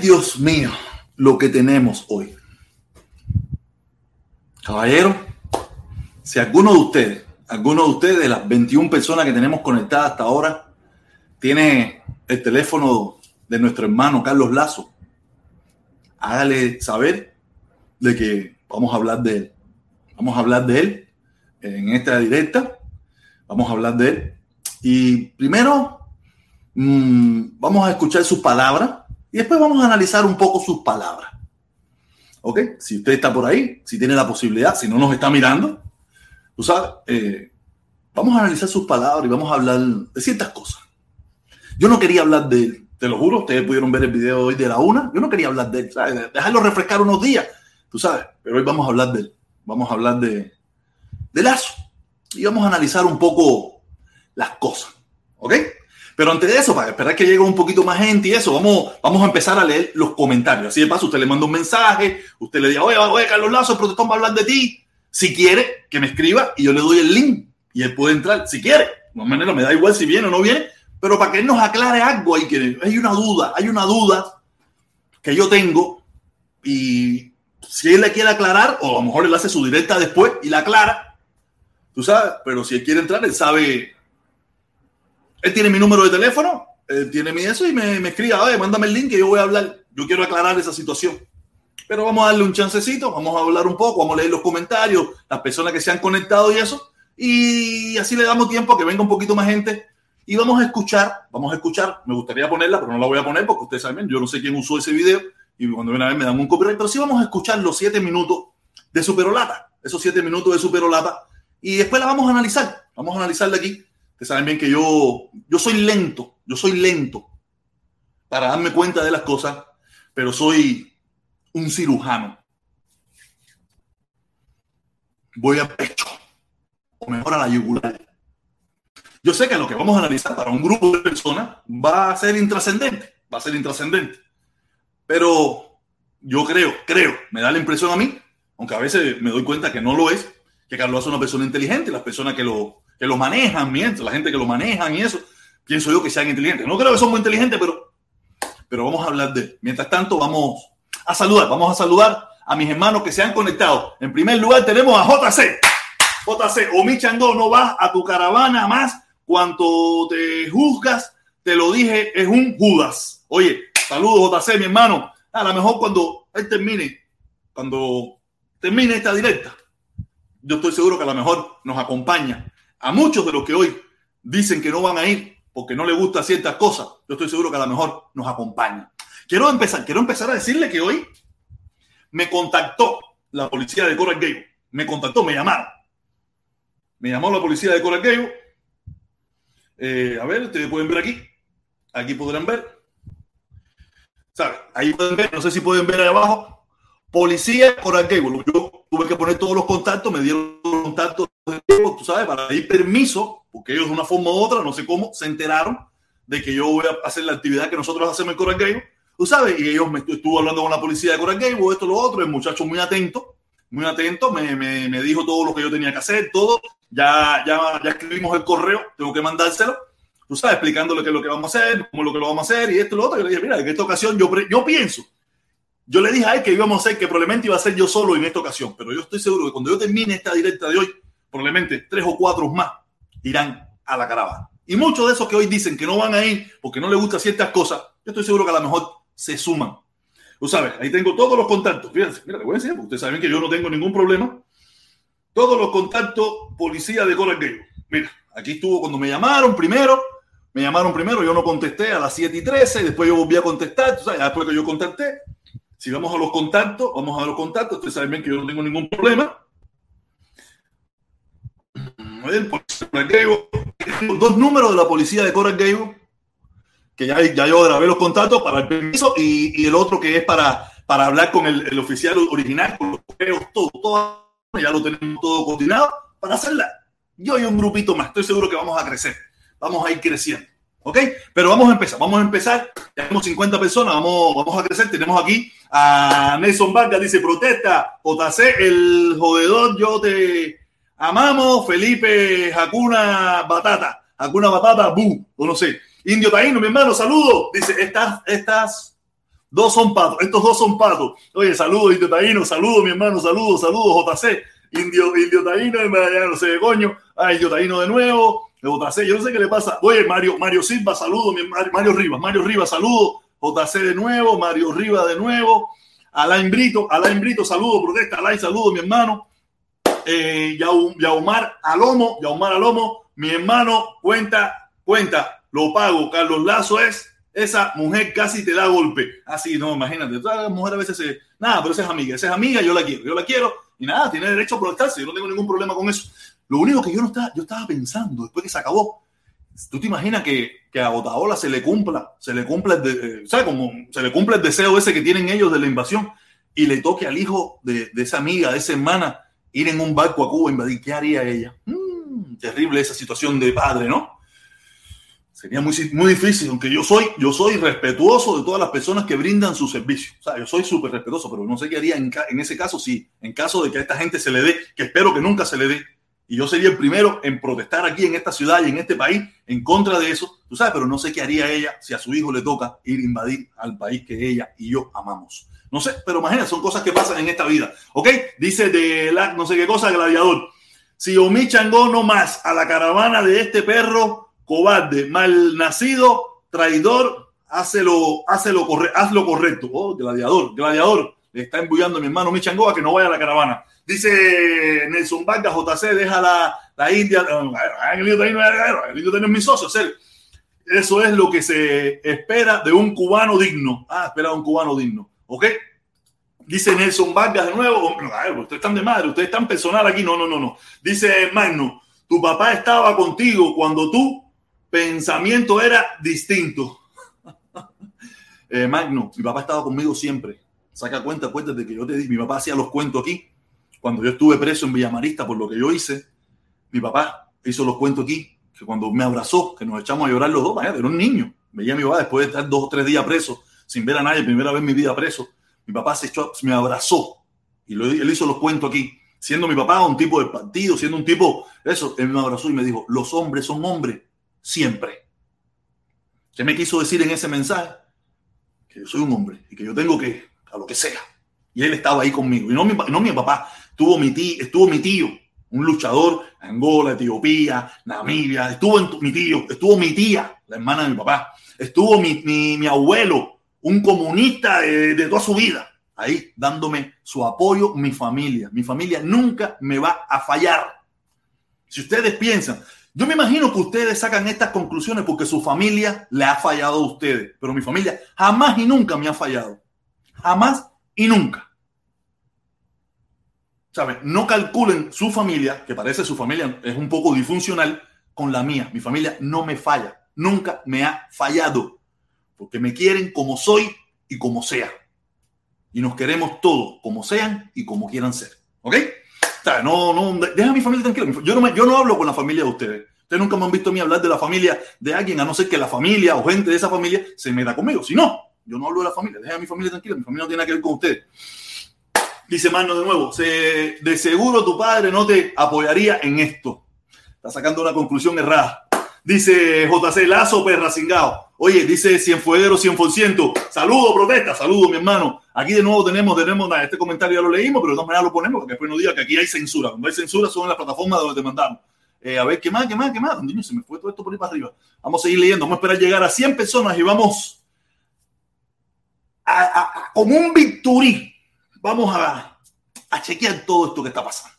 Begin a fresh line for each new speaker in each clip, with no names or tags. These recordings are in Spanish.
Dios mío, lo que tenemos hoy. Caballero, si alguno de ustedes, alguno de ustedes, de las 21 personas que tenemos conectadas hasta ahora, tiene el teléfono de nuestro hermano Carlos Lazo, hágale saber de que vamos a hablar de él. Vamos a hablar de él en esta directa. Vamos a hablar de él. Y primero mmm, vamos a escuchar sus palabras y después vamos a analizar un poco sus palabras. ¿Ok? Si usted está por ahí, si tiene la posibilidad, si no nos está mirando, tú sabes, eh, vamos a analizar sus palabras y vamos a hablar de ciertas cosas. Yo no quería hablar de él, te lo juro, ustedes pudieron ver el video hoy de la una. Yo no quería hablar de él, ¿sabes? dejarlo refrescar unos días, tú sabes, pero hoy vamos a hablar de él. Vamos a hablar de, de Lazo y vamos a analizar un poco las cosas, ¿ok? Pero antes de eso, para esperar que llegue un poquito más gente y eso, vamos, vamos a empezar a leer los comentarios. Así de paso, usted le manda un mensaje, usted le diga, oye, oye, Carlos Lazo, el protestón va a hablar de ti. Si quiere, que me escriba y yo le doy el link y él puede entrar. Si quiere, de manera me da igual si viene o no viene, pero para que él nos aclare algo, hay, que, hay una duda, hay una duda que yo tengo y si él le quiere aclarar, o a lo mejor él hace su directa después y la aclara, tú sabes, pero si él quiere entrar, él sabe él tiene mi número de teléfono, él tiene mi eso y me, me escribe, oye, mándame el link que yo voy a hablar. Yo quiero aclarar esa situación. Pero vamos a darle un chancecito, vamos a hablar un poco, vamos a leer los comentarios, las personas que se han conectado y eso. Y así le damos tiempo a que venga un poquito más gente. Y vamos a escuchar, vamos a escuchar, me gustaría ponerla, pero no la voy a poner porque ustedes saben, yo no sé quién usó ese video y cuando viene a ver me dan un copyright, pero sí vamos a escuchar los siete minutos de Superolata, esos siete minutos de Superolata, y después la vamos a analizar, vamos a analizarla aquí Ustedes saben bien que yo, yo soy lento, yo soy lento para darme cuenta de las cosas, pero soy un cirujano. Voy a pecho, o mejor a la yugular. Yo sé que lo que vamos a analizar para un grupo de personas va a ser intrascendente, va a ser intrascendente. Pero yo creo, creo, me da la impresión a mí, aunque a veces me doy cuenta que no lo es, que Carlos es una persona inteligente, las personas que lo, que lo manejan, mientras la gente que lo manejan y eso, pienso yo que sean inteligentes. No creo que son muy inteligentes, pero, pero vamos a hablar de Mientras tanto, vamos a saludar, vamos a saludar a mis hermanos que se han conectado. En primer lugar tenemos a JC. JC, Omi Changó, no vas a tu caravana más. Cuanto te juzgas, te lo dije, es un Judas. Oye, saludos JC, mi hermano. A lo mejor cuando él termine, cuando termine esta directa, yo estoy seguro que a lo mejor nos acompaña a muchos de los que hoy dicen que no van a ir porque no les gusta ciertas cosas, yo estoy seguro que a lo mejor nos acompaña. Quiero empezar, quiero empezar a decirle que hoy me contactó la policía de Coral Gable. Me contactó, me llamaron. Me llamó la policía de Coral Gable. Eh, a ver, ustedes pueden ver aquí. Aquí podrán ver. ¿Sabe? Ahí pueden ver, no sé si pueden ver ahí abajo. Policía Coral Gable. Yo tuve que poner todos los contactos, me dieron los contactos, tú sabes, para pedir permiso, porque ellos de una forma u otra, no sé cómo, se enteraron de que yo voy a hacer la actividad que nosotros hacemos en Coral tú sabes, y ellos me estuvo hablando con la policía de Coral esto, lo otro, el muchacho muy atento, muy atento, me, me, me, dijo todo lo que yo tenía que hacer, todo, ya, ya, ya escribimos el correo, tengo que mandárselo, tú sabes, explicándole qué es lo que vamos a hacer, cómo es lo que lo vamos a hacer, y esto, lo otro, yo le dije, mira, en esta ocasión yo, yo pienso yo le dije a él que íbamos a hacer, que probablemente iba a ser yo solo en esta ocasión, pero yo estoy seguro que cuando yo termine esta directa de hoy, probablemente tres o cuatro más irán a la caravana. Y muchos de esos que hoy dicen que no van a ir porque no les gustan ciertas cosas, yo estoy seguro que a lo mejor se suman. Tú sabes, ahí tengo todos los contactos. Fíjense, mira, te voy a enseñar, porque ustedes saben que yo no tengo ningún problema. Todos los contactos policía de Coral Gable. Mira, aquí estuvo cuando me llamaron primero. Me llamaron primero, yo no contesté a las 7 y 13, después yo volví a contestar, tú sabes, después que yo contacté, si vamos a los contactos, vamos a los contactos. Ustedes saben bien que yo no tengo ningún problema. Dos números de la policía de Coral Gable, que ya, ya yo grabé los contactos para el permiso, y, el otro que es para, para hablar con el, el oficial original, con los correos, todo, todo, ya lo tenemos todo coordinado para hacerla. Yo y un grupito más, estoy seguro que vamos a crecer, vamos a ir creciendo. ¿Ok? Pero vamos a empezar, vamos a empezar. Ya tenemos 50 personas, vamos, vamos a crecer. Tenemos aquí a Nelson Vargas, dice, protesta, JC, el jodedor, yo te amamos. Felipe Jacuna Batata, Jacuna Batata, bu, o no sé. Indio Taíno, mi hermano, saludo. Dice, estas, estas Dos son patos. Estos dos son patos. Oye, saludos, Indio Taíno. Saludos, mi hermano. Saludos, saludos, JC. Indio, Indio Taíno, no sé coño. Ay, Indio Taíno de nuevo. JC, yo no sé qué le pasa. Oye, Mario, Mario Silva, saludos. Mario Rivas, Mario Rivas, saludos. JC de nuevo. Mario Rivas de nuevo. Alain Brito, Alain Brito, saludos, protesta. Alain, saludos, mi hermano. Eh, Yaumar Alomo, Yaumar Alomo, mi hermano, cuenta, cuenta, lo pago. Carlos Lazo es esa mujer casi te da golpe. Así, ah, no, imagínate. Todas las mujeres a veces se. Nada, pero esa es amiga. Esa es amiga, yo la quiero. Yo la quiero y nada, tiene derecho a protestarse. Yo no tengo ningún problema con eso. Lo único que yo no estaba, yo estaba pensando después que se acabó. ¿Tú te imaginas que, que a Otaola se le cumpla, se le cumpla, el de, ¿sabes? Como se le cumple el deseo ese que tienen ellos de la invasión y le toque al hijo de, de esa amiga, de esa hermana, ir en un barco a Cuba a invadir? ¿Qué haría ella? Mm, terrible esa situación de padre, ¿no? Sería muy, muy difícil, aunque yo soy, yo soy respetuoso de todas las personas que brindan su servicio. O sea, yo soy súper respetuoso, pero no sé qué haría en, en, ese caso si, en caso de que a esta gente se le dé, que espero que nunca se le dé, y yo sería el primero en protestar aquí en esta ciudad y en este país en contra de eso, tú sabes, pero no sé qué haría ella si a su hijo le toca ir a invadir al país que ella y yo amamos. No sé, pero imagínate, son cosas que pasan en esta vida. ¿Ok? Dice de la no sé qué cosa, gladiador. Si Omi Changó no más a la caravana de este perro, cobarde, mal nacido, traidor, hazlo, hazlo, corre, haz lo correcto. Oh, gladiador, gladiador. Le está embullando a mi hermano Michangoa que no vaya a la caravana. Dice Nelson Vargas, JC, deja la, la India. El indio tiene mi socio. Eso es lo que se espera de un cubano digno. Ah, espera un cubano digno. ¿Ok? Dice Nelson Vargas de nuevo. Ustedes están de madre, ustedes están personal aquí. No, no, no, no. Dice Magno, tu papá estaba contigo cuando tú pensamiento era distinto. eh, Magno, mi papá estaba conmigo siempre. Saca cuenta, de que yo te di, mi papá hacía los cuentos aquí. Cuando yo estuve preso en Villamarista por lo que yo hice, mi papá hizo los cuentos aquí, que cuando me abrazó, que nos echamos a llorar los dos, vaya, era un niño. Veía a mi papá después de estar dos o tres días preso, sin ver a nadie, primera vez en mi vida preso. Mi papá se echó, me abrazó y él hizo los cuentos aquí. Siendo mi papá un tipo de partido, siendo un tipo, eso, él me abrazó y me dijo, los hombres son hombres siempre. ¿Qué me quiso decir en ese mensaje? Que yo soy un hombre y que yo tengo que, a lo que sea. Y él estaba ahí conmigo. Y no mi, no mi papá, estuvo mi, tío, un luchador, Angola, Etiopía, Namibia, estuvo mi tío, estuvo mi tía, la hermana de mi papá, estuvo mi, mi, abuelo, un comunista de, de toda su vida, ahí dándome su apoyo, mi familia. Mi familia nunca me va a fallar. Si ustedes piensan, yo me imagino que ustedes sacan estas conclusiones porque su familia le ha fallado a ustedes, pero mi familia jamás y nunca me ha fallado. Jamás y nunca. ¿Saben? No calculen su familia, que parece su familia es un poco disfuncional, con la mía. Mi familia no me falla. Nunca me ha fallado. Porque me quieren como soy y como sea. Y nos queremos todos como sean y como quieran ser. ¿Ok? no, no, deja a mi familia tranquila. Yo no, yo no hablo con la familia de ustedes. Ustedes nunca me han visto a mí hablar de la familia de alguien, a no ser que la familia o gente de esa familia se meta conmigo. Si no, yo no hablo de la familia. Deja a mi familia tranquila. Mi familia no tiene nada que ver con ustedes. Dice Mano de nuevo, de seguro tu padre no te apoyaría en esto. Está sacando una conclusión errada. Dice JC Lazo Perracingao. Oye, dice Cienfueguero 100%. Saludo, protesta. Saludo, mi hermano. Aquí de nuevo tenemos, tenemos, este comentario ya lo leímos, pero de todas maneras lo ponemos porque después no diga que aquí hay censura. Cuando hay censura son en las plataformas donde te mandamos. Eh, a ver, ¿qué más, qué más, qué más? Niño, se me fue todo esto por ahí para arriba. Vamos a seguir leyendo. Vamos a esperar llegar a 100 personas y vamos a, como un victory. Vamos a, chequear todo esto que está pasando.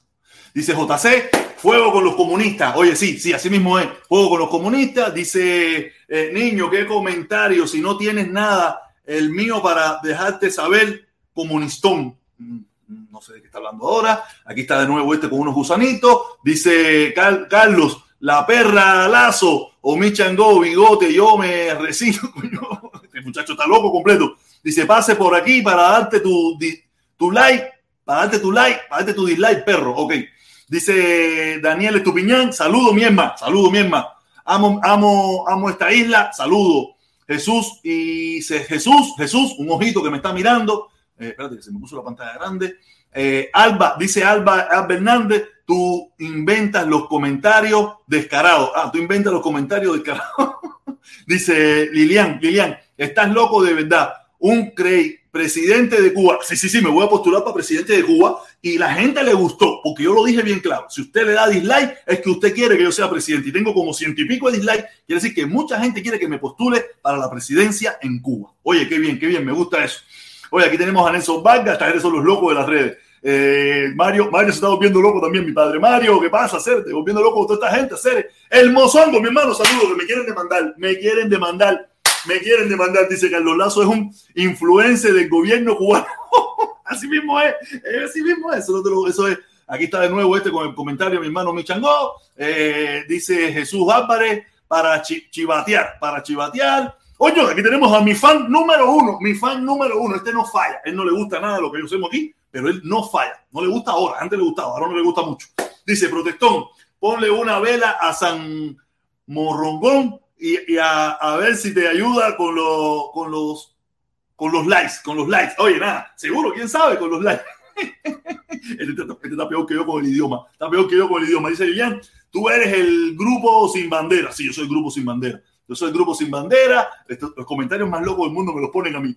Dice JC, fuego con los comunistas. Oye, sí, sí, así mismo es. Fuego con los comunistas. Dice, eh, niño, qué comentario. Si no tienes nada el mío para dejarte saber, comunistón. Mm, no sé de qué está hablando ahora. Aquí está de nuevo este con unos gusanitos. Dice Carlos, la perra Lazo o mi chango, bigote, yo me recibo. Este muchacho está loco completo. Dice, pase por aquí para darte tu, tu like, para darte tu like, para darte tu dislike, perro. Ok. Dice Daniel Estupiñán, saludo, mi hermano, saludo, mi hermano. Amo, amo, amo esta isla, saludo. Jesús y Jesús, Jesús, un ojito que me está mirando. Eh, espérate que se me puso la pantalla grande. Eh, Alba, dice Alba, Hernández, tú inventas los comentarios descarados. Ah, tú inventas los comentarios descarados. dice Lilian, Lilian, estás loco de verdad. un Cray, presidente de Cuba. Sí, sí, sí, me voy a postular para presidente de Cuba y la gente le gustó, porque yo lo dije bien claro. Si usted le da dislike, es que usted quiere que yo sea presidente y tengo como ciento y pico de dislike. Quiere decir que mucha gente quiere que me postule para la presidencia en Cuba. Oye, qué bien, qué bien, me gusta eso. Oye, aquí tenemos a Nelson Vargas, esta son los locos de las redes. Eh, Mario, Mario se está volviendo loco también, mi padre. Mario, ¿qué pasa? Hacer, te volviendo loco con toda esta gente. Hacer el mozongo, mi hermano, saludos, que me quieren demandar, me quieren demandar, me quieren demandar. Dice Carlos Lazo es un influencer del gobierno cubano. así mismo es, así mismo es. Eso, eso es. Aquí está de nuevo este con el comentario, mi hermano Michangó. Eh, dice Jesús Álvarez para chivatear, para chivatear. Oye, aquí tenemos a mi fan número uno, mi fan número uno. Este no falla, él no le gusta nada lo que hacemos aquí pero él no falla. No le gusta ahora, antes le gustaba, ahora no le gusta mucho. Dice, protestón, ponle una vela a San Morrongón y, a, ver si te ayuda con, con, los, con los likes, con los likes. Oye, nada, seguro, quién sabe con los likes. este, está, este está peor que yo con el idioma. Está peor que yo con el idioma. Dice Vivian, tú eres el grupo sin bandera. Sí, yo soy el grupo sin bandera. Yo soy el grupo sin bandera. los comentarios más locos del mundo me los ponen a mí.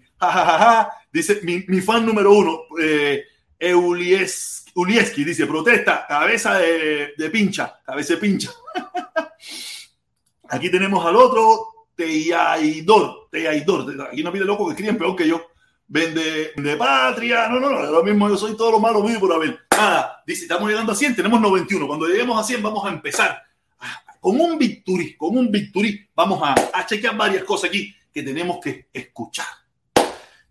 Dice mi, fan número uno, eh, Ulieski, dice, protesta, cabeza de, pincha, cabeza de pincha. Aquí tenemos al otro, Teyaidor, Teyaidor. Aquí no pide loco que escriben peor que yo. Vende de patria. No, no, no, lo mismo yo soy todo lo malo mío por haber. Nada, dice, estamos llegando a 100, tenemos 91. Cuando lleguemos a 100 vamos a empezar con un victory, con un victory, vamos a, a chequear varias cosas aquí que tenemos que escuchar.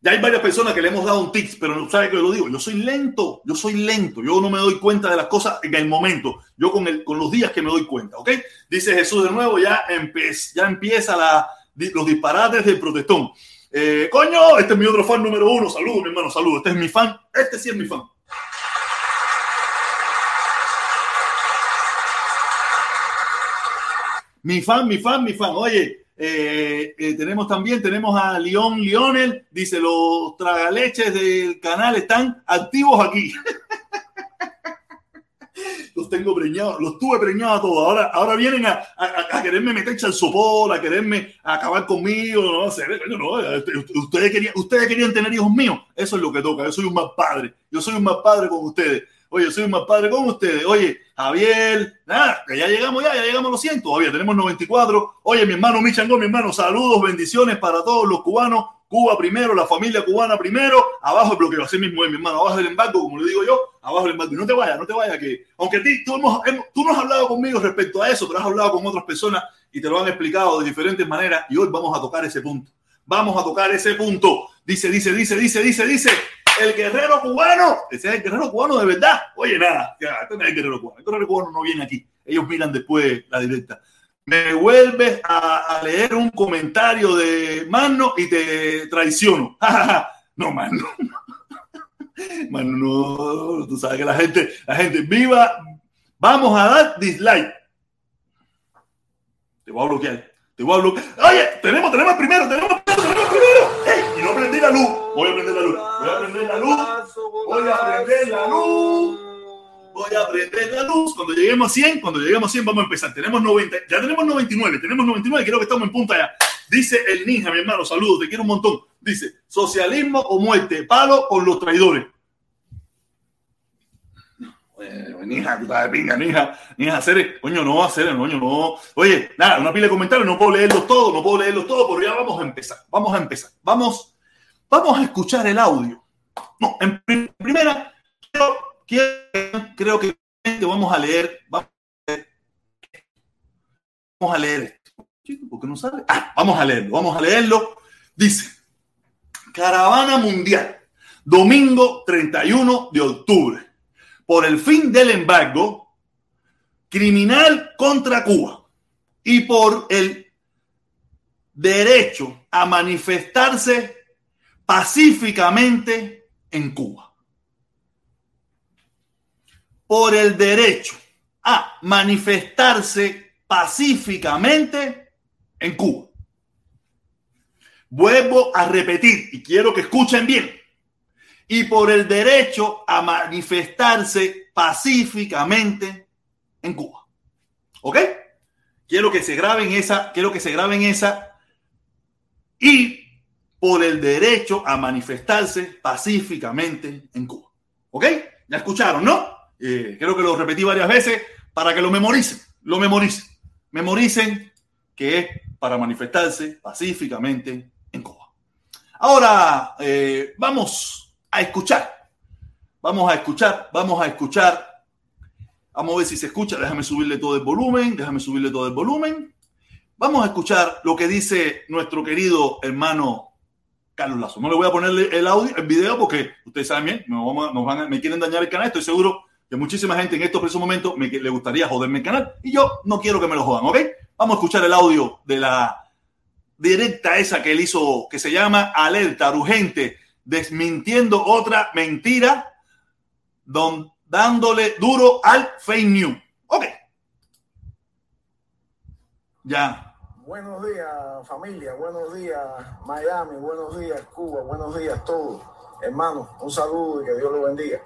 Ya hay varias personas que le hemos dado un tips, pero no sabe que lo digo. Yo soy lento, yo soy lento, yo no me doy cuenta de las cosas en el momento, yo con, el, con los días que me doy cuenta, ¿ok? Dice Jesús de nuevo, ya, empieza, ya empieza la, los disparates del protestón. Eh, coño, este es mi otro fan número uno. Saludos, mi hermano, saludos. Este es mi fan, este sí es mi fan. Mi fan, mi fan, mi fan. Oye, eh, eh, tenemos también, tenemos a León Lionel, dice, los tragaleches del canal están activos aquí. los tengo preñados, los tuve preñados todos. Ahora, ahora vienen a, a, quererme meterse al sopor, a quererme acabar conmigo. No sé, no, este, ustedes, querían, ustedes querían tener hijos míos. Eso es lo que toca. Yo soy un mal padre. Yo soy un mal padre con ustedes. Oye, soy más padre con ustedes. Oye, Javier, nada, que ya llegamos ya, ya llegamos a los 100. Todavía tenemos 94. Oye, mi hermano Michango, mi hermano, saludos, bendiciones para todos los cubanos. Cuba primero, la familia cubana primero. Abajo el bloqueo, así mismo es, mi hermano. Abajo el embargo, como le digo yo, abajo el embargo. Y no te vayas, no te vayas, que aunque ti, tú, tú no has hablado conmigo respecto a eso, pero has hablado con otras personas y te lo han explicado de diferentes maneras. Y hoy vamos a tocar ese punto. Vamos a tocar ese punto. Dice, dice, dice, dice, dice, dice el guerrero cubano. Ese es el guerrero cubano de verdad. Oye, nada, este no es el guerrero cubano. El guerrero cubano no viene aquí. Ellos miran después la directa. Me vuelves a, leer un comentario de Mano y te traiciono. no, Mano. Mano, no. Tú sabes que la gente, la gente viva. Vamos a dar dislike. Te voy a bloquear. Te voy a bloquear. Oye, tenemos, tenemos primero, tenemos. ¡Ey! Y no prendí la luz. Voy a prender la luz. Voy a prender la luz. Voy a prender la luz. Voy a prender la luz. Cuando lleguemos a 100, cuando lleguemos a 100 vamos a empezar. Tenemos 90, ya tenemos 99, tenemos 99, creo que estamos en punta ya. Dice el ninja, mi hermano, saludos, te quiero un montón. Dice, socialismo o muerte, palo con los traidores. Nija, puta de pinga, hacer, coño, no, hacer, coño, no. Oye, nada, una pila de comentarios, no puedo leerlos todos, no puedo leerlos todos, pero ya vamos a empezar, vamos a empezar. Vamos, vamos a escuchar el audio. No, en primera, creo, creo que vamos a leer, vamos a leer, vamos a leer esto. ¿Por qué no sale? Ah, vamos a leerlo, vamos a leerlo. Dice, Caravana Mundial, domingo 31 de octubre por el fin del embargo criminal contra Cuba y por el derecho a manifestarse pacíficamente en Cuba. Por el derecho a manifestarse pacíficamente en Cuba. Vuelvo a repetir y quiero que escuchen bien y por el derecho a manifestarse pacíficamente en Cuba. ¿Ok? Quiero que se graben esa, quiero que se graben esa. Y por el derecho a manifestarse pacíficamente en Cuba. ¿Ok? Ya escucharon, ¿no? Eh, creo que lo repetí varias veces para que lo memoricen, lo memoricen. Memoricen que es para manifestarse pacíficamente en Cuba. Ahora eh, vamos a escuchar, vamos a escuchar, vamos a escuchar. Vamos a ver si se escucha. Déjame subirle todo el volumen, déjame subirle todo el volumen. Vamos a escuchar lo que dice nuestro querido hermano Carlos Lazo. No le voy a ponerle el audio, el video, porque ustedes saben bien, nos van me quieren dañar el canal. Estoy seguro que muchísima gente en estos precisos momentos me, le gustaría joderme el canal y yo no quiero que me lo jodan, ¿ok? Vamos a escuchar el audio de la directa esa que él hizo, que se llama Alerta Urgente, desmintiendo otra mentira, don, dándole duro al fake news. Ok. Ya.
Buenos días familia, buenos días Miami, buenos días Cuba, buenos días todos. Hermanos, un saludo y que Dios los bendiga.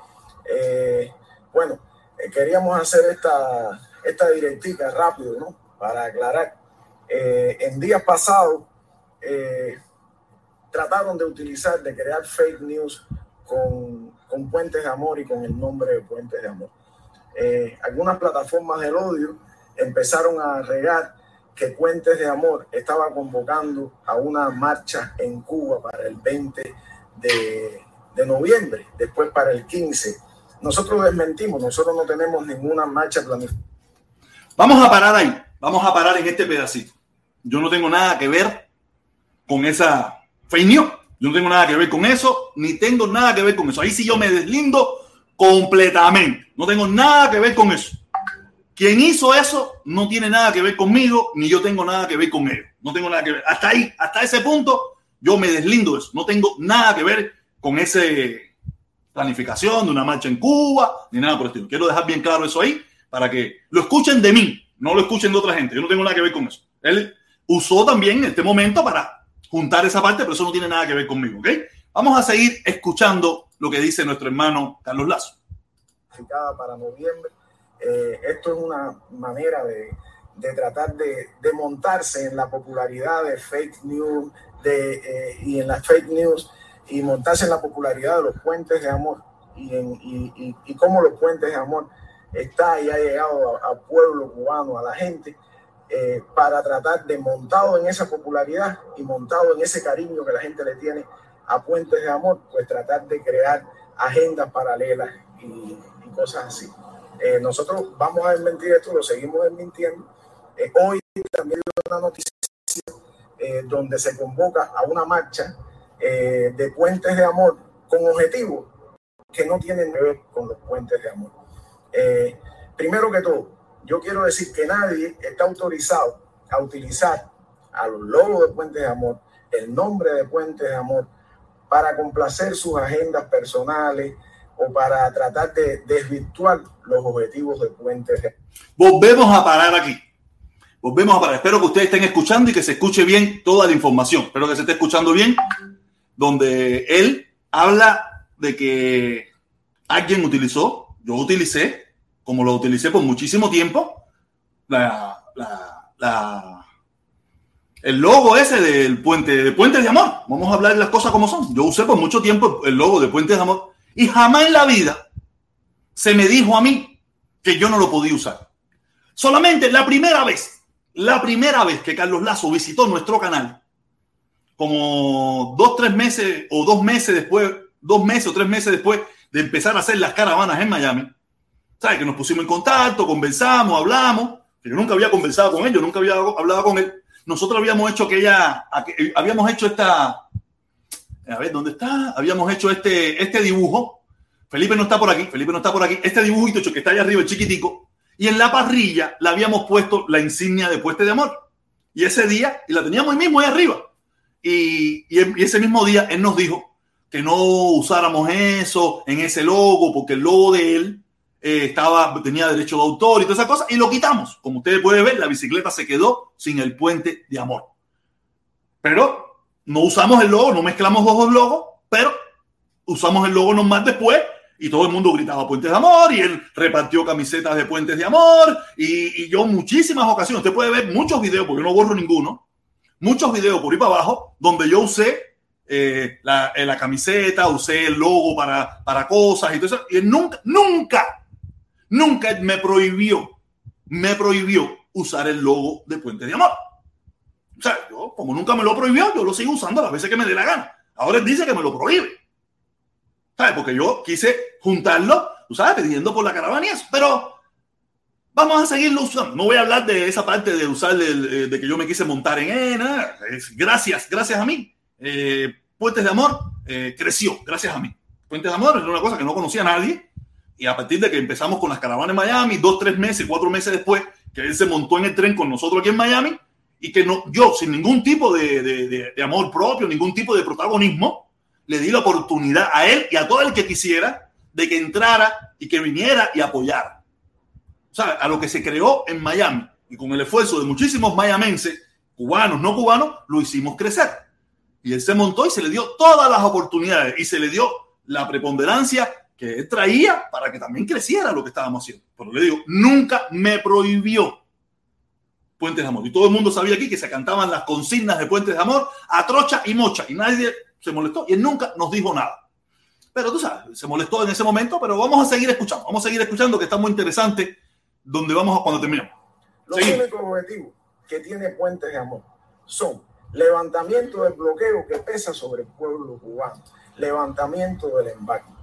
Eh, bueno, eh, queríamos hacer esta, esta directiva rápido, ¿no? Para aclarar. Eh, en días pasados trataron de utilizar, de crear fake news con, con, Puentes de Amor y con el nombre de Puentes de Amor. algunas plataformas del odio empezaron a regar que Puentes de Amor estaba convocando a una marcha en Cuba para el 20 de, de noviembre, después para el 15. Nosotros desmentimos, nosotros no tenemos ninguna marcha planificada.
Vamos a parar ahí, vamos a parar en este pedacito. Yo no tengo nada que ver con esa fake news. Yo no tengo nada que ver con eso, ni tengo nada que ver con eso. Ahí sí yo me deslindo completamente. No tengo nada que ver con eso. Quien hizo eso no tiene nada que ver conmigo, ni yo tengo nada que ver con él. No tengo nada que ver. Hasta ahí, hasta ese punto, yo me deslindo de eso. No tengo nada que ver con esa planificación de una marcha en Cuba, ni nada por el estilo. Quiero dejar bien claro eso ahí para que lo escuchen de mí, no lo escuchen de otra gente. Yo no tengo nada que ver con eso. Él usó también este momento para juntar esa parte, pero eso no tiene nada que ver conmigo, ¿ok? Vamos a seguir escuchando lo que dice nuestro hermano Carlos Lazo.
Para noviembre eh, esto es una manera de, de tratar de, de, montarse en la popularidad de fake news de, eh, y en las fake news y montarse en la popularidad de los puentes de amor y, en, y, y, cómo los puentes de amor está y ha llegado al pueblo cubano, a la gente, eh, para tratar de montado en esa popularidad y montado en ese cariño que la gente le tiene a puentes de amor, pues tratar de crear agendas paralelas y, cosas así. Eh, nosotros vamos a desmentir esto, lo seguimos desmintiendo. Eh, hoy también una noticia eh, donde se convoca a una marcha de puentes de amor con objetivos que no tienen que ver con los puentes de amor. primero que todo, yo quiero decir que nadie está autorizado a utilizar a los logos de puentes de amor, el nombre de puentes de amor, para complacer sus agendas personales, o para tratar de desvirtuar los objetivos del puente.
Volvemos a parar aquí. Volvemos a parar. Espero que ustedes estén escuchando y que se escuche bien toda la información. Espero que se esté escuchando bien, donde él habla de que alguien utilizó, yo utilicé, como lo utilicé por muchísimo tiempo, el logo ese del puente, de Puente de Amor. Vamos a hablar de las cosas como son. Yo usé por mucho tiempo el logo de Puente de Amor y jamás en la vida se me dijo a mí que yo no lo podía usar. Solamente la primera vez, la primera vez que Carlos Lazo visitó nuestro canal, como dos, tres meses o dos meses después, dos meses o tres meses después de empezar a hacer las caravanas en Miami, ¿sabes? Que nos pusimos en contacto, conversamos, hablamos, yo nunca había conversado con él, yo nunca había hablado con él. Nosotros habíamos hecho aquella, habíamos hecho esta, a ver, ¿dónde está? Habíamos hecho este, este dibujo. Felipe no está por aquí, Felipe no está por aquí. Este dibujito que está ahí arriba, el chiquitico. Y en la parrilla le habíamos puesto la insignia de Pueste de Amor. Y ese día, y la teníamos ahí mismo, ahí arriba. Y, y, ese mismo día él nos dijo que no usáramos eso en ese logo, porque el logo de él eh, estaba, tenía derecho de autor y todas esas cosas, y lo quitamos. Como ustedes pueden ver, la bicicleta se quedó sin el puente de amor. Pero no usamos el logo, no mezclamos los dos logos, pero usamos el logo nomás después y todo el mundo gritaba Puentes de Amor y él repartió camisetas de Puentes de Amor y, y yo muchísimas ocasiones, usted puede ver muchos videos, porque yo no borro ninguno, muchos videos por ahí para abajo donde yo usé eh, la, la, camiseta, usé el logo para, para cosas y todo. Y nunca, nunca, nunca me prohibió, me prohibió usar el logo de Puente de Amor. O sea, yo, como nunca me lo prohibió, yo lo sigo usando las veces que me dé la gana. Ahora él dice que me lo prohíbe. ¿Sabes? Porque yo quise juntarlo, tú sabes, pidiendo por la caravana y eso. Pero vamos a seguirlo usando. No voy a hablar de esa parte de usar, de, de que yo me quise montar en él. Gracias, gracias a mí. Eh, Puentes de Amor eh, creció, gracias a mí. Puentes de Amor era una cosa que no conocía a nadie. Y a partir de que empezamos con las caravanas en Miami, dos, tres meses, cuatro meses después, que él se montó en el tren con nosotros aquí en Miami, y que no, yo, sin ningún tipo de, de, de, amor propio, ningún tipo de protagonismo, le di la oportunidad a él y a todo el que quisiera de que entrara y que viniera y apoyara. O sea, a lo que se creó en Miami y con el esfuerzo de muchísimos mayamenses, cubanos, no cubanos, lo hicimos crecer. Y él se montó y se le dio todas las oportunidades y se le dio la preponderancia que él traía para que también creciera lo que estábamos haciendo. Pero le digo, nunca me prohibió Puentes de Amor. Y todo el mundo sabía aquí que se cantaban las consignas de Puentes de Amor a trocha y mocha. Y nadie se molestó y él nunca nos dijo nada. Pero tú sabes, se molestó en ese momento, pero vamos a seguir escuchando. Vamos a seguir escuchando que está muy interesante donde vamos a cuando terminemos.
Los únicos objetivos que tiene Puentes de Amor son levantamiento del bloqueo que pesa sobre el pueblo cubano, levantamiento del embargo.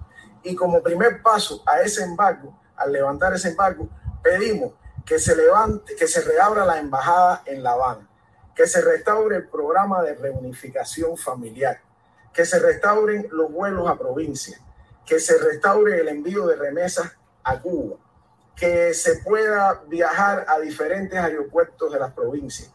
Y como primer paso a ese embargo, al levantar ese embargo, pedimos que se levante, que se reabra la embajada en La Habana, que se restaure el programa de reunificación familiar, que se restauren los vuelos a provincia, que se restaure el envío de remesas a Cuba, que se pueda viajar a diferentes aeropuertos de las provincias,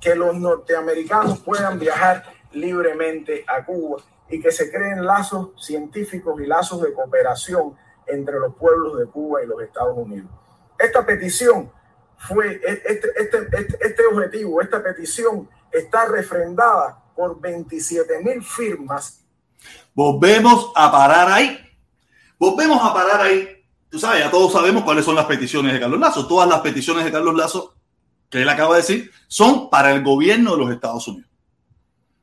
que los norteamericanos puedan viajar libremente a Cuba y que se creen lazos científicos y lazos de cooperación entre los pueblos de Cuba y los Estados Unidos. Esta petición fue, e, este, este, este, este objetivo, esta petición está refrendada por 27 mil firmas.
Volvemos a parar ahí. Volvemos a parar ahí. Tú sabes, ya todos sabemos cuáles son las peticiones de Carlos Lazo. Todas las peticiones de Carlos Lazo que él acaba de decir son para el gobierno de los Estados Unidos.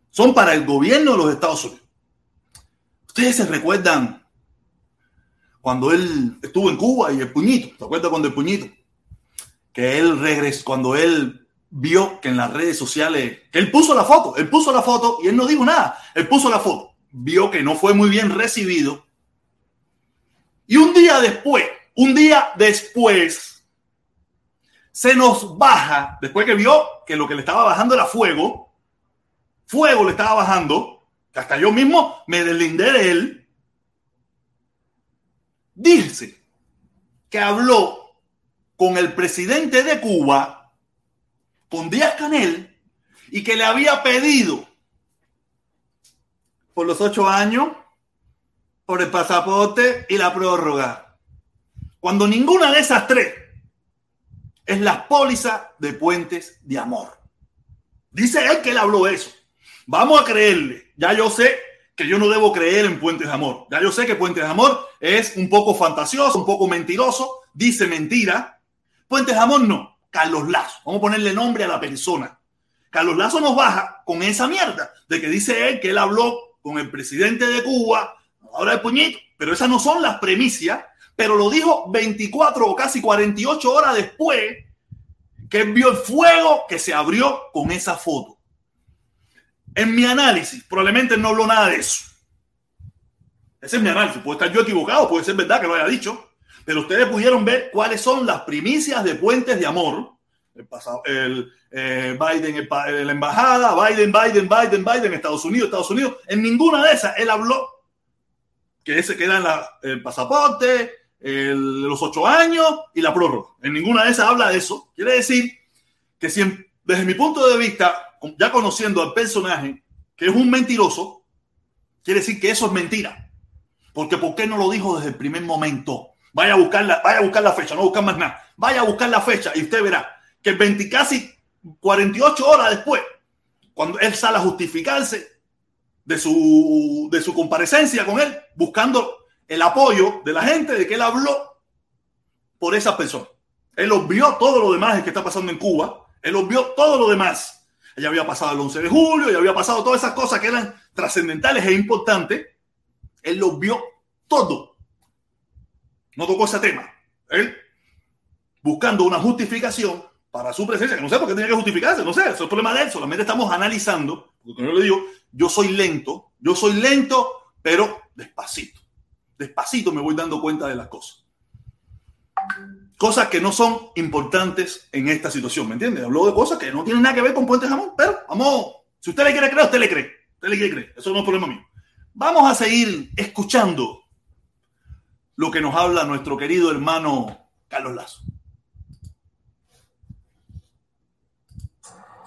Son para el gobierno de los Estados Unidos. Ustedes se recuerdan cuando él estuvo en Cuba y el puñito, ¿se acuerdan cuando el puñito? Que él regresó, cuando él vio que en las redes sociales, que él puso la foto, él puso la foto y él no dijo nada, él puso la foto, vio que no fue muy bien recibido. Y un día después, un día después, se nos baja, después que vio que lo que le estaba bajando era fuego, fuego le estaba bajando, hasta yo mismo me deslindé de él, dice que habló con el presidente de Cuba, con Díaz Canel, y que le había pedido por los ocho años, por el pasaporte y la prórroga. Cuando ninguna de esas tres es la póliza de puentes de amor. Dice él que él habló eso. Vamos a creerle. Ya yo sé que yo no debo creer en puentes de amor. Ya yo sé que puentes de amor es un poco fantasioso, un poco mentiroso, dice mentira. Puentes de amor no. Carlos Lazo. Vamos a ponerle nombre a la persona. Carlos Lazo nos baja con esa mierda de que dice él que él habló con el presidente de Cuba, ahora el puñito, pero esas no son las premisas, pero lo dijo 24 o casi 48 horas después que vio el fuego que se abrió con esa foto. En mi análisis, probablemente no habló nada de eso. Ese es mi análisis. Puede estar yo equivocado, puede ser verdad que lo haya dicho, pero ustedes pudieron ver cuáles son las primicias de puentes de amor. El pasado, el eh, Biden, el, la embajada, Biden, Biden, Biden, Biden, Estados Unidos, Estados Unidos. En ninguna de esas él habló que ese queda en la, el pasaporte, el, los ocho años y la prórroga. En ninguna de esas habla de eso. Quiere decir que si, desde mi punto de vista, ya conociendo al personaje, que es un mentiroso, quiere decir que eso es mentira. Porque ¿por qué no lo dijo desde el primer momento? Vaya a buscar la, vaya a buscar la fecha, no buscar más nada. Vaya a buscar la fecha y usted verá que 20, casi 48 horas después, cuando él sale a justificarse de su, de su comparecencia con él, buscando el apoyo de la gente de que él habló por esa persona. Él vio todo lo demás que está pasando en Cuba, él vio todo lo demás ya había pasado el 11 de julio, ya había pasado todas esas cosas que eran trascendentales e importantes. Él lo vio todo. No tocó ese tema. Él buscando una justificación para su presencia, que no sé por qué tenía que justificarse, no sé, eso es el problema de él, solamente estamos analizando, porque yo le digo, yo soy lento, yo soy lento, pero despacito, despacito me voy dando cuenta de las cosas. Cosas que no son importantes en esta situación, ¿me entiende? Hablo de cosas que no tienen nada que ver con Puente Jamón, pero vamos, si usted le quiere creer, usted le cree, usted le quiere creer, eso no es problema mío. Vamos a seguir escuchando lo que nos habla nuestro querido hermano Carlos Lazo.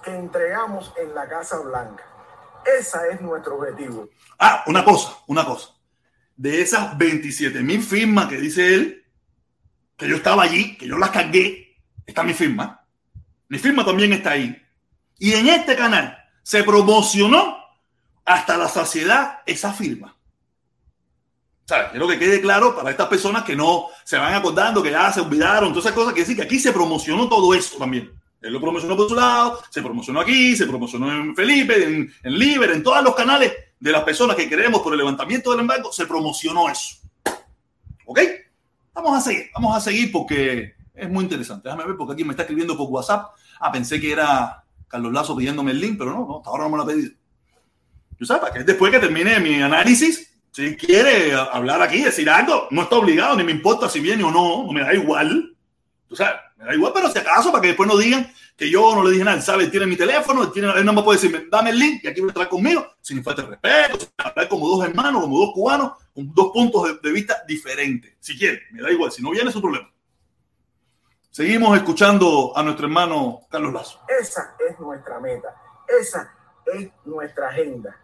que entregamos en la Casa Blanca. Ese es nuestro objetivo.
Ah, una cosa, una cosa. De esas 27 mil firmas que dice él, que yo estaba allí, que yo las cargué, está mi firma. Mi firma también está ahí. Y en este canal se promocionó hasta la saciedad esa firma. ¿Sabes? Quiero que quede claro para estas personas que no se van acordando, que ya se olvidaron, todas esas cosas, que decir que aquí se promocionó todo eso también. Él lo promocionó por su lado, se promocionó aquí, se promocionó en Felipe, en, en Liber, en todos los canales de las personas que queremos por el levantamiento del embargo, se promocionó eso. ¿Ok? Vamos a seguir, vamos a seguir porque es muy interesante. Déjame ver porque aquí me está escribiendo por WhatsApp. Ah, pensé que era Carlos Lazo pidiéndome el link, pero no, no hasta ahora no me lo ha pedido. Yo sabes, para que después que termine mi análisis, si quiere hablar aquí, decir algo, no está obligado, ni me importa si viene o no, no me da igual. Tú sabes, me da igual, pero si acaso, para que después no digan que yo no le dije nada, él sabe, tiene mi teléfono, tiene, él no me puede decirme, dame el link y aquí voy a estar conmigo, sin falta de respeto, sin hablar como dos hermanos, como dos cubanos, dos puntos de, de vista diferentes. Si quiere, me da igual, si no viene es su problema. Seguimos escuchando a nuestro hermano Carlos Lazo.
Esa es nuestra meta, esa es nuestra agenda.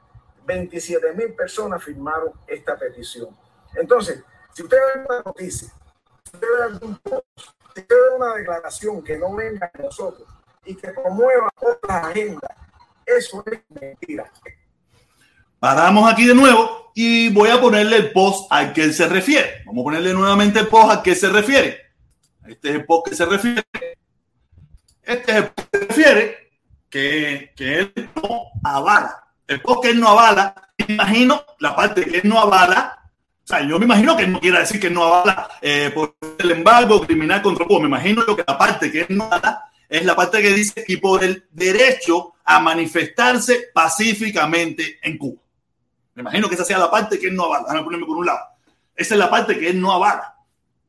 27 mil personas firmaron esta petición. Entonces, si usted ve una noticia, si usted ve algún post, si usted ve una declaración que no venga de nosotros y que promueva otras agendas, eso es mentira.
Paramos aquí de nuevo y voy a ponerle el post al que él se refiere. Vamos a ponerle nuevamente el post al que se refiere. Este es el post que se refiere. Este es el post que se refiere que, que él no avala. El post que él no avala, imagino la parte que él no avala. O sea, yo me imagino que no quiera decir que no avala eh, por el embargo criminal contra Cuba. Me imagino que la parte que no avala es la parte que dice y por el derecho a manifestarse pacíficamente en Cuba. Me imagino que esa sea la parte que él no avala. Déjame ponerme por un lado. Esa es la parte que él no avala.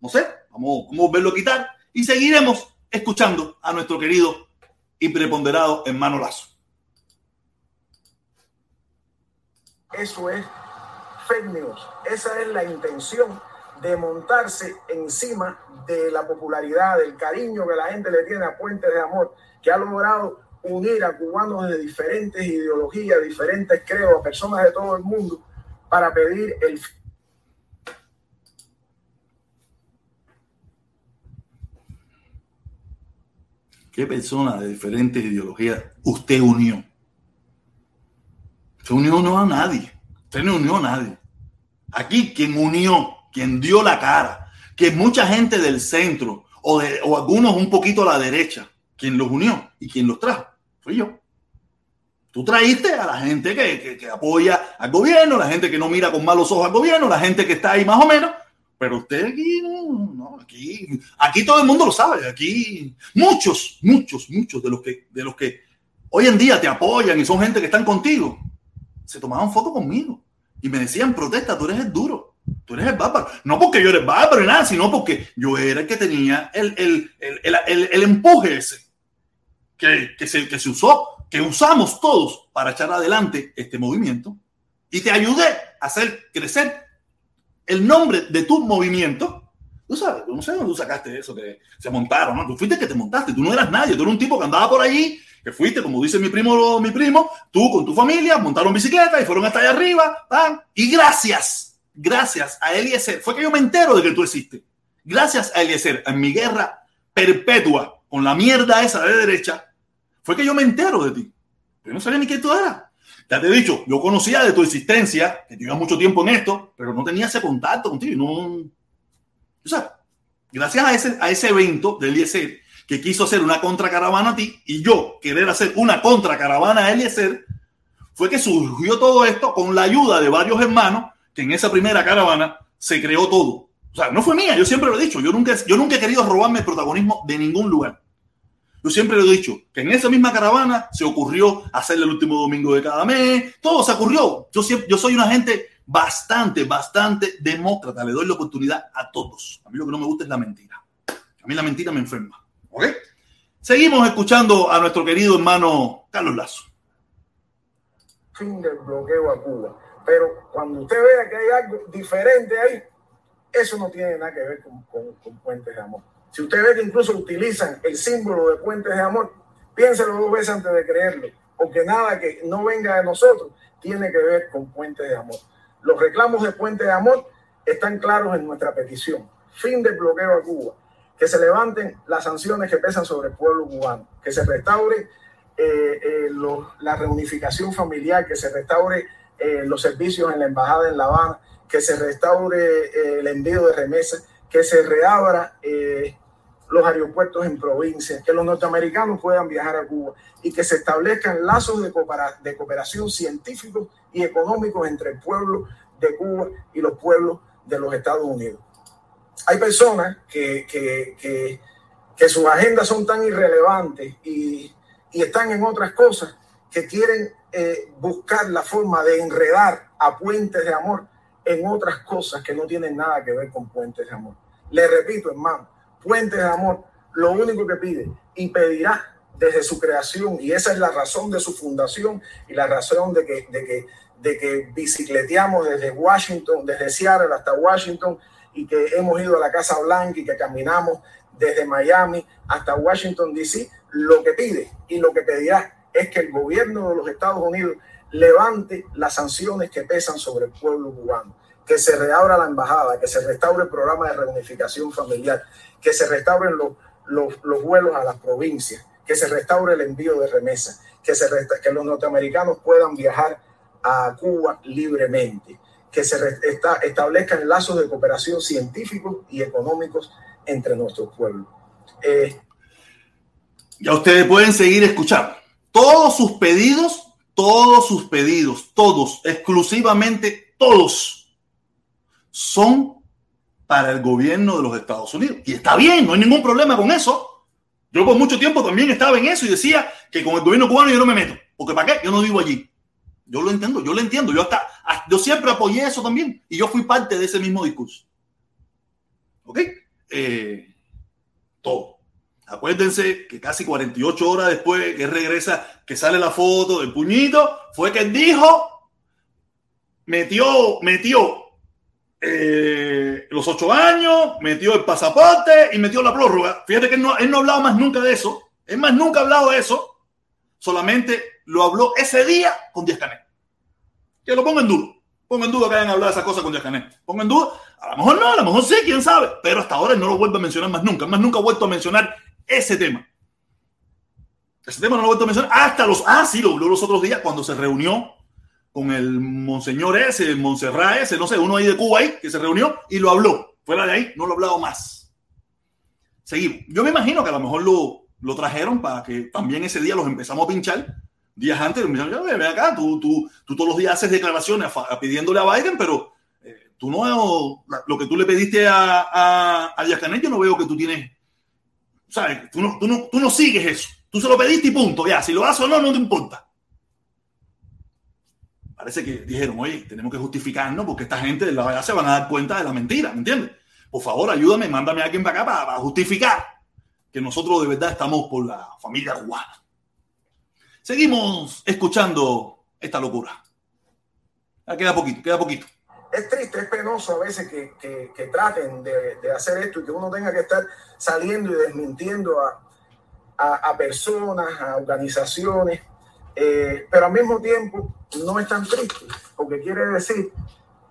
No sé, vamos, vamos a verlo quitar y seguiremos escuchando a nuestro querido y preponderado hermano Lazo.
Eso es fake news. Esa es la intención de montarse encima de la popularidad, del cariño que la gente le tiene a Puentes de Amor, que ha logrado unir a cubanos de diferentes ideologías, diferentes credos, a personas de todo el mundo, para pedir el
¿Qué persona de diferentes ideologías usted unió? Usted unió no a nadie. Usted no unió a nadie. Aquí quien unió, quien dio la cara, que mucha gente del centro o, de, o algunos un poquito a la derecha, quien los unió y quien los trajo, fui yo. Tú traíste a la gente que, que, apoya al gobierno, la gente que no mira con malos ojos al gobierno, la gente que está ahí más o menos, pero usted aquí no, no, aquí, aquí todo el mundo lo sabe, aquí muchos, muchos, muchos de los que, de los que hoy en día te apoyan y son gente que están contigo, se tomaban fotos conmigo y me decían, protesta, tú eres el duro, tú eres el bárbaro. No porque yo era el bárbaro y nada, sino porque yo era el que tenía el, el, el, el empuje ese que, que, se, que se usó, que usamos todos para echar adelante este movimiento y te ayudé a hacer crecer el nombre de tu movimiento. Tú sabes, no sé dónde tú sacaste eso, que se montaron, ¿no? Tú fuiste que te montaste, tú no eras nadie, tú eras un tipo que andaba por allí, que fuiste, como dice mi primo, mi primo, tú con tu familia montaron bicicleta y fueron hasta allá arriba, y gracias, gracias a Eliezer, fue que yo me entero de que tú existes. Gracias a Eliezer, en mi guerra perpetua con la mierda esa de derecha, fue que yo me entero de ti. Yo no sabía ni quién tú eras. Ya te he dicho, yo conocía de tu existencia, que llevas mucho tiempo en esto, pero no tenía ese contacto contigo. No, o sea, gracias a ese, a ese evento del Eliezer, que quiso hacer una contracaravana a ti y yo querer hacer una contracaravana a Eliezer, fue que surgió todo esto con la ayuda de varios hermanos que en esa primera caravana se creó todo. O sea, no fue mía, yo siempre lo he dicho, yo nunca, yo nunca he querido robarme el protagonismo de ningún lugar. Yo siempre lo he dicho, que en esa misma caravana se ocurrió hacerle el último domingo de cada mes, todo se ocurrió. Yo, siempre, yo soy una gente bastante, bastante demócrata, le doy la oportunidad a todos. A mí lo que no me gusta es la mentira. A mí la mentira me enferma. ¿Ok? Seguimos escuchando a nuestro querido hermano Carlos Lazo.
Fin del bloqueo a Cuba. Pero cuando usted vea que hay algo diferente ahí, eso no tiene nada que ver con, con, puentes de amor. Si usted ve que incluso utilizan el símbolo de puentes de amor, piénselo dos veces antes de creerlo, porque nada que no venga de nosotros tiene que ver con puentes de amor. Los reclamos de puentes de amor están claros en nuestra petición. Fin del bloqueo a Cuba. Que se levanten las sanciones que pesan sobre el pueblo cubano. Que se restaure eh, eh, la reunificación familiar. Que se restaure eh, los servicios en la embajada en La Habana que se restaure el envío de remesas, que se reabra eh, los aeropuertos en provincias, que los norteamericanos puedan viajar a Cuba y que se establezcan lazos de, cooperación científicos y económicos entre el pueblo de Cuba y los pueblos de los Estados Unidos. Hay personas que, que, que, que sus agendas son tan irrelevantes y, y, están en otras cosas que quieren eh, buscar la forma de enredar a puentes de amor en otras cosas que no tienen nada que ver con puentes de amor. Le repito, hermano, puentes de amor, lo único que pide y pedirá desde su creación, y esa es la razón de su fundación y la razón de que, de que, de que bicicleteamos desde Washington, desde Seattle hasta Washington, y que hemos ido a la Casa Blanca y que caminamos desde Miami hasta Washington, D.C., lo que pide y lo que pedirá es que el gobierno de los Estados Unidos levante las sanciones que pesan sobre el pueblo cubano, que se reabra la embajada, que se restaure el programa de reunificación familiar, que se restauren los, los, vuelos a las provincias, que se restaure el envío de remesas, que, que los norteamericanos puedan viajar a Cuba libremente, que se establezcan lazos de cooperación científicos y económicos entre nuestros pueblos.
Eh, ya ustedes pueden seguir escuchando todos sus pedidos todos sus pedidos, todos, exclusivamente todos, son para el gobierno de los Estados Unidos. Y está bien, no hay ningún problema con eso. Yo por mucho tiempo también estaba en eso y decía que con el gobierno cubano yo no me meto. Porque ¿para qué? Yo no vivo allí. Yo lo entiendo, yo lo entiendo. Yo, hasta, yo siempre apoyé eso también. Y yo fui parte de ese mismo discurso. ¿Ok? Eh, todo. Acuérdense que casi 48 horas después que regresa, que sale la foto del puñito, fue que dijo, metió, metió eh, los ocho años, metió el pasaporte y metió la prórroga. Fíjate que él no, él no ha hablado más nunca de eso. Es más, nunca ha hablado de eso. Solamente lo habló ese día con Díaz Canet. Que lo pongo en duda. Pongo en duda que hayan hablado de esas cosas con Díaz Canet. Pongo en duda. A lo mejor no, a lo mejor sí, quién sabe. Pero hasta ahora no lo vuelvo a mencionar más nunca. Más nunca ha vuelto a mencionar ese tema. Ese tema no lo he vuelto a mencionar hasta los. Ah, sí, lo habló los otros días cuando se reunió con el monseñor ese, el Montserrat ese, no sé, uno ahí de Cuba ahí, que se reunió y lo habló. Fuera de ahí, no lo ha hablado más. Seguimos. Yo me imagino que a lo mejor lo, lo trajeron para que también ese día los empezamos a pinchar. Días antes, ven acá, tú, tú, tú todos los días haces declaraciones pidiéndole a Biden, pero eh, tú no, lo que tú le pediste a, a, a Díaz Canel, yo no veo que tú tienes ¿sabes? Tú no, tú, no, tú no sigues eso. Tú se lo pediste y punto. Ya, si lo haces o no, no te importa. Parece que dijeron, oye, tenemos que justificarnos porque esta gente de la verdad se van a dar cuenta de la mentira, ¿me entiendes? Por favor, ayúdame, mándame a alguien para acá para, justificar que nosotros de verdad estamos por la familia cubana. Seguimos escuchando esta locura. Ya queda poquito, queda poquito
es triste, es penoso a veces que, que, traten de, de, hacer esto y que uno tenga que estar saliendo y desmintiendo a, a, personas, a organizaciones, eh, pero al mismo tiempo no es tan triste, porque quiere decir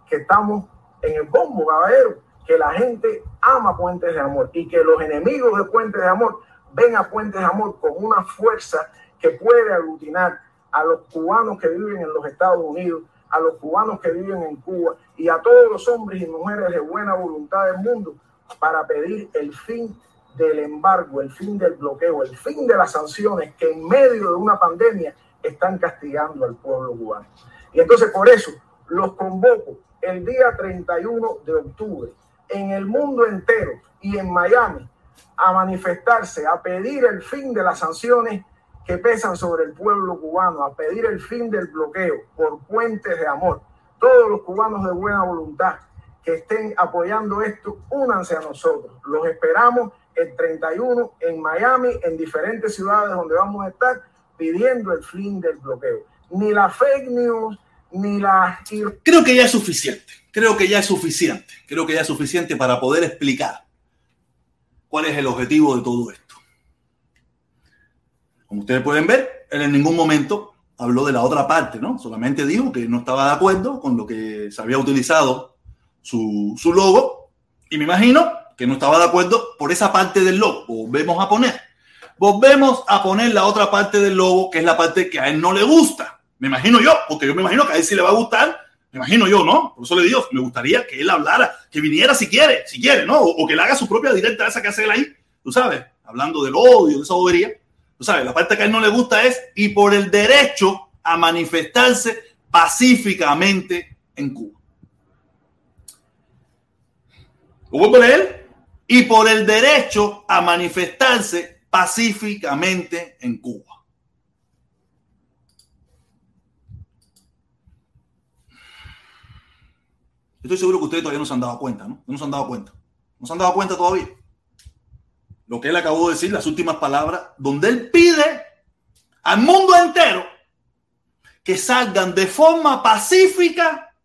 que estamos en el bombo, caballero, que la gente ama Puentes de Amor y que los enemigos de Puentes de Amor ven a Puentes de Amor con una fuerza que puede aglutinar a los cubanos que viven en los Estados Unidos, a los cubanos que viven en Cuba y a todos los hombres y mujeres de buena voluntad del mundo para pedir el fin del embargo, el fin del bloqueo, el fin de las sanciones que en medio de una pandemia están castigando al pueblo cubano. Y entonces por eso los convoco el día 31 de octubre en el mundo entero y en Miami a manifestarse, a pedir el fin de las sanciones que pesan sobre el pueblo cubano, a pedir el fin del bloqueo por puentes de amor. Todos los cubanos de buena voluntad que estén apoyando esto, únanse a nosotros. Los esperamos el 31 en Miami, en diferentes ciudades donde vamos a estar pidiendo el fin del bloqueo. Ni la fake news, ni la...
Creo que ya es suficiente, creo que ya es suficiente, creo que ya es suficiente para poder explicar cuál es el objetivo de todo esto. Como ustedes pueden ver, él en ningún momento habló de la otra parte, ¿no? Solamente dijo que no estaba de acuerdo con lo que se había utilizado su, su logo y me imagino que no estaba de acuerdo por esa parte del logo. Volvemos a poner. Volvemos a poner la otra parte del logo, que es la parte que a él no le gusta. Me imagino yo, porque yo me imagino que a él sí le va a gustar. Me imagino yo, ¿no? Por eso le digo, me gustaría que él hablara, que viniera si quiere, si quiere, ¿no? O, que le haga su propia directa esa que hace él ahí, tú sabes, hablando del odio, de esa bobería. Tú sabes, la parte que a él no le gusta es y por el derecho a manifestarse pacíficamente en Cuba. ¿Lo vuelvo a leer? Y por el derecho a manifestarse pacíficamente en Cuba. Estoy seguro que ustedes todavía no se han dado cuenta, ¿no? No se han dado cuenta. No se han dado cuenta todavía. Lo que él acabó de decir, las últimas palabras, donde él pide al mundo entero que salgan de forma pacífica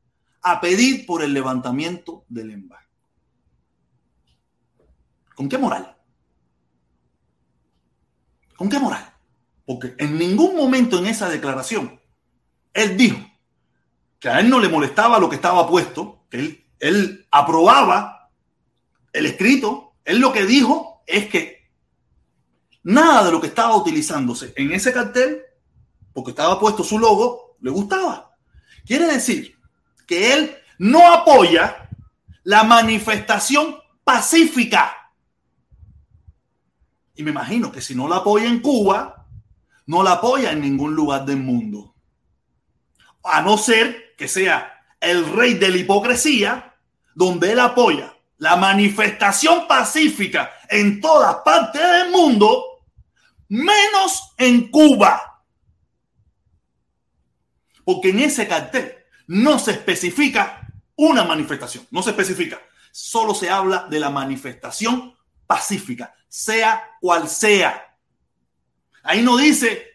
a pedir por el levantamiento del embargo. ¿Con qué moral? ¿Con qué moral? Porque en ningún momento en esa declaración él dijo que a él no le molestaba lo que estaba puesto, que él, él aprobaba el escrito. Él lo que dijo es que nada de lo que estaba utilizándose en ese cartel, porque estaba puesto su logo, le gustaba. Quiere decir que él no apoya la manifestación pacífica y me imagino que si no la apoya en Cuba, no la apoya en ningún lugar del mundo. A no ser que sea el rey de la hipocresía, donde él apoya la manifestación pacífica en todas partes del mundo, menos en Cuba. Porque en ese cartel no se especifica una manifestación, no se especifica, solo se habla de la manifestación pacífica sea cual sea. Ahí no dice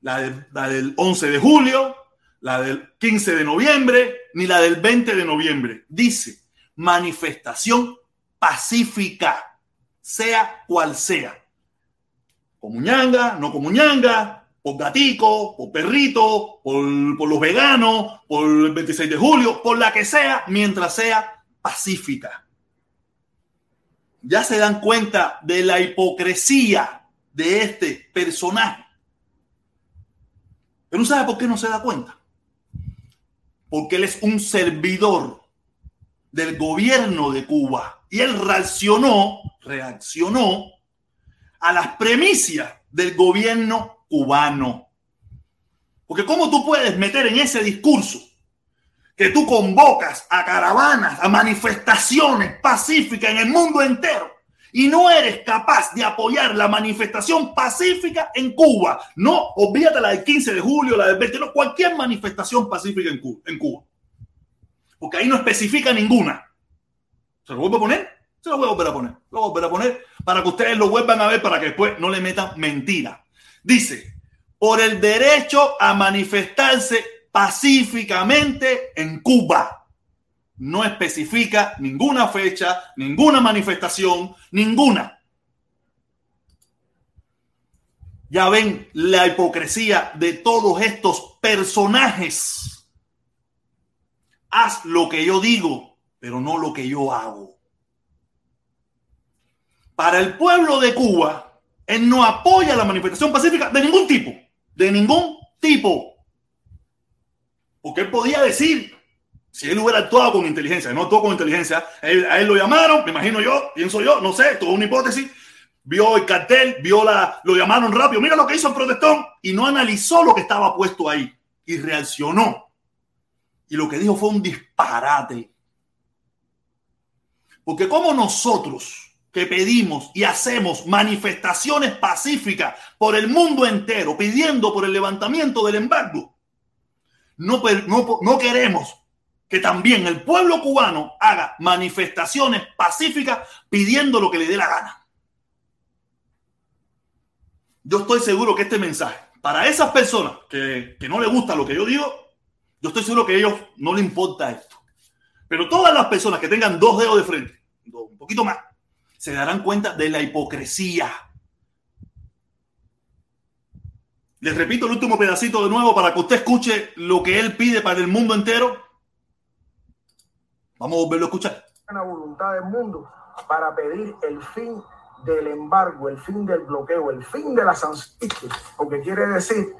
la, del 11 de julio, la del 15 de noviembre, ni la del 20 de noviembre. Dice manifestación pacífica, sea cual sea. Comuñanga, no comuñanga, por gatico, por perrito, por, por los veganos, por el 26 de julio, por la que sea, mientras sea pacífica ya se dan cuenta de la hipocresía de este personaje. Pero sabe por qué no se da cuenta. Porque él es un servidor del gobierno de Cuba y él reaccionó, reaccionó a las premisas del gobierno cubano. Porque cómo tú puedes meter en ese discurso que tú convocas a caravanas, a manifestaciones pacíficas en el mundo entero y no eres capaz de apoyar la manifestación pacífica en Cuba. No, olvídate la del 15 de julio, la del 20, no, cualquier manifestación pacífica en Cuba. Porque ahí no especifica ninguna. ¿Se lo vuelvo a poner? Se lo voy a volver a poner. Lo voy a volver a poner para que ustedes lo vuelvan a ver para que después no le metan mentira. Dice, por el derecho a manifestarse pacíficamente en Cuba. No especifica ninguna fecha, ninguna manifestación, ninguna. Ya ven la hipocresía de todos estos personajes. Haz lo que yo digo, pero no lo que yo hago. Para el pueblo de Cuba, él no apoya la manifestación pacífica de ningún tipo, de ningún tipo. Porque él podía decir, si él hubiera actuado con inteligencia, no actuó con inteligencia, a él, lo llamaron, me imagino yo, pienso yo, no sé, toda una hipótesis, vio el cartel, vio la, lo llamaron rápido, mira lo que hizo el protestón y no analizó lo que estaba puesto ahí y reaccionó. Y lo que dijo fue un disparate. Porque como nosotros que pedimos y hacemos manifestaciones pacíficas por el mundo entero, pidiendo por el levantamiento del embargo, no, no, queremos que también el pueblo cubano haga manifestaciones pacíficas pidiendo lo que le dé la gana. Yo estoy seguro que este mensaje, para esas personas que, que no les gusta lo que yo digo, yo estoy seguro que a ellos no les importa esto. Pero todas las personas que tengan dos dedos de frente, un poquito más, se darán cuenta de la hipocresía. Les repito el último pedacito de nuevo para que usted escuche lo que él pide para el mundo entero. Vamos a volverlo a escuchar.
La voluntad del mundo para pedir el fin del embargo, el fin del bloqueo, el fin de las sanciones, porque quiere decir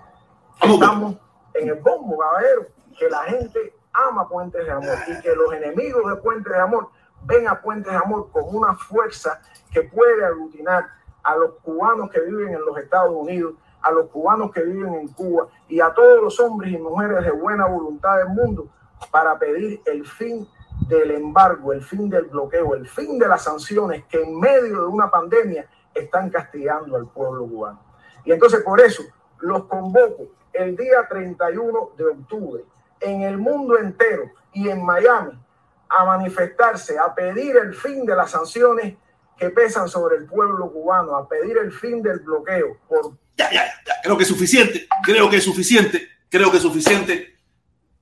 que estamos en el bombo, caballero, que la gente ama Puentes de Amor y que los enemigos de Puentes de Amor ven a Puentes de Amor como una fuerza que puede aglutinar a los cubanos que viven en los Estados Unidos, a los cubanos que viven en Cuba y a todos los hombres y mujeres de buena voluntad del mundo para pedir el fin del embargo, el fin del bloqueo, el fin de las sanciones que en medio de una pandemia están castigando al pueblo cubano. Y entonces por eso los convoco el día 31 de octubre en el mundo entero y en Miami a manifestarse, a pedir el fin de las sanciones que pesan sobre el pueblo cubano, a pedir el fin del bloqueo. Por...
Ya, ya, ya, creo que es suficiente, creo que es suficiente, creo que es suficiente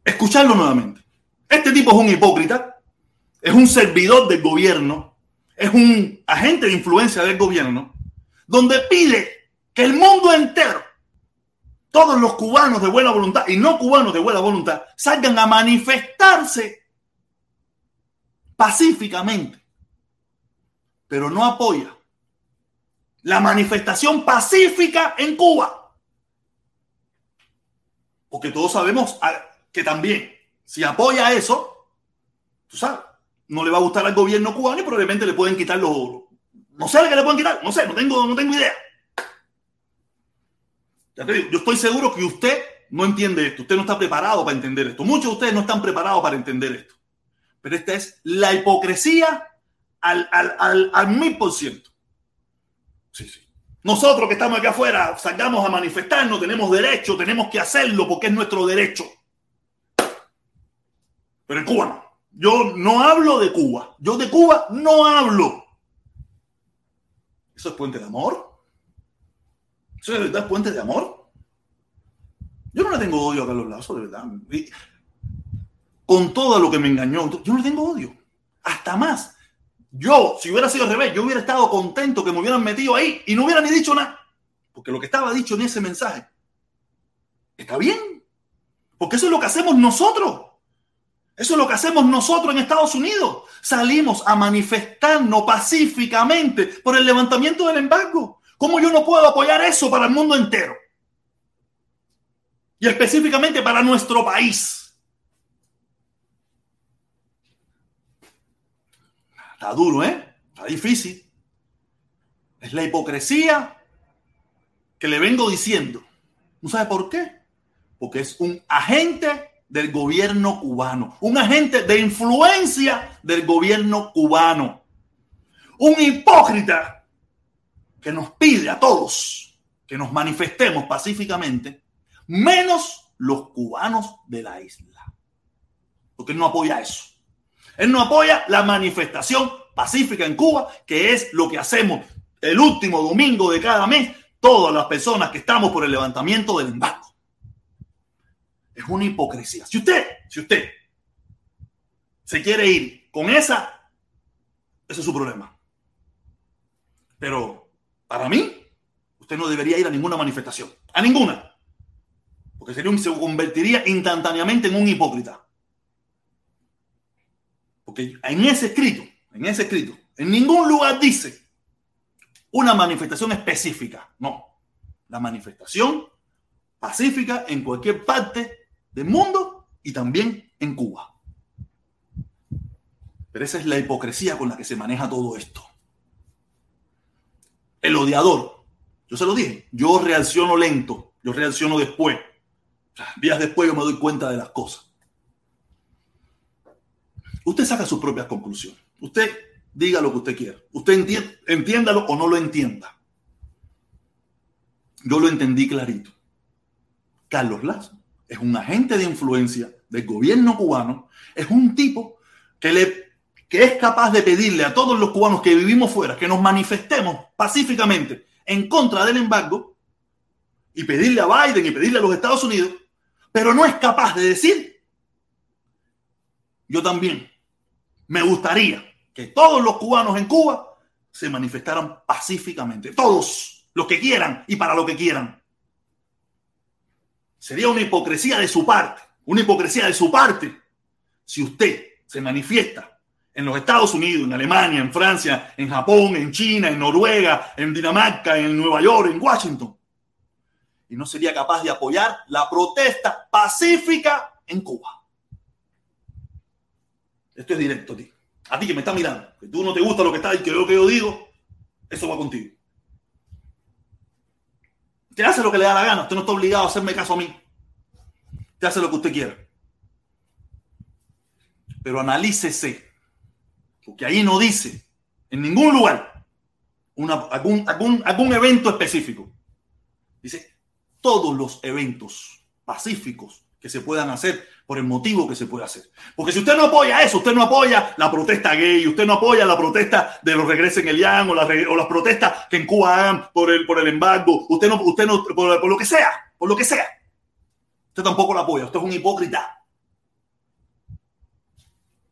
escucharlo nuevamente. Este tipo es un hipócrita, es un servidor del gobierno, es un agente de influencia del gobierno, donde pide que el mundo entero, todos los cubanos de buena voluntad y no cubanos de buena voluntad, salgan a manifestarse pacíficamente, pero no apoya la manifestación pacífica en Cuba. Porque todos sabemos que también, si apoya eso, tú sabes, no le va a gustar al gobierno cubano y probablemente le pueden quitar los... No sé qué le pueden quitar, no sé, no tengo, no tengo idea. Ya te digo, yo estoy seguro que usted no entiende esto, usted no está preparado para entender esto. Muchos de ustedes no están preparados para entender esto. Pero esta es la hipocresía al, al, mil por ciento. Sí, sí. Nosotros que estamos aquí afuera salgamos a manifestarnos, tenemos derecho, tenemos que hacerlo porque es nuestro derecho. Pero en Cuba no. Yo no hablo de Cuba. Yo de Cuba no hablo. ¿Eso es puente de amor? ¿Eso de verdad es puente de amor? Yo no le tengo odio a Carlos Lazo, de verdad con todo lo que me engañó. Yo no le tengo odio. Hasta más. Yo, si hubiera sido al revés, yo hubiera estado contento que me hubieran metido ahí y no hubiera ni dicho nada. Porque lo que estaba dicho en ese mensaje está bien. Porque eso es lo que hacemos nosotros. Eso es lo que hacemos nosotros en Estados Unidos. Salimos a manifestarnos pacíficamente por el levantamiento del embargo. ¿Cómo yo no puedo apoyar eso para el mundo entero? Y específicamente para nuestro país. Está duro, ¿eh? Está difícil. Es la hipocresía que le vengo diciendo. ¿No sabe por qué? Porque es un agente del gobierno cubano, un agente de influencia del gobierno cubano, un hipócrita que nos pide a todos que nos manifestemos pacíficamente, menos los cubanos de la isla, porque no apoya eso. Él no apoya la manifestación pacífica en Cuba, que es lo que hacemos el último domingo de cada mes, todas las personas que estamos por el levantamiento del embargo. Es una hipocresía. Si usted, si usted se quiere ir con esa, ese es su problema. Pero para mí, usted no debería ir a ninguna manifestación, a ninguna, porque sería se convertiría instantáneamente en un hipócrita. Porque en ese escrito, en ese escrito, en ningún lugar dice una manifestación específica. No. La manifestación pacífica en cualquier parte del mundo y también en Cuba. Pero esa es la hipocresía con la que se maneja todo esto. el odiador. Yo se lo dije, yo reacciono lento, yo reacciono después. días después yo me doy cuenta de las cosas. Usted saca sus propias conclusiones. Usted diga lo que usted quiera. Usted entiéndalo o no lo entienda. Yo lo entendí clarito. Carlos Lazo es un agente de influencia del gobierno cubano, es un tipo que, le, que es capaz de pedirle a todos los cubanos que vivimos fuera que nos manifestemos pacíficamente en contra del embargo y pedirle a Biden y pedirle a los Estados Unidos, pero no es capaz de decir, yo también me gustaría que todos los cubanos en Cuba se manifestaran pacíficamente, todos los que quieran y para lo que quieran. Sería una hipocresía de su parte, una hipocresía de su parte, si usted se manifiesta en los Estados Unidos, en Alemania, en Francia, en Japón, en China, en Noruega, en Dinamarca, en Nueva York, en Washington, y no sería capaz de apoyar la protesta pacífica en Cuba. Esto es directo a ti. A ti que me estás mirando, que tú no te gusta lo que está y que lo que yo digo, eso va contigo. Usted hace lo que le da la gana. Usted no está obligado a hacerme caso a mí. Usted hace lo que usted quiera. Pero analícese. Porque ahí no dice en ningún lugar algún, algún, algún evento específico. Dice todos los eventos pacíficos que se puedan hacer por el motivo que se puede hacer. Porque si usted no apoya eso, usted no apoya la protesta gay, usted no apoya la protesta de los regresen el IAN o, las protestas que en Cuba hagan por el, por el embargo, usted no, usted no por, lo que sea, por lo que sea. Usted tampoco la apoya, usted es un hipócrita.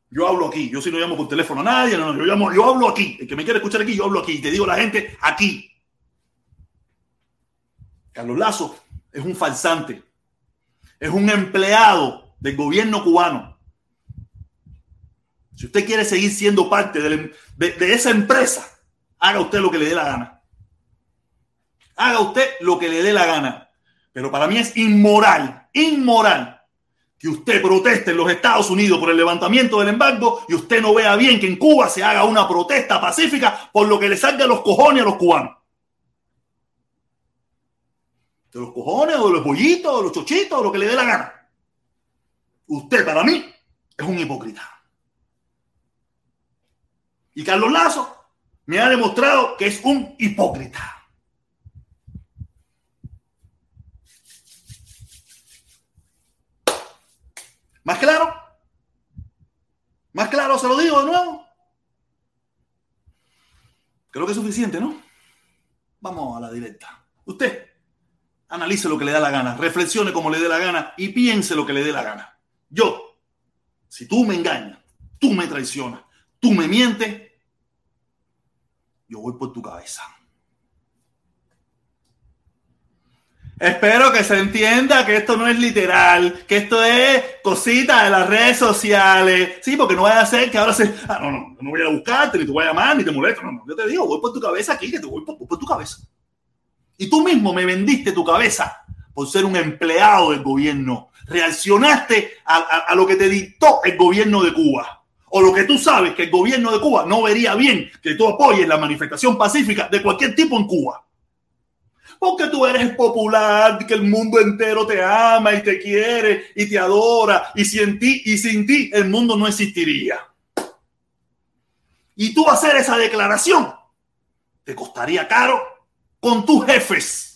Yo hablo aquí, yo si no llamo por teléfono a nadie, no, yo, llamo, yo hablo aquí. El que me quiere escuchar aquí, yo hablo aquí. Y te digo a la gente aquí. Carlos Lazo es un falsante es un empleado del gobierno cubano. Si usted quiere seguir siendo parte de, esa empresa, haga usted lo que le dé la gana. Haga usted lo que le dé la gana. Pero para mí es inmoral, inmoral que usted proteste en los Estados Unidos por el levantamiento del embargo y usted no vea bien que en Cuba se haga una protesta pacífica por lo que le salga los cojones a los cubanos de los cojones o de los bollitos o los chochitos o lo que le dé la gana. Usted para mí es un hipócrita. Y Carlos Lazo me ha demostrado que es un hipócrita. ¿Más claro? ¿Más claro se lo digo de nuevo? Creo que es suficiente, ¿no? Vamos a la directa. Usted analice lo que le da la gana, reflexione como le dé la gana y piense lo que le dé la gana. Yo, si tú me engañas, tú me traicionas, tú me mientes, yo voy por tu cabeza. Espero que se entienda que esto no es literal, que esto es cosita de las redes sociales. Sí, porque no vaya a ser que ahora se. Ah, no, no, no voy a buscarte, ni te voy a llamar, ni te molesto. No, no, yo te digo, voy por tu cabeza aquí, que te voy por tu cabeza. Y tú mismo me vendiste tu cabeza por ser un empleado del gobierno. Reaccionaste a, lo que te dictó el gobierno de Cuba. O lo que tú sabes que el gobierno de Cuba no vería bien que tú apoyes la manifestación pacífica de cualquier tipo en Cuba. Porque tú eres popular, que el mundo entero te ama y te quiere y te adora. Y sin ti, y sin ti el mundo no existiría. Y tú hacer esa declaración te costaría caro con tus jefes.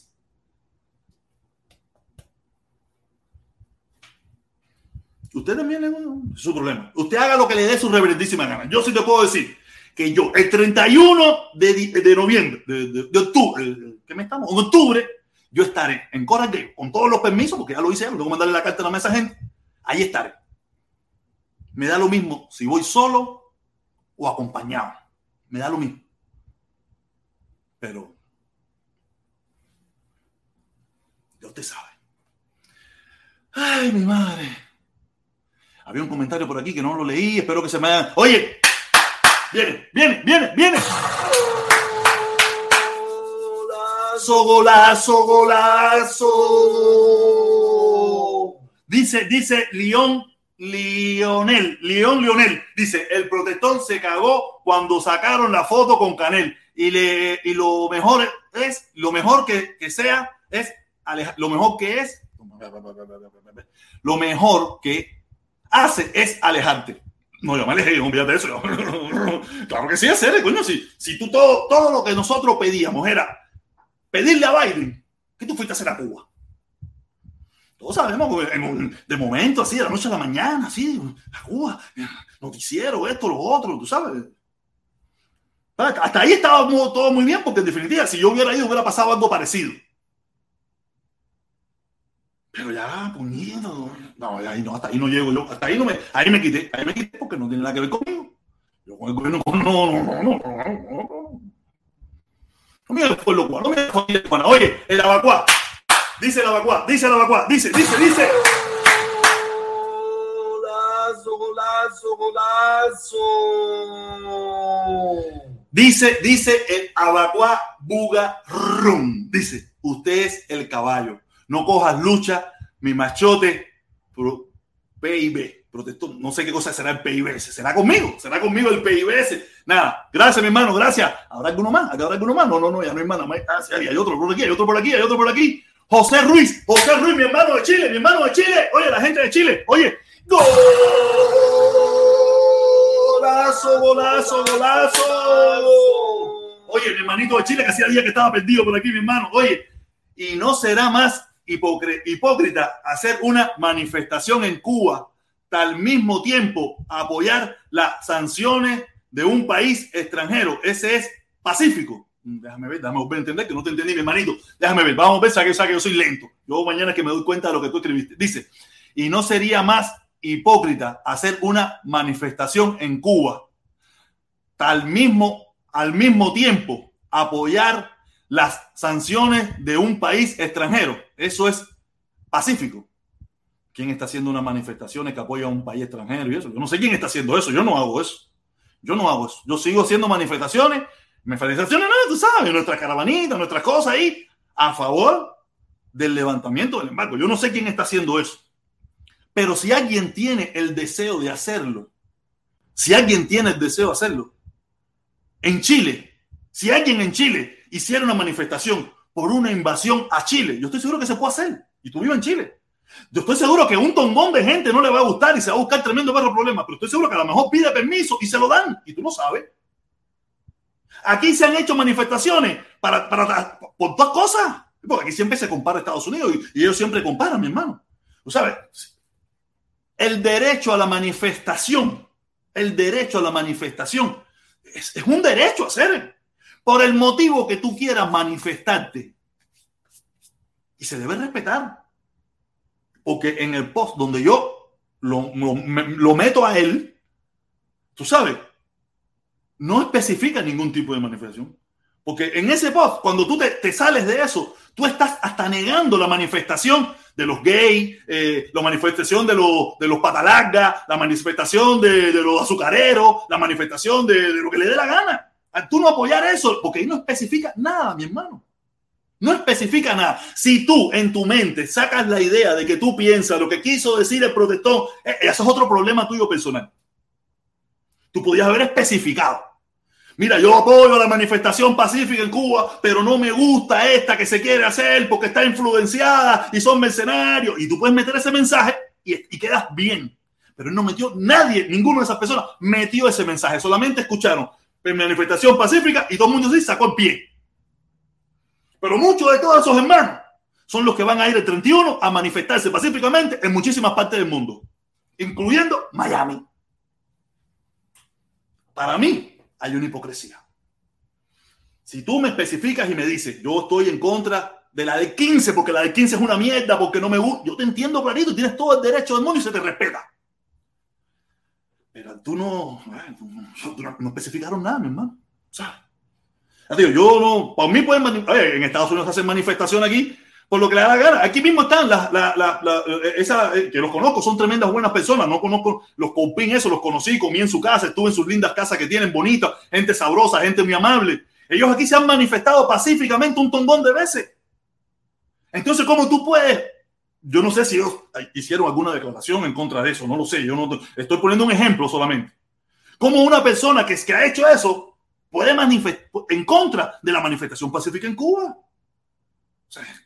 Usted también es su problema. Usted haga lo que le dé su reverendísima gana. Yo sí te puedo decir que yo, el 31 de, noviembre, de, octubre, ¿qué me estamos? En octubre, yo estaré en Coral con todos los permisos, porque ya lo hice, tengo que mandarle la carta a la mesa gente. Ahí estaré. Me da lo mismo si voy solo o acompañado. Me da lo mismo. Pero usted sabe. Ay, mi madre. Había un comentario por aquí que no lo leí. Espero que se me haya. Oye, viene, viene, viene, viene. Golazo, golazo, golazo. Dice, dice León Lionel, León Lionel, dice, el protestón se cagó cuando sacaron la foto con Canel. y, le, y lo mejor es, lo mejor que, que sea, es lo mejor que es, lo mejor que hace es alejarte. No, yo me alejé, día de eso. claro que sí, hacer, coño. Si, si tú todo, todo lo que nosotros pedíamos era pedirle a Biden que tú fuiste a hacer a Cuba. Todos sabemos, de momento, así, de la noche a la mañana, así, a Cuba, noticiero, esto, lo otro, tú sabes. Hasta ahí estaba todo muy bien, porque en definitiva, si yo hubiera ido, hubiera pasado algo parecido. Pero ya, poniendo. No, ahí no, hasta ahí no llego yo. Hasta ahí no me. Ahí me quité. Ahí me quité porque no tiene nada que ver conmigo. Yo con el gobierno. No, no, no, no, no. No, no me fue lo cual. No me fue lo Oye, el abacuá. Dice el abacuá. Dice el abacuá. Dice, dice, dice.
Golazo, golazo, golazo.
Dice, dice el abacuá buga rum. Dice, usted es el caballo no cojas lucha, mi machote, PIB, protestó, no sé qué cosa será el PIB, será conmigo, será conmigo el PIB Nada, gracias mi hermano, gracias. ¿Habrá alguno más? ¿Habrá alguno más? No, no, no, ya no hay más. Ah, sí, hay otro por aquí, hay otro por aquí, hay otro por aquí. José Ruiz, José Ruiz, mi hermano de Chile, mi hermano de Chile. Oye, la gente de Chile, oye, golazo, golazo, golazo. Oye, mi hermanito de Chile que hacía día que estaba perdido por aquí, mi hermano. Oye, y no será más hipócrita hacer una manifestación en Cuba, al mismo tiempo apoyar las sanciones de un país extranjero. Ese es pacífico. Déjame ver, déjame ver, entender que no te entendí, mi hermanito. Déjame ver, vamos a ver, sabe que yo soy lento. Yo mañana que me doy cuenta de lo que tú escribiste. Dice, y no sería más hipócrita hacer una manifestación en Cuba, al mismo, al mismo tiempo apoyar las sanciones de un país extranjero. Eso es pacífico. ¿Quién está haciendo unas manifestaciones que apoya a un país extranjero y eso? Yo no sé quién está haciendo eso. Yo no hago eso. Yo no hago eso. Yo sigo haciendo manifestaciones. Manifestaciones, no, tú sabes, nuestras caravanitas, nuestras cosas ahí, a favor del levantamiento del embargo. Yo no sé quién está haciendo eso. Pero si alguien tiene el deseo de hacerlo, si alguien tiene el deseo de hacerlo, en Chile, si alguien en Chile hiciera una manifestación por una invasión a Chile, yo estoy seguro que se puede hacer. Y tú vives en Chile. Yo estoy seguro que un tongón de gente no le va a gustar y se va a buscar tremendo barro problema, pero estoy seguro que a lo mejor pide permiso y se lo dan y tú no sabes. Aquí se han hecho manifestaciones para, para, por todas cosas, porque aquí siempre se compara Estados Unidos y, ellos siempre comparan, mi hermano. Tú sabes, el derecho a la manifestación, el derecho a la manifestación es, es un derecho a hacer por el motivo que tú quieras manifestarte. Y se debe respetar. Porque en el post donde yo lo, lo, meto a él, tú sabes, no especifica ningún tipo de manifestación. Porque en ese post, cuando tú te, sales de eso, tú estás hasta negando la manifestación de los gays, eh, la manifestación de, los, de los patalargas, la manifestación de, de, los azucareros, la manifestación de, de, lo que le dé la gana. Tú no apoyar eso, porque ahí no especifica nada, mi hermano. No especifica nada. Si tú en tu mente sacas la idea de que tú piensas lo que quiso decir el protestón, eh, eso es otro problema tuyo personal. Tú podías haber especificado. Mira, yo apoyo la manifestación pacífica en Cuba, pero no me gusta esta que se quiere hacer porque está influenciada y son mercenarios. Y tú puedes meter ese mensaje y, y quedas bien. Pero no metió nadie, ninguno de esas personas metió ese mensaje. Solamente escucharon manifestación pacífica y todo el mundo se sacó el pie. Pero muchos de todos esos hermanos son los que van a ir el 31 a manifestarse pacíficamente en muchísimas partes del mundo, incluyendo Miami. Para mí hay una hipocresía. Si tú me especificas y me dices, yo estoy en contra de la de 15 porque la de 15 es una mierda, porque no me gusta, yo te entiendo clarito, tienes todo el derecho del mundo y se te respeta. Pero tú no, no, especificaron nada, mi hermano. O sea, yo no, para mí pueden, en Estados Unidos hacen manifestación aquí por lo que le da la gana. Aquí mismo están las, la, la, esa, eh, que los conozco, son tremendas buenas personas. No conozco los compín, eso los conocí, comí en su casa, estuve en sus lindas casas que tienen bonitas, gente sabrosa, gente muy amable. Ellos aquí se han manifestado pacíficamente un tondón de veces. Entonces, ¿cómo tú puedes yo no sé si ellos hicieron alguna declaración en contra de eso, no lo sé, yo no estoy poniendo un ejemplo solamente. Como una persona que, que ha hecho eso puede manifestar en contra de la manifestación pacífica en Cuba.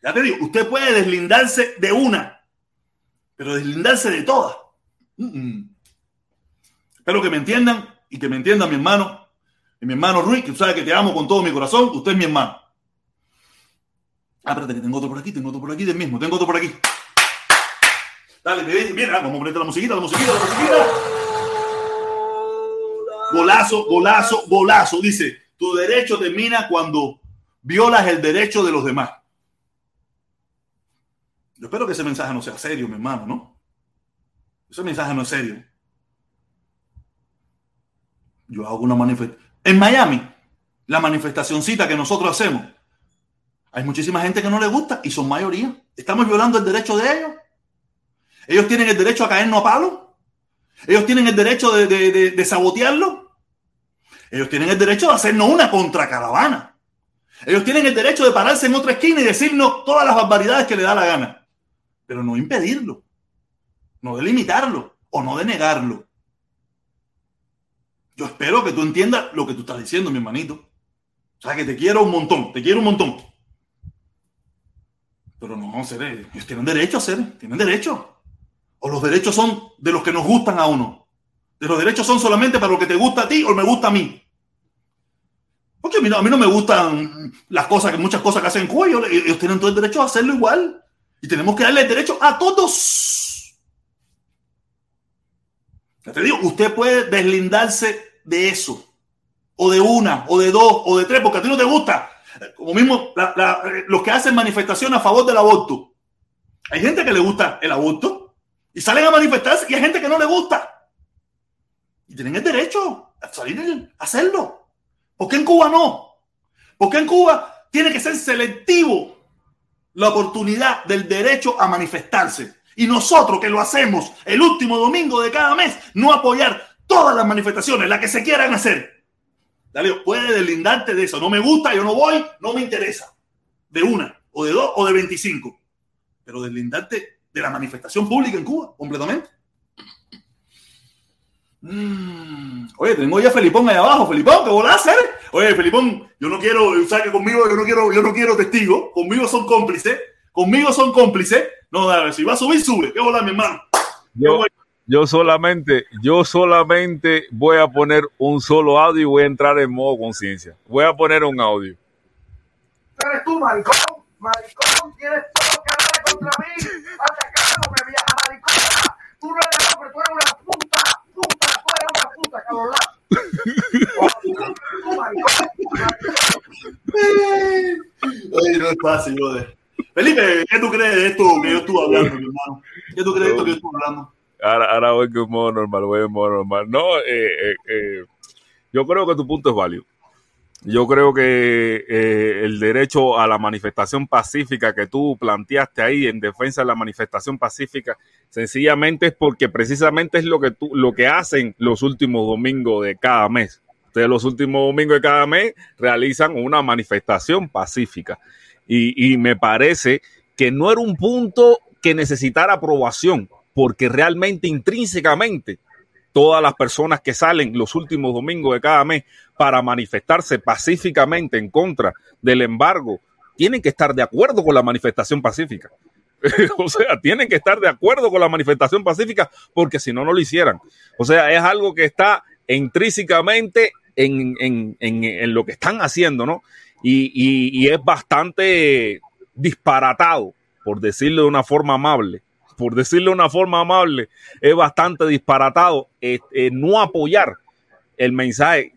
ya te digo, usted puede deslindarse de una, pero deslindarse de todas. Espero que me entiendan y que me entienda mi hermano y mi hermano Ruiz, que sabe que te amo con todo mi corazón. Usted es mi hermano. Ah, espérate, que tengo otro por aquí, tengo otro por aquí del mismo, tengo otro por aquí. Dale, mira, vamos a poner la musiquita, la musiquita, la musiquita. Golazo, golazo, golazo. Dice, tu derecho termina cuando violas el derecho de los demás. Yo espero que ese mensaje no sea serio, mi hermano, ¿no? Ese mensaje no es serio. Yo hago una manifestación. En Miami, la manifestacioncita que nosotros hacemos, hay muchísima gente que no le gusta y son mayoría. Estamos violando el derecho de ellos. Ellos tienen el derecho a caernos a palo. Ellos tienen el derecho de, sabotearlo. Ellos tienen el derecho de hacernos una contracaravana. Ellos tienen el derecho de pararse en otra esquina y decirnos todas las barbaridades que le da la gana. Pero no impedirlo. No delimitarlo o no denegarlo. Yo espero que tú entiendas lo que tú estás diciendo, mi hermanito. O sea, que te quiero un montón, te quiero un montón. Pero no, ser, ellos tienen derecho a ser, tienen derecho. O los derechos son de los que nos gustan a uno. De los derechos son solamente para lo que te gusta a ti o me gusta a mí. Porque a mí, no, me gustan las cosas, muchas cosas que hacen en Cuba. Ellos, tienen todo el derecho a hacerlo igual. Y tenemos que darle el derecho a todos. Ya te digo, usted puede deslindarse de eso. O de una, o de dos, o de tres, porque a ti no te gusta. Como mismo los que hacen manifestación a favor del aborto. Hay gente que le gusta el aborto y salen a manifestarse y hay gente que no le gusta. Y tienen el derecho a salir a hacerlo. ¿Por qué en Cuba no? Porque en Cuba tiene que ser selectivo la oportunidad del derecho a manifestarse. Y nosotros que lo hacemos el último domingo de cada mes, no apoyar todas las manifestaciones, las que se quieran hacer. Dale, puede deslindarte de eso. No me gusta, yo no voy, no me interesa. De una, o de dos, o de veinticinco. Pero deslindarte de la manifestación pública en Cuba, completamente. Mm. Oye, tengo ya a Felipón ahí abajo. Felipón, ¿qué volás a hacer? Oye, Felipón, yo no quiero, o sea que conmigo yo no quiero, yo no quiero testigos. Conmigo son cómplices. Conmigo son cómplices. No, dale, si va a subir, sube. ¿Qué volás, mi hermano?
Yo, yo solamente, yo solamente voy a poner un solo audio y voy a entrar en modo conciencia. Voy a poner un audio.
Eres tú, maricón. Maricón, tienes todo que hablar contra mí. Atacándome, vieja maricona. Tú no eres hombre, tú eres una puta. Puta, tú eres una puta, cabrón.
Oye, no es fácil, brother. Felipe, ¿qué tú crees de esto que yo estuve hablando, mi hermano? ¿Qué tú crees de esto que yo estuve hablando?
Ahora, ahora voy en modo normal, voy en modo normal. No, eh, eh, eh, yo creo que tu punto es válido. Yo creo que eh, el derecho a la manifestación pacífica que tú planteaste ahí en defensa de la manifestación pacífica, sencillamente es porque precisamente es lo que tú, lo que hacen los últimos domingos de cada mes. Ustedes los últimos domingos de cada mes realizan una manifestación pacífica. Y, y me parece que no era un punto que necesitara aprobación, porque realmente intrínsecamente todas las personas que salen los últimos domingos de cada mes para manifestarse pacíficamente en contra del embargo, tienen que estar de acuerdo con la manifestación pacífica. o sea, tienen que estar de acuerdo con la manifestación pacífica porque si no, no lo hicieran. O sea, es algo que está intrínsecamente en, lo que están haciendo, ¿no? Y, y, es bastante disparatado, por decirlo de una forma amable, por decirlo de una forma amable, es bastante disparatado no apoyar el mensaje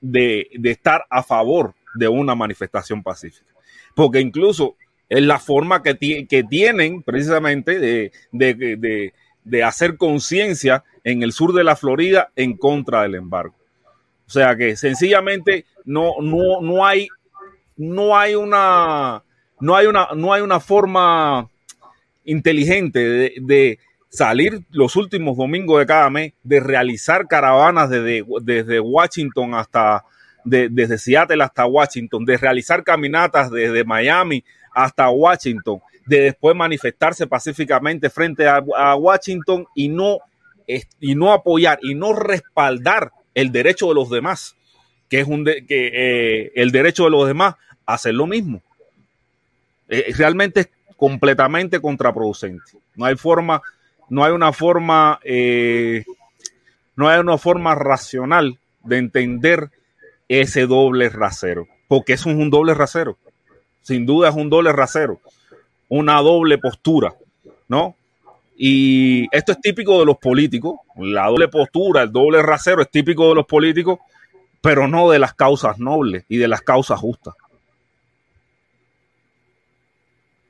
de, estar a favor de una manifestación pacífica. Porque incluso es la forma que, que tienen precisamente de, de hacer conciencia en el sur de la Florida en contra del embargo. O sea que sencillamente no, no, no hay, no hay una, no hay una, no hay una forma inteligente de, salir los últimos domingos de cada mes, de realizar caravanas desde, desde Washington hasta, desde Seattle hasta Washington, de realizar caminatas desde Miami hasta Washington, de después manifestarse pacíficamente frente a, Washington y no, y no apoyar y no respaldar el derecho de los demás. que es un que, eh, el derecho de los demás a hacer lo mismo. Eh, realmente es completamente contraproducente. No hay forma, no hay una forma, eh, no hay una forma racional de entender ese doble rasero, porque eso es un doble rasero. Sin duda es un doble rasero, una doble postura, ¿no? Y esto es típico de los políticos, la doble postura, el doble rasero es típico de los políticos, pero no de las causas nobles y de las causas justas.
¿Qué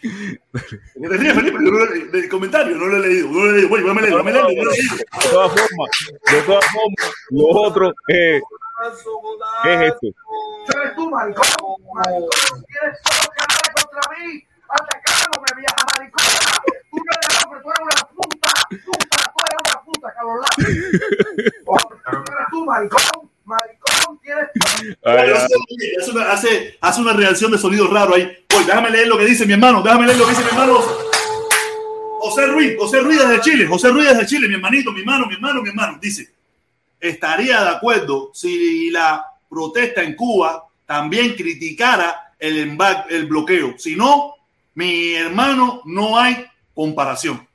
te ríes, Felipe? Yo no, el comentario no lo he leído. No lo he leído. Bueno, me leído, me leído, no lo he leído.
De todas formas, de todas formas, lo otro es, es esto.
Eres tú, maricón. Maricón, todo que hablar contra mí. Atacándome, vieja maricona. Tú no eres hombre, tú eres una puta. Puta, tú eres una puta, Carlos Lázaro. Eres tú, maricón. Maricón,
ay.
Hace una, hace, hace una reacción de sonido raro ahí. Oye, déjame leer lo que dice mi hermano. Déjame leer lo que dice mi hermano. José Ruiz, José Ruiz desde Chile. José Ruiz desde Chile, mi hermanito, mi hermano, mi hermano, mi hermano. Dice, estaría de acuerdo si la protesta en Cuba también criticara el, el bloqueo. Si no, mi hermano, no hay comparación.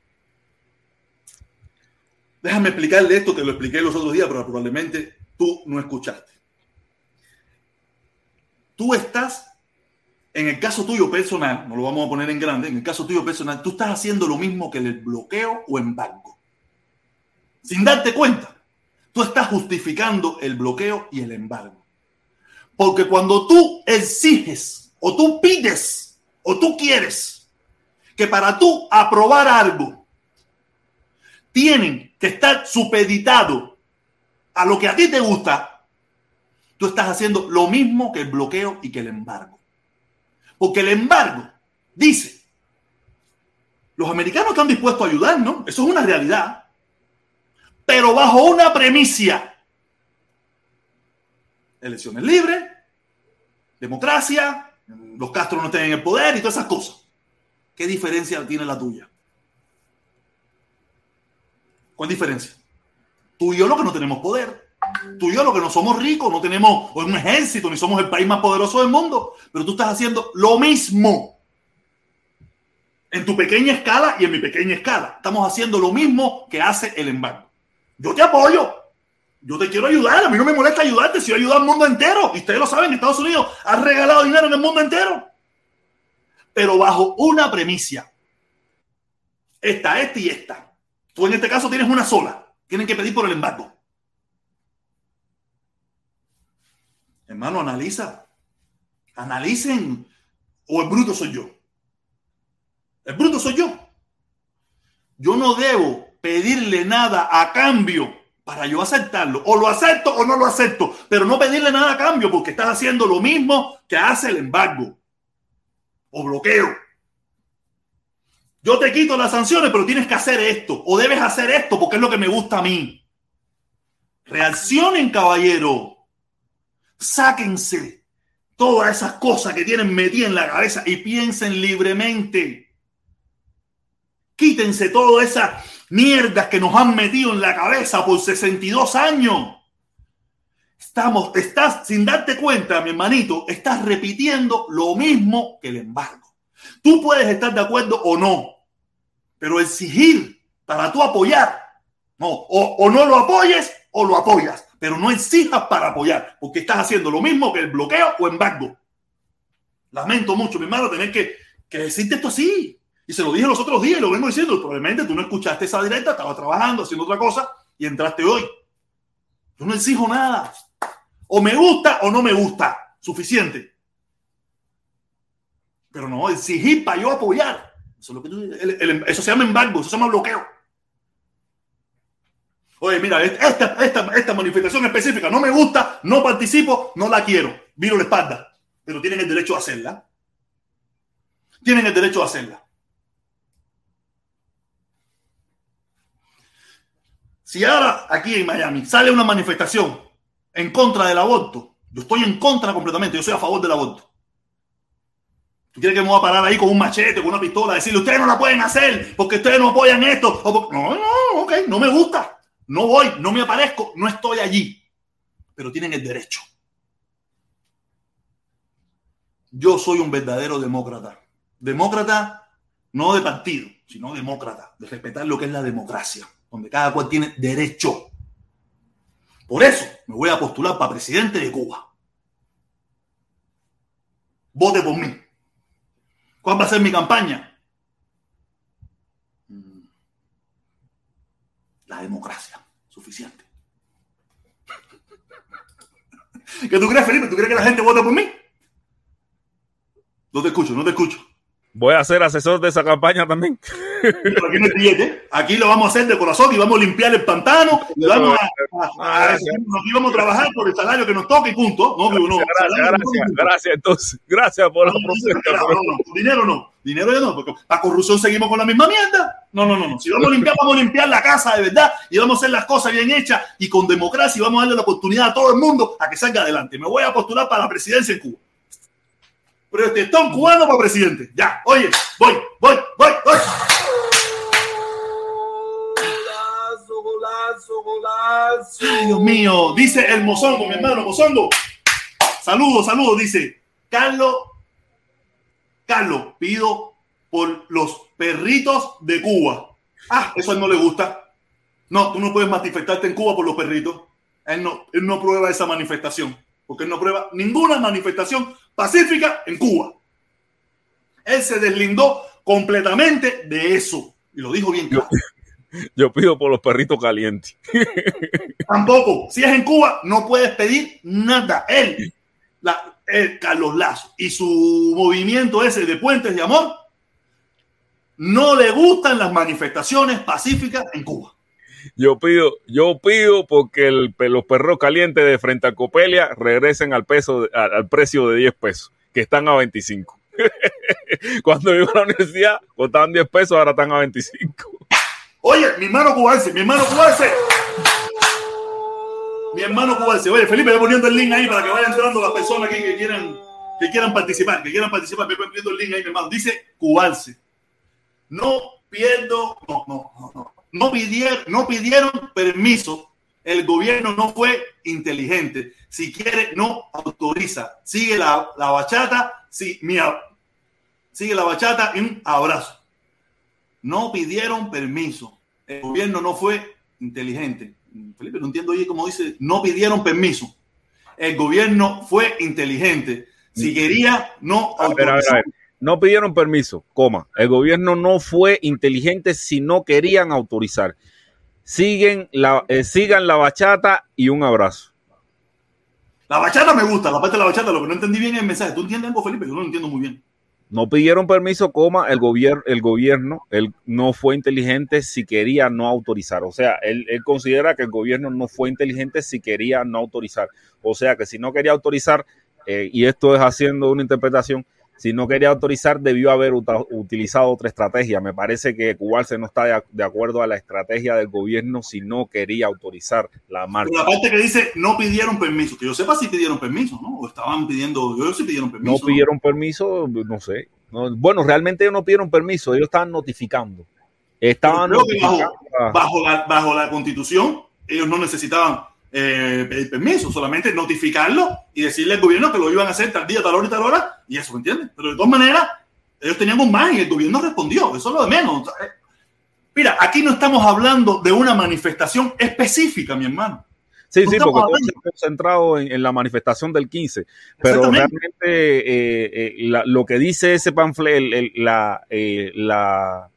Déjame explicarle esto, te lo expliqué los otros días, pero probablemente tú no escuchaste. Tú estás, en el caso tuyo personal, no lo vamos a poner en grande, en el caso tuyo personal, tú estás haciendo lo mismo que el bloqueo o embargo. Sin darte cuenta, tú estás justificando el bloqueo y el embargo. Porque cuando tú exiges o tú pides o tú quieres que para tú aprobar algo tienen que estar supeditado a lo que a ti te gusta, tú estás haciendo lo mismo que el bloqueo y que el embargo. Porque el embargo dice, los americanos están dispuestos a ayudarnos, eso es una realidad, pero bajo una premisa. Elecciones libres, democracia, los Castro no estén en el poder y todas esas cosas. ¿Qué diferencia tiene la tuya? ¿Cuál diferencia? Tú y yo lo que no tenemos poder. Tú y yo lo que no somos ricos, no tenemos un ejército, ni somos el país más poderoso del mundo. Pero tú estás haciendo lo mismo. En tu pequeña escala y en mi pequeña escala. Estamos haciendo lo mismo que hace el embargo. Yo te apoyo. Yo te quiero ayudar. A mí no me molesta ayudarte si yo ayudo al mundo entero. Y ustedes lo saben, Estados Unidos ha regalado dinero en el mundo entero. Pero bajo una premisa. Esta, esta y esta. Tú en este caso tienes una sola. Tienen que pedir por el embargo. Hermano, analiza. Analicen. O el bruto soy yo. El bruto soy yo. Yo no debo pedirle nada a cambio para yo aceptarlo. O lo acepto o no lo acepto. Pero no pedirle nada a cambio porque estás haciendo lo mismo que hace el embargo. O bloqueo. Yo te quito las sanciones, pero tienes que hacer esto. O debes hacer esto porque es lo que me gusta a mí. Reaccionen, caballero. Sáquense todas esas cosas que tienen metidas en la cabeza y piensen libremente. Quítense todas esas mierdas que nos han metido en la cabeza por 62 años. Estamos, estás, sin darte cuenta, mi hermanito, estás repitiendo lo mismo que el embargo. Tú puedes estar de acuerdo o no, pero exigir para tú apoyar, no, o, no lo apoyes o lo apoyas, pero no exijas para apoyar, porque estás haciendo lo mismo que el bloqueo o embargo. Lamento mucho, mi hermano, tener que, que decirte esto así. Y se lo dije los otros días y lo vengo diciendo. Probablemente tú no escuchaste esa directa, estaba trabajando, haciendo otra cosa y entraste hoy. Yo no exijo nada. O me gusta o no me gusta. Suficiente. Pero no, exigir para yo apoyar. Eso, es lo que tú- eso se llama embargo, eso se llama bloqueo. Oye, mira, esta, esta, esta manifestación específica no me gusta, no participo, no la quiero. Viro la espalda. Pero tienen el derecho a hacerla. Tienen el derecho a hacerla. Si ahora aquí en Miami sale una manifestación en contra del aborto, yo estoy en contra completamente, yo soy a favor del aborto. ¿Tú quieres que me voy a parar ahí con un machete, con una pistola, decirle, ustedes no la pueden hacer porque ustedes no apoyan esto? O No, no, ok, no me gusta. No voy, no me aparezco, no estoy allí. pero tienen el derecho. Yo soy un verdadero demócrata. Demócrata no de partido, sino demócrata, de respetar lo que es la democracia, donde cada cual tiene derecho. Por eso me voy a postular para presidente de Cuba. Vote por mí. ¿Cuál va a ser mi campaña? Mm. La democracia. Suficiente. ¿Qué tú crees, Felipe? ¿Tú crees que la gente vota por mí? No te escucho, no te escucho.
Voy a ser asesor de esa campaña también.
Pero aquí no billete. Aquí lo vamos a hacer de corazón y vamos a limpiar el pantano. Y vamos a, a- a- aquí vamos a trabajar por el salario que nos toque y punto. No, no, no.
Gracias, gracias, gracias. Entonces, gracias por la
No, no, no, dinero no, dinero ya no, porque la corrupción seguimos con la misma mierda. No, no, no, no. Si vamos a limpiar, vamos a limpiar la casa de verdad y vamos a hacer las cosas bien hechas y con democracia y vamos a darle la oportunidad a todo el mundo a que salga adelante. Me voy a postular para la presidencia en Cuba. Pero este un cubano para presidente. Ya, oye, voy, voy, voy, voy.
Golazo, golazo, golazo.
Ay, Dios mío, dice el mozongo, mi hermano, mozongo. Saludos, saludos, dice Carlos. Carlos, pido por los perritos de Cuba. Ah, eso a él no le gusta. No, tú no puedes manifestarte en Cuba por los perritos. Él no, él no prueba esa manifestación, porque él no prueba ninguna manifestación pacífica en Cuba. Él se deslindó completamente de eso. Y lo dijo bien claro.
Yo pido por los perritos calientes.
Tampoco. Si es en Cuba, no puedes pedir nada. Él, la, él, Carlos Lazo, y su movimiento ese de puentes de amor, no le gustan las manifestaciones pacíficas en Cuba.
Yo pido, yo pido porque los perros calientes de frente a Copelia regresen al peso, al, precio de 10 pesos, que están a 25. Cuando iba a la universidad, costaban 10 pesos, ahora están a 25.
Oye, mi hermano cubanse, mi hermano cubanse. Mi hermano cubanse. Oye, Felipe, voy poniendo el link ahí para que vayan entrando las personas aquí que quieran, que quieran participar, que quieran participar. Voy poniendo el link ahí, mi hermano. Dice cubanse. No pierdo, no, no, no, no. No pidieron, no pidieron permiso. El gobierno no fue inteligente. Si quiere, no autoriza. Sigue la, la bachata, sí, mi, a- sigue la bachata y un abrazo. No pidieron permiso. El gobierno no fue inteligente. Felipe, no entiendo oye cómo dice, no pidieron permiso. El gobierno fue inteligente. Si quería, no
A ver, a ver, a
autorizó.
ver. No pidieron permiso, coma. El gobierno no fue inteligente si no querían autorizar. Siguen la, eh, sigan la bachata y un abrazo.
La bachata me gusta, la parte de la bachata, lo que no entendí bien es el mensaje. ¿Tú entiendes algo, Felipe? Yo no lo entiendo muy bien.
No pidieron permiso, coma, el, gobierno el gobierno él no fue inteligente si quería no autorizar. O sea, él, él considera que el gobierno no fue inteligente si quería no autorizar. O sea, que si no quería autorizar, eh, y esto es haciendo una interpretación, si no quería autorizar, debió haber utilizado otra estrategia. Me parece que Cubalse no está de, ac- de acuerdo a la estrategia del gobierno si no quería autorizar la marcha.
Pero la parte que dice no pidieron permiso, que yo sepa si pidieron permiso, ¿no? O estaban pidiendo, yo sí pidieron permiso.
No pidieron permiso, no sé. No, bueno, realmente ellos no pidieron permiso, ellos estaban notificando. Estaban
bajo,
notificando.
bajo, la, bajo la constitución, ellos no necesitaban eh, pedir permiso, solamente notificarlo y decirle al gobierno que lo iban a hacer tal día, tal hora y tal hora, y eso, ¿me entiendes? Pero de todas maneras, ellos tenían un más y el gobierno respondió, eso es lo de menos. Eh, Mira, aquí no estamos hablando de una manifestación específica, mi hermano.
Sí,
No
sí, porque todo
hablando-
concentrado en, en la manifestación del 15. Pero realmente eh, eh, la- lo que dice ese panfleto, el- el- la, eh, la-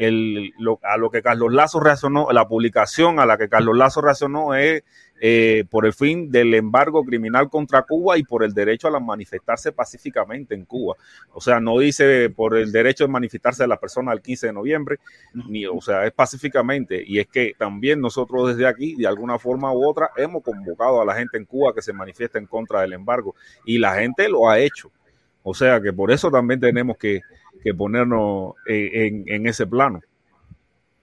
el- lo- a lo que Carlos Lazo reaccionó, la publicación a la que Carlos Lazo reaccionó es eh, por el fin del embargo criminal contra Cuba y por el derecho a la manifestarse pacíficamente en Cuba. O sea, no dice por el derecho de manifestarse de la persona el 15 de noviembre, ni, o sea, es pacíficamente. Y es que también nosotros desde aquí, de alguna forma u otra, hemos convocado a la gente en Cuba que se manifieste en contra del embargo. Y la gente lo ha hecho. O sea que por eso también tenemos que, que ponernos eh, en, en ese plano.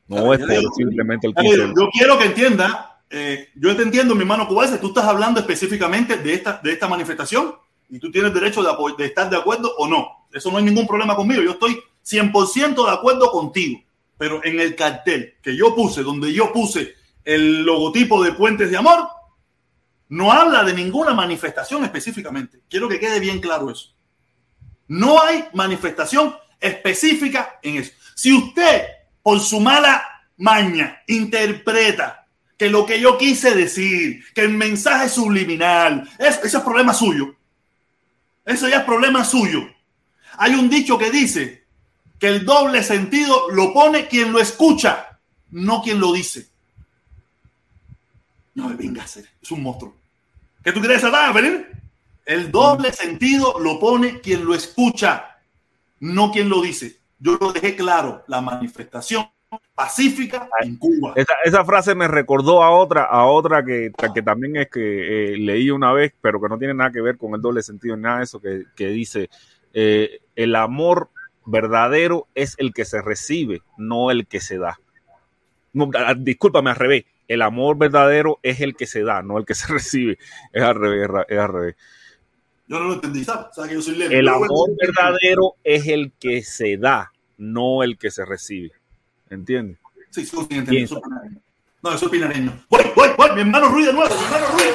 No es por simplemente el
Ya
15
digo, Yo quiero que entienda, eh, yo te entiendo, mi hermano Cubalse, tú estás hablando específicamente de esta, de esta manifestación y tú tienes derecho de, de estar de acuerdo o no. Eso no hay ningún problema conmigo. Yo estoy 100% de acuerdo contigo. Pero en el cartel que yo puse, donde yo puse el logotipo de Puentes de Amor, no habla de ninguna manifestación específicamente. Quiero que quede bien claro eso. No hay manifestación específica en eso. Si usted, por su mala maña, interpreta que lo que yo quise decir, que el mensaje subliminal, es, ese es problema suyo. Eso ya es problema suyo. Hay un dicho que dice que el doble sentido lo pone quien lo escucha, no quien lo dice. No me venga a hacer, es un monstruo. ¿Qué tú quieres saber, Felipe? El doble sentido lo pone quien lo escucha, no quien lo dice. Yo lo dejé claro, la manifestación pacífica en Cuba.
Esa, esa, frase me recordó a otra, a otra que, que también es que eh, leí una vez, pero que no tiene nada que ver con el doble sentido ni nada de eso, que, que dice, eh, el amor verdadero es el que se recibe, no el que se da. No, discúlpame, al revés. El amor verdadero es el que se da, no el que se recibe. Es al revés, es al revés.
Yo no lo entendí, ¿sabes? que yo soy
lento. El amor verdadero es el que se da, no el que se recibe. ¿Entiendes?
Sí, sí, sí, entiendo. No, eso es pinareño. Voy, voy, voy, mi hermano Ruiz de nuevo, mi hermano Ruiz.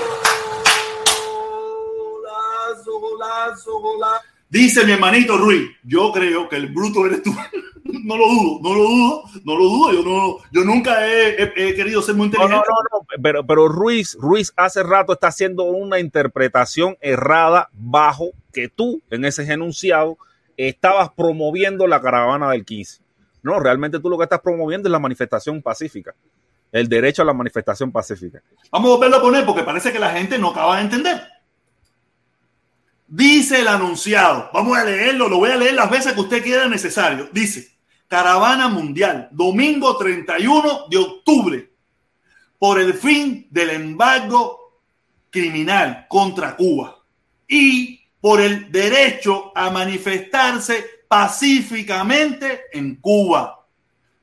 Golazo, golazo, golazo. Dice mi hermanito Ruiz, yo creo que el bruto eres tú. no lo dudo, no lo dudo, no lo dudo. Yo, no, yo nunca he, he, he querido ser muy inteligente.
No, no, no, pero, pero Ruiz, Ruiz hace rato está haciendo una interpretación errada bajo que tú, en ese enunciado, estabas promoviendo la caravana del 15. No, realmente tú lo que estás promoviendo es la manifestación pacífica. El derecho a la manifestación pacífica.
Vamos a volverlo a poner porque parece que la gente no acaba de entender. Dice el anunciado, vamos a leerlo, lo voy a leer las veces que usted quiera necesario. Dice, Caravana Mundial, domingo 31 de octubre, por el fin del embargo criminal contra Cuba y por el derecho a manifestarse pacíficamente en Cuba.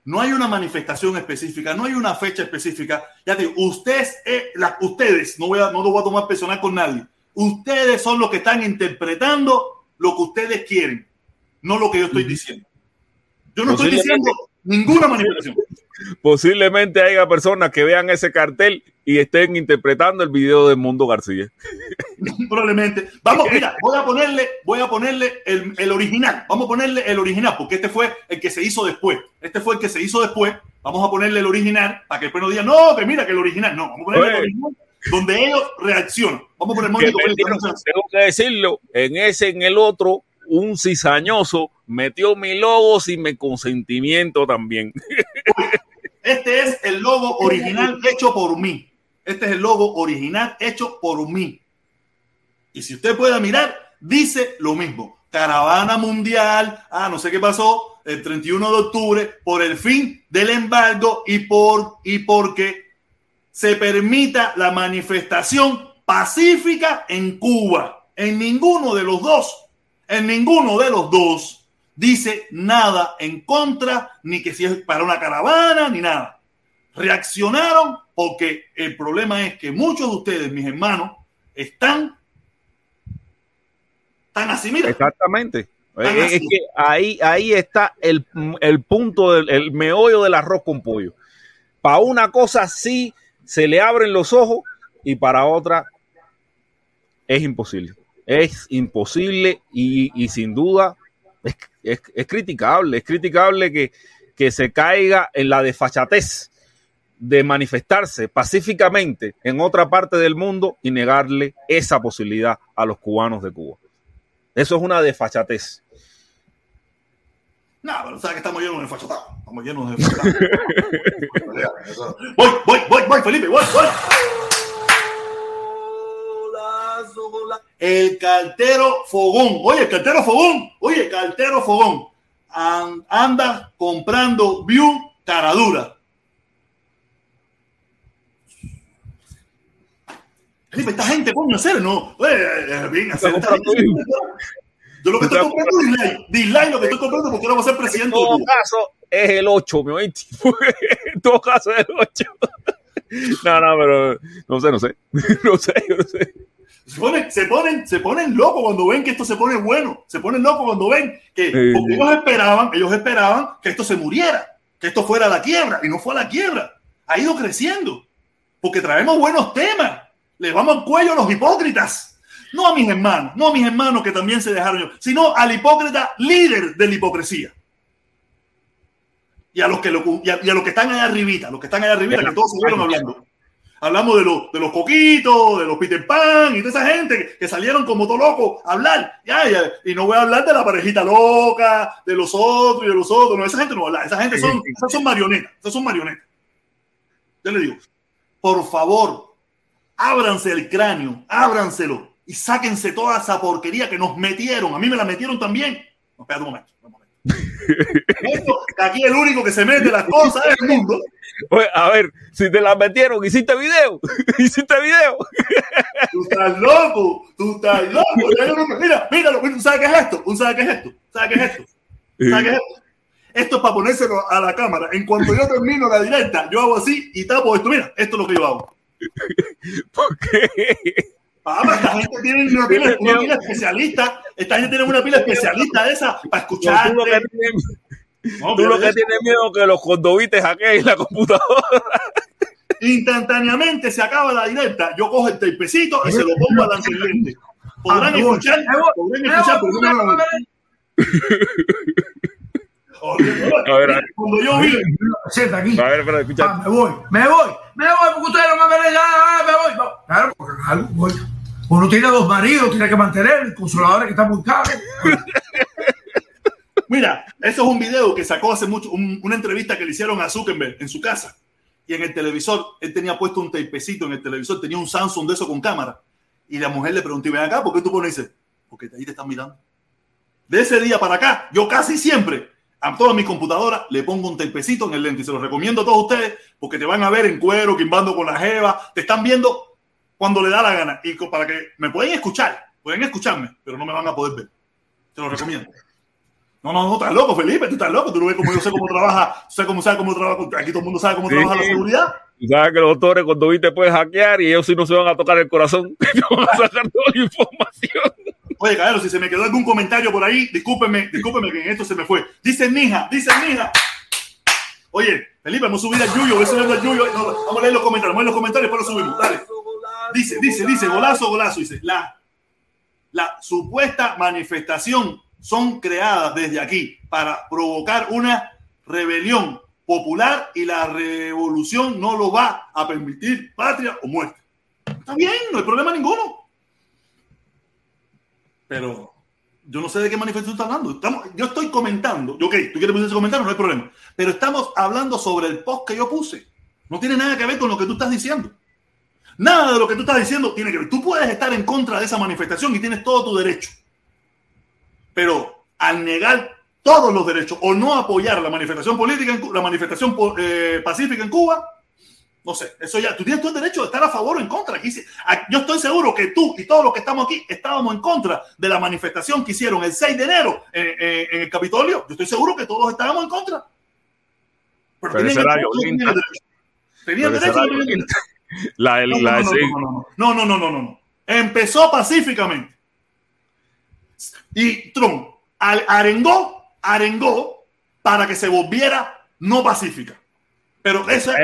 No hay una manifestación específica, no hay una fecha específica. Ya digo, ustedes, eh, ustedes, no, voy a, no lo voy a tomar personal con nadie Ustedes son los que están interpretando lo que ustedes quieren, no lo que yo estoy diciendo. Yo no estoy diciendo ninguna manipulación.
Posiblemente haya personas que vean ese cartel y estén interpretando el video de Mundo García.
Probablemente. Vamos, mira, voy a ponerle, voy a ponerle el, el, original. Vamos a ponerle el original, porque este fue el que se hizo después. Este fue el que se hizo después. Vamos a ponerle el original para que después no digan, no, que mira que el original. No, vamos a ponerle el original donde ellos reaccionan. Vamos a poner
que Tengo que decirlo, en ese, en el otro, un cizañoso metió mi logo sin mi consentimiento también.
Este es el logo original hecho por mí. Este es el logo original hecho por mí. Y si usted puede mirar, dice lo mismo. Caravana mundial, ah, no sé qué pasó, el 31 de octubre, por el fin del embargo y por y porque se permita la manifestación pacífica en Cuba. En ninguno de los dos, en ninguno de los dos dice nada en contra, ni que si es para una caravana, ni nada. Reaccionaron porque el problema es que muchos de ustedes, mis hermanos, están tan así, mira.
Exactamente. Es que ahí, ahí está el, el punto, del, el meollo del arroz con pollo. Para una cosa sí se le abren los ojos y para otra es imposible. Es imposible y, sin duda es, criticable. Es criticable que, que se caiga en la desfachatez de manifestarse pacíficamente en otra parte del mundo y negarle esa posibilidad a los cubanos de Cuba. Eso es una desfachatez.
No, pero sabes que estamos llenos de fachatados. Estamos llenos de fachatados. voy, voy, voy, voy, Felipe, voy, voy. El cartero Fogón. Oye, el cartero Fogón. Oye, el cartero Fogón. anda comprando view caradura. Felipe, esta gente, coño, hacer, no. Oye, bien, hacer. Yo lo que estoy comprando es dislike. Dislike lo que estoy comprando porque no voy a ser presidente.
En todo caso, es el 8, mi oíste. en todo caso, es el 8. no, no, pero no sé, no sé. no sé, no sé.
Se ponen, se ponen, se ponen locos cuando ven que esto se pone bueno. Se ponen locos cuando ven que porque ellos esperaban, ellos esperaban que esto se muriera, que esto fuera a la quiebra y no fue a la quiebra. Ha ido creciendo porque traemos buenos temas Le vamos al cuello a los hipócritas. No a mis hermanos, no a mis hermanos que también se dejaron yo, sino al hipócrita líder de la hipocresía. Y a los que, lo, y a, y a los que están allá arribita, los que están allá arribita, que todos salieron hablando. Hablamos de los, de los coquitos, de los Peter Pan y toda esa gente que, que salieron como todo loco a hablar. Ya, ya, y no voy a hablar de la parejita loca, de los otros y de los otros. No, esa gente no va a hablar. Esa gente son, esas son marionetas. Esas son marionetas. Yo le digo, por favor, ábranse el cráneo, ábranselo y sáquense toda esa porquería que nos metieron. A mí me la metieron también. No, espérate un momento. Un momento. Esto, aquí el único que se mete las cosas es el mundo.
Oye, a ver, si te la metieron, hiciste video, hiciste video.
Tú estás loco, tú estás loco. Mira, míralo, ¿tú sabes qué es esto? ¿Tú sabes qué es esto? ¿Sabes qué es esto? ¿Sabes qué es esto? Esto es para ponérselo a la cámara. En cuanto yo termino la directa, yo hago así y tapo esto. Mira, esto es lo que yo hago.
¿Por qué?
Ah, pero esta gente tiene una pila, una pila especialista. Esta gente tiene una pila especialista de esa para escuchar.
Tú lo que tienes, tú lo que tienes miedo es que los condobites hackeen la computadora.
Instantáneamente se acaba la directa. Yo cojo el tapecito y se lo pongo al anteriormente. Podrán escuchar, podrán escuchar, pero no me van a ver.
A ver, a ver.
Cuando yo vi,
aquí.
A ver, espera, escucha.
Ah, me voy, me voy, me voy, porque ustedes no me ah, me voy. Claro, porque claro, voy. Uno tiene dos maridos, tiene que mantener, el consolador que está muy caro.
Mira, eso es un video que sacó hace mucho, un- una entrevista que le hicieron a Zuckerberg en su casa. Y en el televisor, él tenía puesto un tapecito en el televisor, tenía un Samsung de eso con cámara. Y la mujer le preguntó, "Y ven acá, ¿por qué tú pones? Porque ahí te están mirando. De ese día para acá, yo casi siempre a todas mis computadoras le pongo un tapecito en el lente. Y se lo recomiendo a todos ustedes porque te van a ver en cuero, quimbando con la jeva. Te están viendo cuando le da la gana. Y para que me pueden escuchar, pueden escucharme, pero no me van a poder ver. Te lo recomiendo. No, no, no, estás loco, Felipe, tú estás loco. Tú no ves cómo yo sé cómo trabaja, sé cómo sabe cómo trabaja. Aquí todo el mundo sabe cómo
Sí.
trabaja la seguridad.
Sabes que los doctores condobites pueden hackear y ellos sí no se van a tocar el corazón. Te van a sacar toda la información.
Oye, Caballero, si se me quedó algún comentario por ahí, discúlpeme, discúlpeme que en esto se me fue. Dice Nija, dice Nija. Oye, Felipe, vamos a subir al Yuyo, voy subiendo al Yuyo. Vamos a leer los comentarios, vamos a leer los comentarios, después lo. Dale. Dice, dice, dice, golazo, golazo. Dice, la, la supuesta manifestación son creadas desde aquí para provocar una rebelión popular y la revolución no lo va a permitir, patria o muerte. Está bien, no hay problema ninguno. Pero yo no sé de qué manifestación está hablando. Estamos, yo estoy comentando. Ok, tú quieres poner ese comentario, no hay problema. Pero estamos hablando sobre el post que yo puse. No tiene nada que ver con lo que tú estás diciendo. Nada de lo que tú estás diciendo tiene que ver. Tú puedes estar en contra de esa manifestación y tienes todo tu derecho. Pero al negar todos los derechos o no apoyar la manifestación política, en la manifestación eh, pacífica en Cuba, no sé, eso ya, tú tienes todo el derecho de estar a favor o en contra. Aquí, sí- a- yo estoy seguro que tú y todos los que estamos aquí estábamos en contra de la manifestación que hicieron el 6 de enero en, en- en el Capitolio. Yo estoy seguro que todos estábamos en contra. Pero,
Pero
tenían derecho, tenían derecho. Tenían tenían.
La,
No,
la,
no, no, no, no, no, no, no. Empezó pacíficamente. Y Trump arengó, arengó para que se volviera no pacífica. Pero
Esa-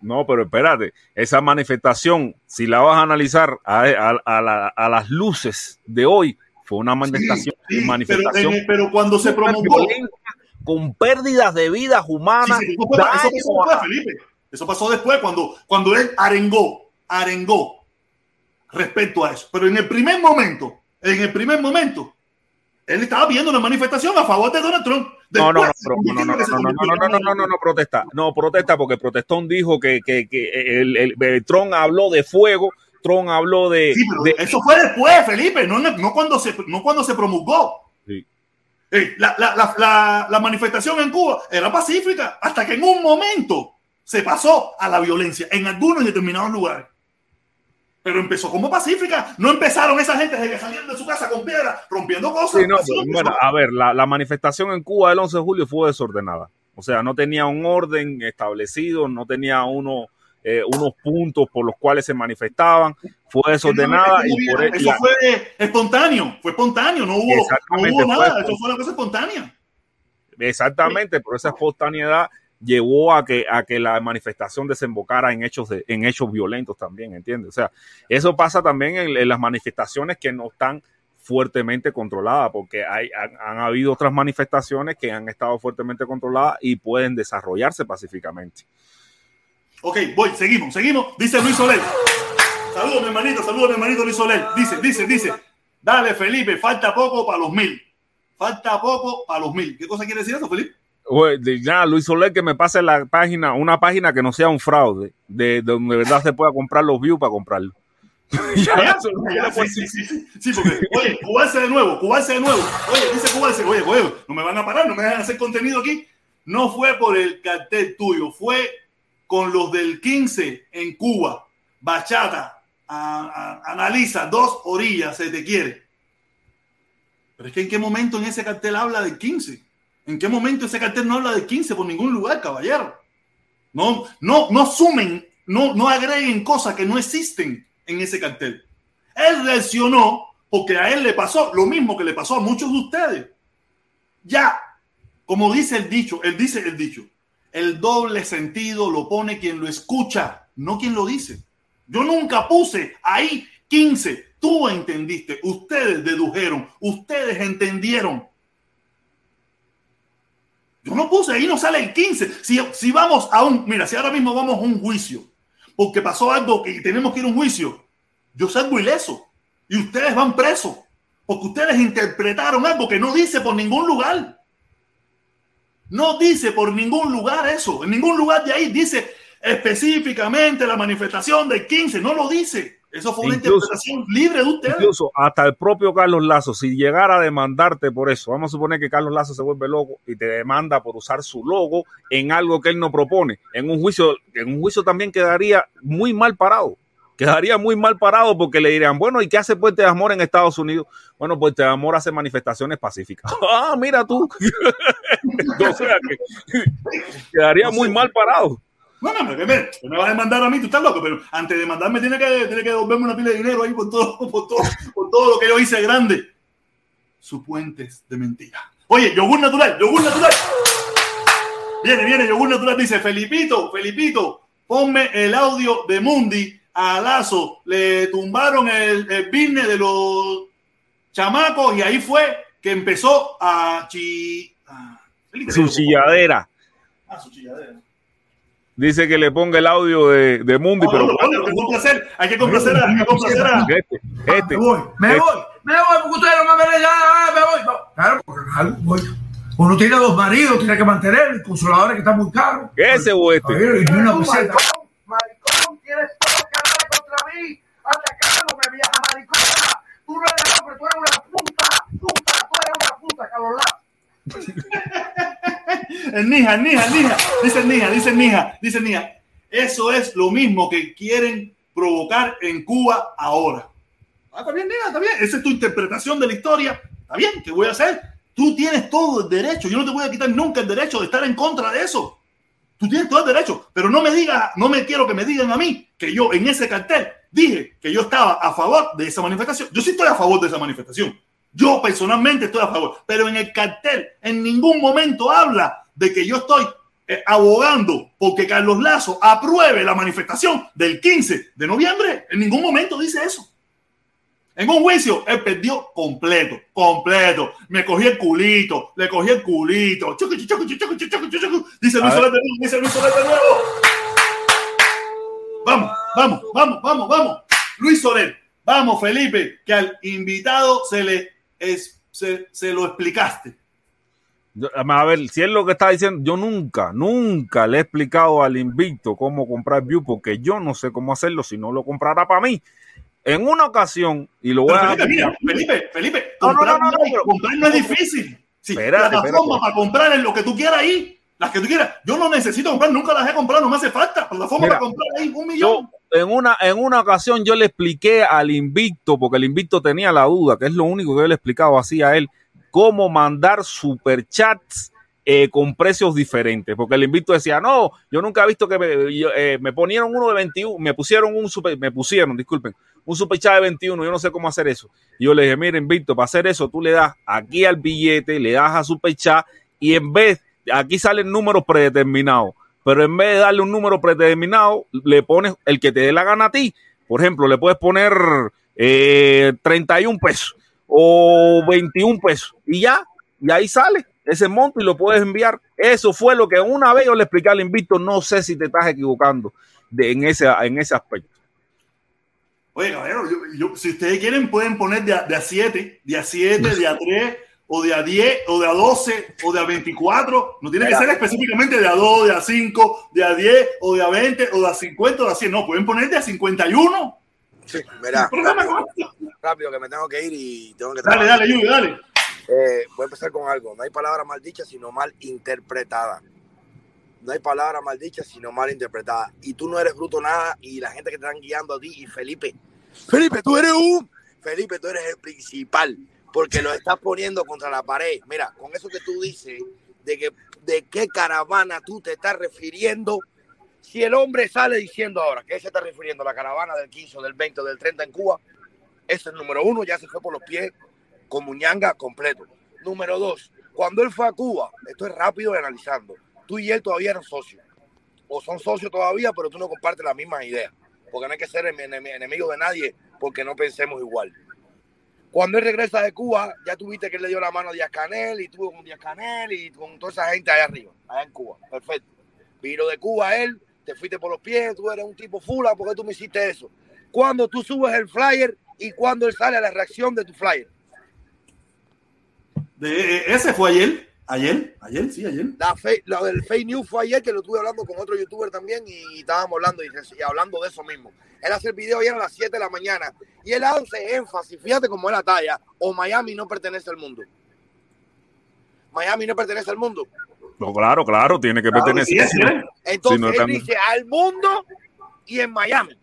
No, pero espérate, esa manifestación, si la vas a analizar a, a- a la- a las luces de hoy, fue una manifestación,
sí, pero,
manifestación
pero cuando se promulgó,
con pérdidas de vidas
Sí,
humanas.
sí, eso, pasó después, Felipe. Eso pasó después cuando, cuando él arengó, arengó respecto a eso. Pero en el primer momento, en el primer momento, él estaba viendo una manifestación a favor de Donald Trump.
No, no, no, no, no, no, no, no, no, no, no, no, protesta. No, protesta porque Protestón dijo que, que, que el, el- el- Trump habló de fuego, Trump habló de...
Sí, pero
de-
eso fue después, Felipe, no, no, cuando, se, no cuando se promulgó.
Sí.
Eh, la, la- la- la- la manifestación en Cuba era pacífica hasta que en un momento se pasó a la violencia en algunos determinados lugares. Pero empezó como pacífica. No empezaron esa gente que salían de su casa con piedras, rompiendo cosas.
Sí, no,
Así
pero,
empezó.
bueno, a ver, la, la manifestación en Cuba el 11 de julio fue desordenada. O sea, no tenía un orden establecido, no tenía uno, eh, unos puntos por los cuales se manifestaban. Fue desordenada
Eso
y por
eso
la-
fue espontáneo, fue espontáneo, no hubo, no nada, eso fue una cosa espontánea.
Exactamente, por esa espontaneidad llevó a que, a que la manifestación desembocara en hechos, de, en hechos violentos también, ¿entiendes? O sea, eso pasa también en, las manifestaciones que no están fuertemente controladas, porque hay, han, han, habido otras manifestaciones que han estado fuertemente controladas y pueden desarrollarse pacíficamente.
Ok, voy, seguimos, seguimos. Dice Luis Soler. Saludos, mi hermanito, saludos, mi hermanito Luis Soler. Dice, dice, dice. Dale, Felipe, falta poco para los mil. Falta poco para los mil. ¿Qué cosa quiere decir eso, Felipe?
Ya, Luis Soler, que me pase la página, una página que no sea un fraude, de, de donde de verdad se pueda comprar los views para comprarlo.
sí, porque, oye, cubarse de nuevo, cubarse de nuevo. Oye, dice cubarse, oye, oye, no me van a parar, no me dejan hacer contenido aquí. No fue por el cartel tuyo, fue con los del 15 en Cuba. Bachata, analiza, dos orillas, se te quiere. Pero es que en qué momento en ese cartel habla del 15? ¿En qué momento ese cartel no habla del 15 por ningún lugar, caballero? No, no, no sumen, no, no agreguen cosas que no existen en ese cartel. Él reaccionó porque a él le pasó lo mismo que le pasó a muchos de ustedes. Ya, como dice el dicho, él dice el dicho, el doble sentido lo pone quien lo escucha, no quien lo dice. Yo nunca puse ahí 15. Tú entendiste, ustedes dedujeron, ustedes entendieron. Yo no puse, ahí no sale el 15. Si, si vamos a un, mira, si ahora mismo vamos a un juicio, porque pasó algo que tenemos que ir a un juicio, yo salgo ileso y ustedes van presos, porque ustedes interpretaron algo que no dice por ningún lugar. No dice por ningún lugar eso, en ningún lugar de ahí dice específicamente la manifestación del 15, no lo dice. Eso fue una incluso, interpretación libre de ustedes.
Incluso hasta el propio Carlos Lazo, si llegara a demandarte por eso, vamos a suponer que Carlos Lazo se vuelve loco y te demanda por usar su logo en algo que él no propone. En un juicio, en un juicio también quedaría muy mal parado. Quedaría muy mal parado porque le dirían, bueno, ¿y qué hace Puente de Amor en Estados Unidos? Bueno, Puente de Amor hace manifestaciones pacíficas. ah, mira tú. o sea que quedaría muy mal parado.
Bueno, me, me, me vas a demandar a mí, tú estás loco, pero antes de mandarme tiene que, tiene que devolverme una pila de dinero ahí por todo, por todo, por todo lo que yo hice grande. Su puentes de mentira. Oye, yogur natural, yogur natural. Viene, viene, yogur natural. Dice, Felipito, Felipito, ponme el audio de Mundi a Lazo. Le tumbaron el, el business de los chamacos y ahí fue que empezó a chi... a- Felipe,
Su chilladera.
Ah, su chilladera.
Dice que le ponga el audio de, de Mundi,
No,
pero
no, no, hay que complacer, hay que complacer a, hay que complacer a-
este, este,
Me voy, me
este.
voy, me voy, porque ustedes no me ven ya, ah, me voy. No, claro, porque claro, voy. Uno tiene dos maridos, tiene que mantener, el consolador que está muy caro.
ese o este.
Y una. Maricón, maricón, tienes todo que hablar contra mí, atacándome, vieja maricona. Tú no eres hombre, tú eres una puta, puta, tú eres una puta, Lazo.
El Nija, el Nija, el Nija. Dice el Nija, dice el Nija, dice el Nija. Eso es lo mismo que quieren provocar en Cuba ahora. Ah, está bien, Nija, está bien. Esa es tu interpretación de la historia. Está bien, ¿qué voy a hacer? Tú tienes todo el derecho. Yo no te voy a quitar nunca el derecho de estar en contra de eso. Tú tienes todo el derecho, pero no me digas, no me quiero que me digan a mí que yo en ese cartel dije que yo estaba a favor de esa manifestación. Yo sí estoy a favor de esa manifestación. Yo personalmente estoy a favor, pero en el cartel en ningún momento habla de que yo estoy eh, abogando porque Carlos Lazo apruebe la manifestación del 15 de noviembre. En ningún momento dice eso. En un juicio, él perdió completo, completo. Me cogí el culito, le cogí el culito. Chucu, chucu, chucu. Dice Luis. Soler de nuevo, dice Luis Soler de nuevo. Vamos, vamos, vamos, vamos, vamos. Luis Soler, vamos, Felipe, que al invitado se le es, se, se lo explicaste.
Yo- A ver, si es lo que está diciendo, yo nunca, nunca le he explicado al invicto cómo comprar view porque yo no sé cómo hacerlo si no lo comprará para mí. En una ocasión, y lo voy
Pero
a
Felipe, mira, Felipe, Felipe,
No, no,
comprar
no, no,
no,
pero-
comprar no es difícil. Sí,
Espérate,
plataforma
espérate.
para comprar es lo que tú quieras ahí. Las que tú quieras. Yo no necesito comprar, nunca las he comprado, no me hace falta. Plataforma para comprar ahí un
yo
millón.
en una, en una ocasión yo le expliqué al invicto, porque el invicto tenía la duda, que es lo único que yo le he explicado así a él, cómo mandar superchats eh, con precios diferentes. Porque el invicto decía, no, yo nunca he visto que me, eh, me ponieron uno de 21, me pusieron un super, me pusieron, disculpen, un superchat de 21, yo no sé cómo hacer eso. Y yo le dije, mira, invicto, para hacer eso, tú le das aquí al billete, le das a superchat y en vez aquí salen números predeterminados, pero en vez de darle un número predeterminado, le pones el que te dé la gana a ti. Por ejemplo, le puedes poner eh, 31 pesos o 21 pesos y ya, y ahí sale ese monto y lo puedes enviar. Eso fue lo que una vez yo le expliqué al invito, no sé si te estás equivocando de, en, ese, en ese aspecto.
Oye, caballero, yo, yo, si ustedes quieren, pueden poner de a, de a 7, de a 7, de a 3, o de a 10, o de a 12, o de a 24. No tiene que ser específicamente de a 2, de a 5, de a 10, o de a 20, o de a 50, o de a 100. No, pueden poner de a 51.
Sí, mira,
¿Qué problema
rápido, que me tengo que ir y tengo que
Dale,
trabajar.
dale, Yubi, dale.
Eh, voy a empezar con algo. No hay palabra mal dicha, sino mal interpretada. No hay palabra mal dicha, sino mal interpretada. Y tú no eres bruto nada. Y la gente que te están guiando a ti, y Felipe, Felipe, tú eres un. Felipe, tú eres el principal. Porque lo estás poniendo contra la pared. Mira, con eso que tú dices, de que de qué caravana tú te estás refiriendo. Si el hombre sale diciendo ahora que se está refiriendo a la caravana del 15, o del 20, o del 30 en Cuba, ese es el número uno, ya se fue por los pies con Muñanga completo. Número dos, cuando él fue a Cuba, esto es rápido y analizando, tú y él todavía eran socios, o son socios todavía, pero tú no compartes las mismas ideas, porque no hay que ser enem- enemigo de nadie porque no pensemos igual. Cuando él regresa de Cuba, ya tuviste que él le dio la mano a Díaz Canel y tuvo con Díaz Canel y con toda esa gente allá arriba, allá en Cuba. Perfecto. Vino de Cuba él, te fuiste por los pies, tú eres un tipo fula, ¿por qué tú me hiciste eso? Cuando tú subes el flyer y cuando él sale a la reacción de tu flyer.
De, eh, ese fue ayer. Ayer, ayer, sí, ayer.
La fe- lo del fake news fue ayer que lo estuve hablando con otro youtuber también y, estábamos hablando y, y hablando de eso mismo. Él hace el video ayer a las 7 de la mañana y él hace énfasis, fíjate cómo es la talla, o Miami no pertenece al mundo. Miami no pertenece al mundo.
No, claro, claro, tiene que
Claro,
pertenecer.
sí, sí,
Entonces
no
él dice al mundo y en Miami.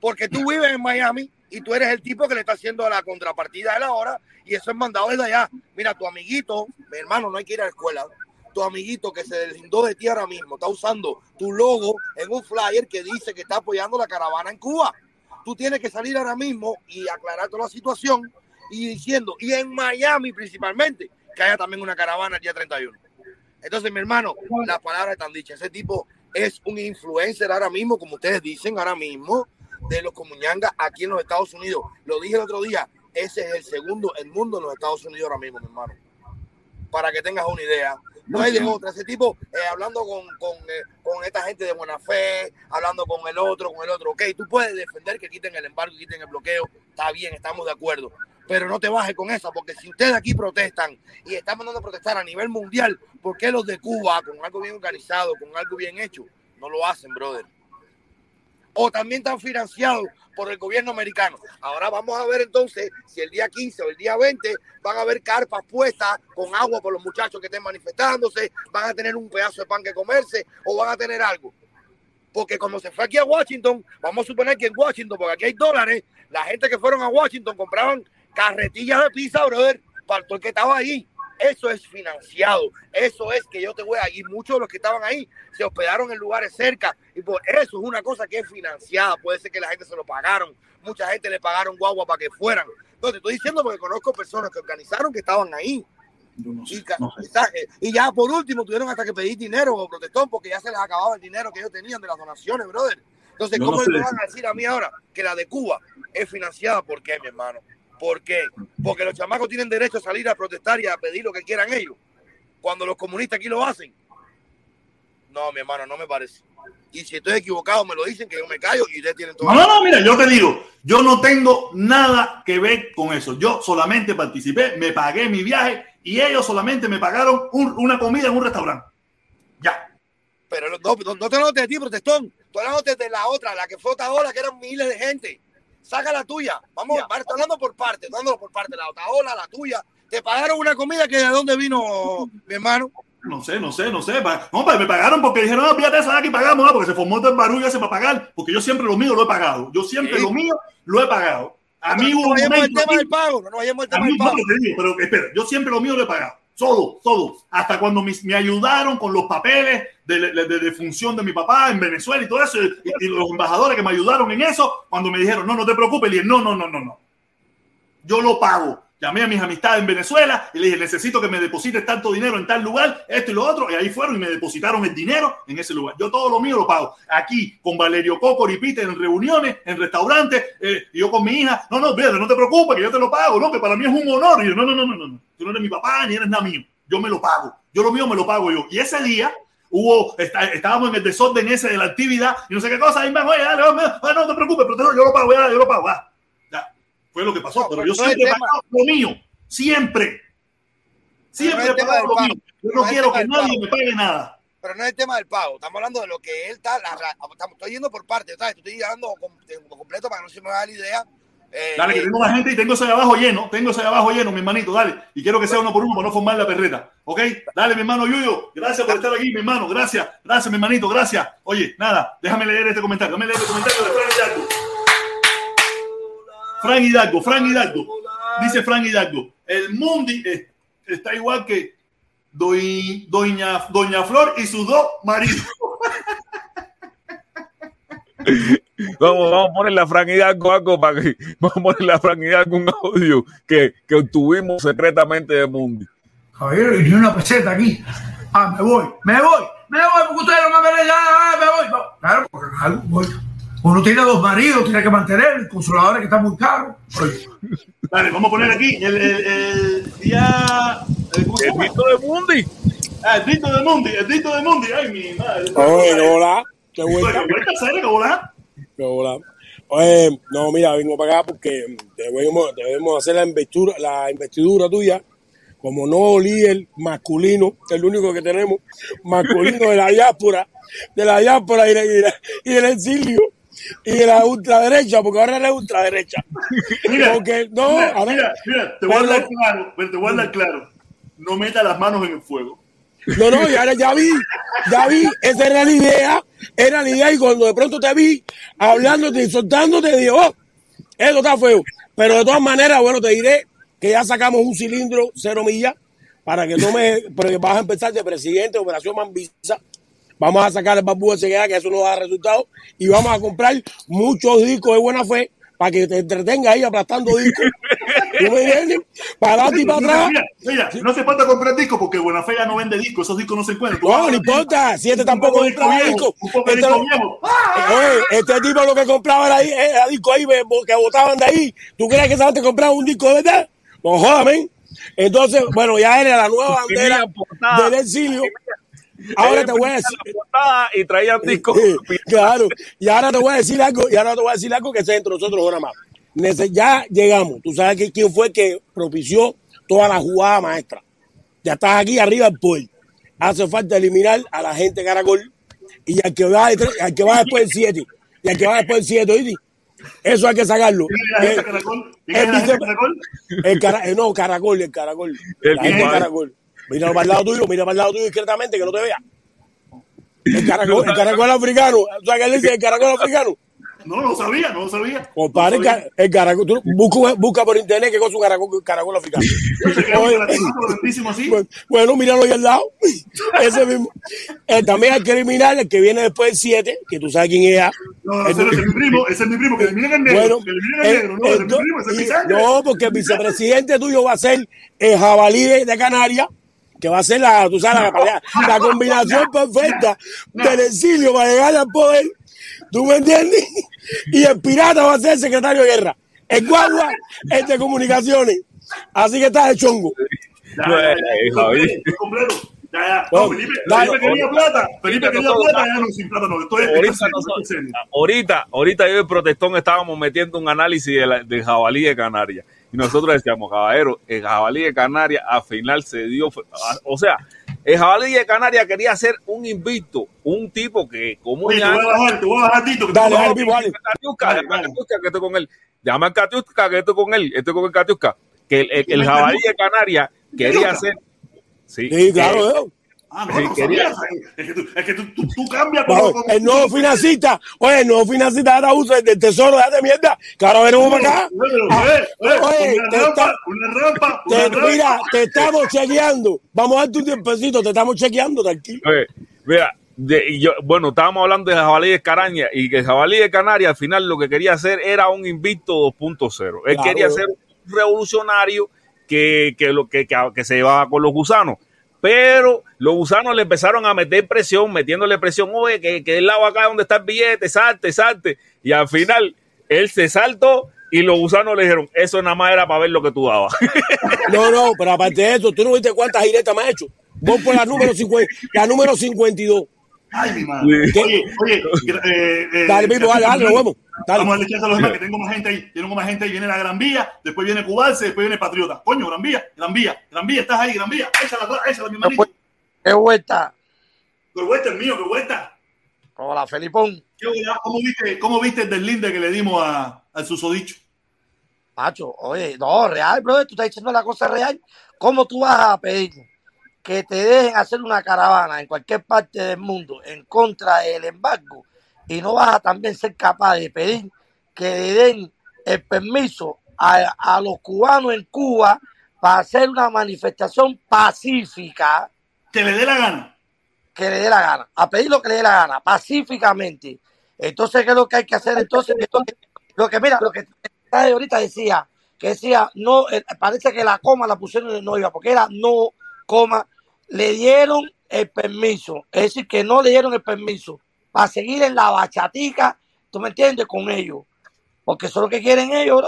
Porque tú vives en Miami y tú eres el tipo que le está haciendo la contrapartida de la hora y eso es mandado desde allá. Mira, tu amiguito, mi hermano, no hay que ir a la escuela. Tu amiguito que se deslindó de ti ahora mismo está usando tu logo en un flyer que dice que está apoyando la caravana en Cuba. Tú tienes que salir ahora mismo y aclarar toda la situación y diciendo, y en Miami principalmente, que haya también una caravana el día 31. Entonces, mi hermano, las palabras están dichas. Ese tipo es un influencer ahora mismo, como ustedes dicen ahora mismo, de los comuñangas aquí en los Estados Unidos. Lo dije el otro día, ese es el segundo el mundo en los Estados Unidos ahora mismo, mi hermano. Para que tengas una idea. No hay de otra. Ese tipo eh, hablando con, con, eh, con esta gente de buena fe, hablando con el otro, con el otro. Ok, tú puedes defender que quiten el embargo, que quiten el bloqueo. Está bien, estamos de acuerdo. Pero no te bajes con esa, porque si ustedes aquí protestan y están mandando a protestar a nivel mundial, ¿por qué los de Cuba, con algo bien organizado, con algo bien hecho, no lo hacen, brother? O también están financiados por el gobierno americano. Ahora vamos a ver entonces si el día 15 o el día 20 van a haber carpas puestas con agua por los muchachos que estén manifestándose, van a tener un pedazo de pan que comerse o van a tener algo. Porque como se fue aquí a Washington, vamos a suponer que en Washington, porque aquí hay dólares, la gente que fueron a Washington compraban carretillas de pizza, brother, para todo el que estaba ahí. Eso es financiado. Eso es que yo te voy a ir. Muchos de los que estaban ahí se hospedaron en lugares cerca. Y por eso es una cosa que es financiada. Puede ser que la gente se lo pagaron. Mucha gente le pagaron guagua para que fueran. Entonces, te estoy diciendo porque conozco personas que organizaron que estaban ahí.
No sé,
Y,
no sé.
y ya por último tuvieron hasta que pedir dinero o protestón porque ya se les acababa el dinero que ellos tenían de las donaciones, brother. Entonces, ¿cómo
no
me van a decir a mí ahora que la de Cuba es financiada? ¿Por qué, mi hermano? ¿Por qué? Porque los chamacos tienen derecho a salir a protestar y a pedir lo que quieran ellos. Cuando los comunistas aquí lo hacen. No, mi hermano, no me parece. Y si estoy equivocado, me lo dicen que yo me callo y ustedes tienen todo.
No, no, no, mira, yo te digo, yo no tengo nada que ver con eso. Yo solamente participé, me pagué mi viaje y ellos solamente me pagaron un- una comida en un restaurante. Ya.
Pero no, no, no te hablo de ti, protestón. Tú hablando de la otra, la que fue otra que eran miles de gente. Saca la tuya. Vamos, estoy hablando por parte, estoy hablando por parte. La otra ola, la tuya. Te pagaron una comida que de dónde vino, mi hermano.
No sé, no sé, no sé. No, me pagaron porque dijeron, no, fíjate, esa aquí pagamos, ¿no? porque se formó todo el barullo ese para pagar, porque yo siempre lo mío lo he pagado. Yo siempre
Sí.
lo mío lo he pagado. A mí
no al
momento
tema del pago, no al
A
tema del
no,
pago.
pero espera, yo siempre lo mío lo he pagado. Todo, todo. Hasta cuando me, ayudaron con los papeles de, de, de- función de mi papá en Venezuela y todo eso, y, los embajadores que me ayudaron en eso, cuando me dijeron, no, no te preocupes, y no, no, no, no, no. Yo lo pago. Llamé a mis amistades en Venezuela y le dije, necesito que me deposites tanto dinero en tal lugar, esto y lo otro. Y ahí fueron y me depositaron el dinero en ese lugar. Yo todo lo mío lo pago. Aquí, con Valerio Coco y Peter en reuniones, en restaurantes, eh, yo con mi hija. No, no, no te preocupes, que yo te lo pago. No, que para mí es un honor. Y yo, no, no, no, no, no. Tú no eres mi papá ni eres nada mío. Yo me lo pago. Yo lo mío me lo pago yo. Y ese día hubo, está, estábamos en el desorden ese de la actividad y no sé qué cosa. Ahí me oye, dale, dale, dale, no te preocupes, pero yo lo pago, ya, yo lo pago. Ya. Ya. Fue lo que pasó.
No,
pero yo siempre he pagado lo mío. Siempre. Siempre he pagado lo mío. Yo
No
quiero que nadie me pague nada.
Pero no es el tema del pago. Estamos hablando de lo que él está. La, estamos, estoy yendo por partes, ¿sabes? Estoy de- completo para que no se me vaya la idea. Eh,
Dale, que
eh,
tengo más gente y tengo ese de abajo lleno. Tengo ese de abajo lleno, mi hermanito. Dale. Y quiero que sea uno por uno para no formar la perreta. ¿Ok? Dale, mi hermano Yuyo. Gracias por estar aquí, mi hermano. Gracias. Gracias, mi hermanito. Gracias. Oye, nada. Déjame leer este comentario. Déjame leer este comentario de Frank Hidalgo. Frank Hidalgo. Frank Hidalgo. Dice Frank Hidalgo. El Mundi eh, está igual que Doña, Doña Flor y sus dos maridos.
Vamos, vamos a ponerle a Frank Hidalgo algo para que vamos a ponerle a Frank Hidalgo un audio que, que obtuvimos secretamente de Mundi.
Caballero, y ni una peseta aquí. Ah, me voy, me voy, me voy, porque ustedes no me ven ya, ah, me voy. No, Claro, porque algo voy. Uno tiene dos maridos, tiene que mantener, el consolador que está muy caro.
Dale, vamos a poner aquí el, el, el día. el- ¿Cómo se
El
llama?
mito de Mundi.
Ah, el dito de Mundi, el dito de Mundi. Ay, mi madre.
Oye, hola,
Oye,
vuelta,
vuelta a hacer, hola.
hola. Oye, no, mira, vengo para acá porque debemos, debemos hacer la investidura, la investidura tuya como nuevo líder masculino, el único que tenemos, masculino de la diáspora, de la diáspora y, de- y, de- del exilio y de la ultraderecha, porque ahora eres ultraderecha.
Mira,
Porque, no,
mira,
ahora-
mira, mira, te voy a dar claro, te voy a dar claro. No meta las manos en el fuego.
No, no, ya, ya vi, ya vi, esa era la idea, era la idea y cuando de pronto te vi hablándote y soltándote, dije, oh, eso está feo. Pero de todas maneras, bueno, te diré que ya sacamos un cilindro cero millas para que tome, porque vas a empezar de presidente, Operación Mambisa. Vamos a sacar el bambú ese que da, que eso no da resultado, y vamos a comprar muchos discos de buena fe para que te entretenga ahí aplastando discos. ¿Tú me entiendes? Para adelante y para atrás.
Mira, mira, no hace falta comprar discos porque Buena Fe ya no vende discos. Esos discos no se encuentran.
No, no importa, si este tampoco compraba
disco
disco.
viejo, Un poco de
Este-
disco viejo.
Oye, este tipo lo que compraba era, ahí- era disco ahí que botaban de ahí. ¿Tú crees que esa gente compraba un disco de verdad? No jodas. Entonces, bueno, ya era la nueva bandera del exilio. Ahora te voy a decir.
la portada Y traían discos.
Claro. Y ahora te voy a decir algo, y ahora te voy a decir algo que sea entre nosotros ahora más. Ya llegamos. Tú sabes que quién fue que propició toda la jugada maestra. Ya estás aquí arriba del poder. Hace falta eliminar a la gente de Caracol y al que va, detrás- al que va después del 7. Y al que va después del 7, ¿oíste? Eso hay que sacarlo.
¿Quién es la gente
Eh,
Caracol? ¿Quién
el
es la gente
vice-
Caracol?
el cara, eh, no, caracol, el caracol.
El
caracol. Mira para el lado tuyo, mira para el lado tuyo discretamente que no te vea. El caracol, el caracol africano. O sea, que él dice el caracol africano.
No, no lo sabía, no lo sabía.
Compadre, el,
No
el caracol. Tú busca, busca por internet qué cosa es un caracol, caracol africano.
Que
Oye,
así.
bueno, bueno, míralo ahí al lado. Ese mismo. Eh, también hay que eliminar el que viene después del 7, que tú sabes quién es.
No, no,
El-
ese es mi primo, ese es mi primo, que el negro,
Bueno,
que el
el-
negro, no, ese es mi
el-
primo, ese es mi
y-
sangre.
no, porque el vicepresidente tuyo va a ser el jabalí de, de Canarias, que va a ser la, tú sabes, la, la combinación perfecta del exilio para llegar al poder. ¿Tú me entiendes? Y el pirata va a ser el secretario de guerra. El guagua, el de comunicaciones. Así que está de chongo.
Ya, ya, No, Felipe,
dale.
Felipe quería plata. Felipe quería plata, ya no, sin plata no. Estoy,
Ahorita, ahorita, ahorita yo y el protestón estábamos metiendo un análisis de la- del jabalí de Canarias. Y nosotros decíamos, caballero, el jabalí de Canarias al final se dio. a- O sea, el jabalí de Canarias quería ser un invicto, un tipo que como
Oye,
un
te voy a bajar, te voy a bajar, Tito. que
Dale, dale, dale.
Catiusca,
Dale, dale.
Catiusca que estoy con él. Llama a Catiusca que estoy con él. Estoy con el Catiusca. Que el, el, el
¿Me
jabalí de Canarias quería ser. Sí,
Sí, claro,
¿eh?
Ah, no,
Sí,
no
quería-
sabía. Es que tú, es que tú, tú, tú cambias como-
el nuevo financista, oye, el nuevo financista ahora usa el del tesoro, déjate mierda, que ahora venimos para acá. Ah, oye,
una
te
rampa,
está-
una rampa, una
te-
rampa.
mira, te estamos chequeando. Vamos a darte un tiempecito, te estamos chequeando, tranquilo.
Oye, mira, de- yo, bueno, estábamos hablando de jabalí de Caraña y que el jabalí de Canarias al final lo que quería hacer era un invicto 2.0. Él
Claro.
quería ser un revolucionario que, que, lo, que, que, que se llevaba con los gusanos. Pero los gusanos le empezaron a meter presión, metiéndole presión, oye, que, que del lado acá donde está el billete, salte, salte. Y al final él se saltó y los gusanos le dijeron, eso nada más era para ver lo que tú dabas.
No, no, pero aparte de eso, tú no viste cuántas giretas me ha hecho. Vos por la número 50, la número 52.
Ay, mi madre. Oye, oye, eh, eh,
Dale, Pipo, dale, dale, nos vemos. Dale.
Vamos a darle chance a los demás, que tengo más gente ahí. Tengo más gente ahí. Viene la Gran Vía, después viene Cubalce, después viene Patriota. Coño, Gran Vía, Gran Vía, Gran Vía, estás ahí, Gran Vía. Échala, échala, mi manito.
¿Qué vuelta?
Que vuelta es mío, que vuelta.
Hola, Felipón.
¿Qué vuelta? ¿Cómo viste, cómo viste el deslinde que le dimos a, al susodicho?
Macho, oye, no, real, brother, tú estás diciendo la cosa real. ¿Cómo tú vas a pedir que te dejen hacer una caravana en cualquier parte del mundo en contra del embargo y no vas a también ser capaz de pedir que le den el permiso a, a los cubanos en Cuba para hacer una manifestación pacífica
Que le dé la gana.
que le dé la gana, a pedir lo que le dé la gana, pacíficamente. Entonces, ¿qué es lo que hay que hacer? Entonces, entonces, lo que mira, lo que ahorita decía, que decía, no, eh, parece que la coma la pusieron en no iba, porque era no, coma, le dieron el permiso, es decir, que no le dieron el permiso para seguir en la bachatica, tú me entiendes, con ellos, porque eso es lo que quieren ellos,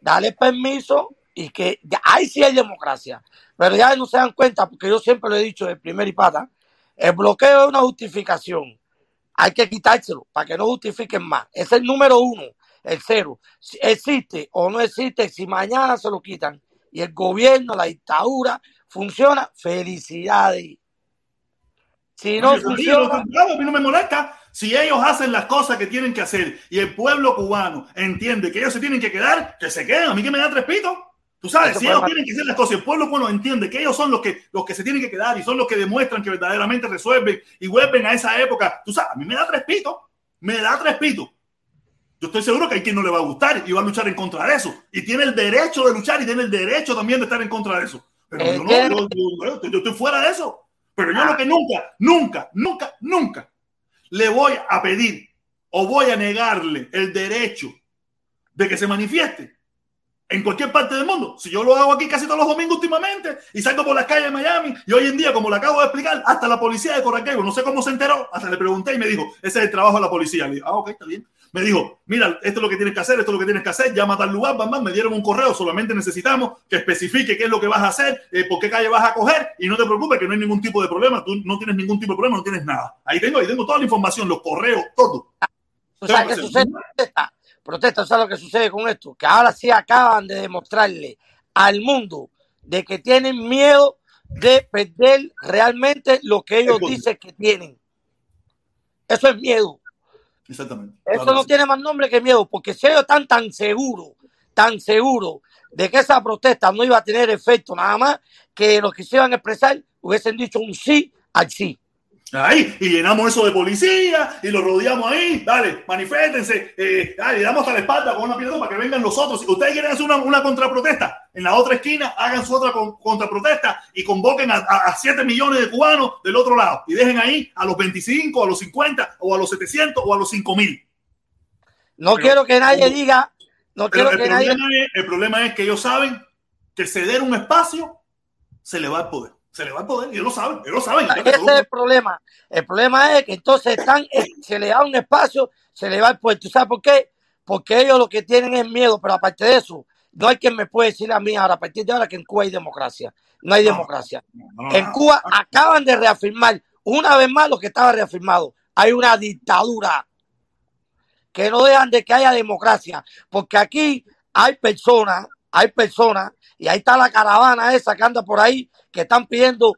darle permiso y que ahí sí hay democracia, pero ya no se dan cuenta, porque yo siempre lo he dicho de primer y pata, el bloqueo es una justificación. Hay que quitárselo para que no justifiquen más. Es el número uno, el cero. Si existe o no existe, si mañana se lo quitan y el gobierno, la dictadura funciona, felicidades. Si no funciona,
tranquilo, a mí no me molesta. Si ellos hacen las cosas que tienen que hacer y el pueblo cubano entiende que ellos se tienen que quedar, que se queden. A mí que me da tres pitos. Tú sabes,
Eso
si ellos tienen que hacer las cosas y el pueblo cubano entiende que ellos son los que, los que se tienen que quedar y son los que demuestran que verdaderamente resuelven y vuelven a esa época. Tú sabes, a mí me da tres pitos. Me da tres pitos. Yo estoy seguro que hay quien no le va a gustar y va a luchar en contra de eso. Y tiene el derecho de luchar y tiene el derecho también de estar en contra de eso. Pero yo no, yo, yo- estoy fuera de eso. Pero yo lo que nunca, nunca, nunca, nunca le voy a pedir o voy a negarle el derecho de que se manifieste en cualquier parte del mundo. Si yo lo hago aquí casi todos los domingos últimamente y salgo por las calles de Miami y hoy en día, como le acabo de explicar, hasta la policía de Coracaibo, no sé cómo se enteró, hasta le pregunté y me dijo, ese es el trabajo de la policía. Le dije, ah, ok, está bien. Me dijo, mira, esto es lo que tienes que hacer, esto es lo que tienes que hacer, llama a tal lugar, bam, bam, me dieron un correo, solamente necesitamos que especifique qué es lo que vas a hacer, eh, por qué calle vas a coger y no te preocupes que no hay ningún tipo de problema, tú no tienes ningún tipo de problema, no tienes nada. Ahí tengo, ahí tengo toda la información, los correos, todo.
¿tú sabes qué sucede? Protesta, protesta, ¿sabes lo que sucede con esto? Que ahora sí acaban de demostrarle al mundo de que tienen miedo de perder realmente lo que ellos dicen que tienen. Eso es miedo.
Exactamente.
Eso
Claro
no
sí.
tiene más nombre que miedo, porque si ellos están tan seguros, tan seguros de que esa protesta no iba a tener efecto nada más, que los que se iban a expresar hubiesen dicho un sí al sí.
Ahí, y llenamos eso de policía y lo rodeamos ahí. Dale, maniféstense. Eh, dale, le damos hasta la espalda con una piedra para que vengan los otros. Ustedes quieren hacer una, una contraprotesta, en la otra esquina hagan su otra con- contraprotesta y convoquen a, a, 7 millones de cubanos del otro lado y dejen ahí a los 25, a los 50 o a los 700 o a los 5 mil.
No
Pero-
quiero que nadie diga, no quiero
el
que nadie
problema, es, el problema es que ellos saben que ceder un espacio se le va el poder. Se le va el poder y ellos lo saben. Ellos lo saben.
Ese es el problema. El problema es que entonces están, eh, se le da un espacio, se le va el puerto. ¿Sabes por qué? Porque ellos lo que tienen es miedo, pero aparte de eso, no hay quien me puede decir a mí ahora, a partir de ahora, que en Cuba hay democracia. No hay democracia. En. Cuba acaban de reafirmar una vez más lo que estaba reafirmado. Hay una dictadura que no dejan de que haya democracia, porque aquí hay personas, hay personas, y ahí está la caravana esa que anda por ahí, que están pidiendo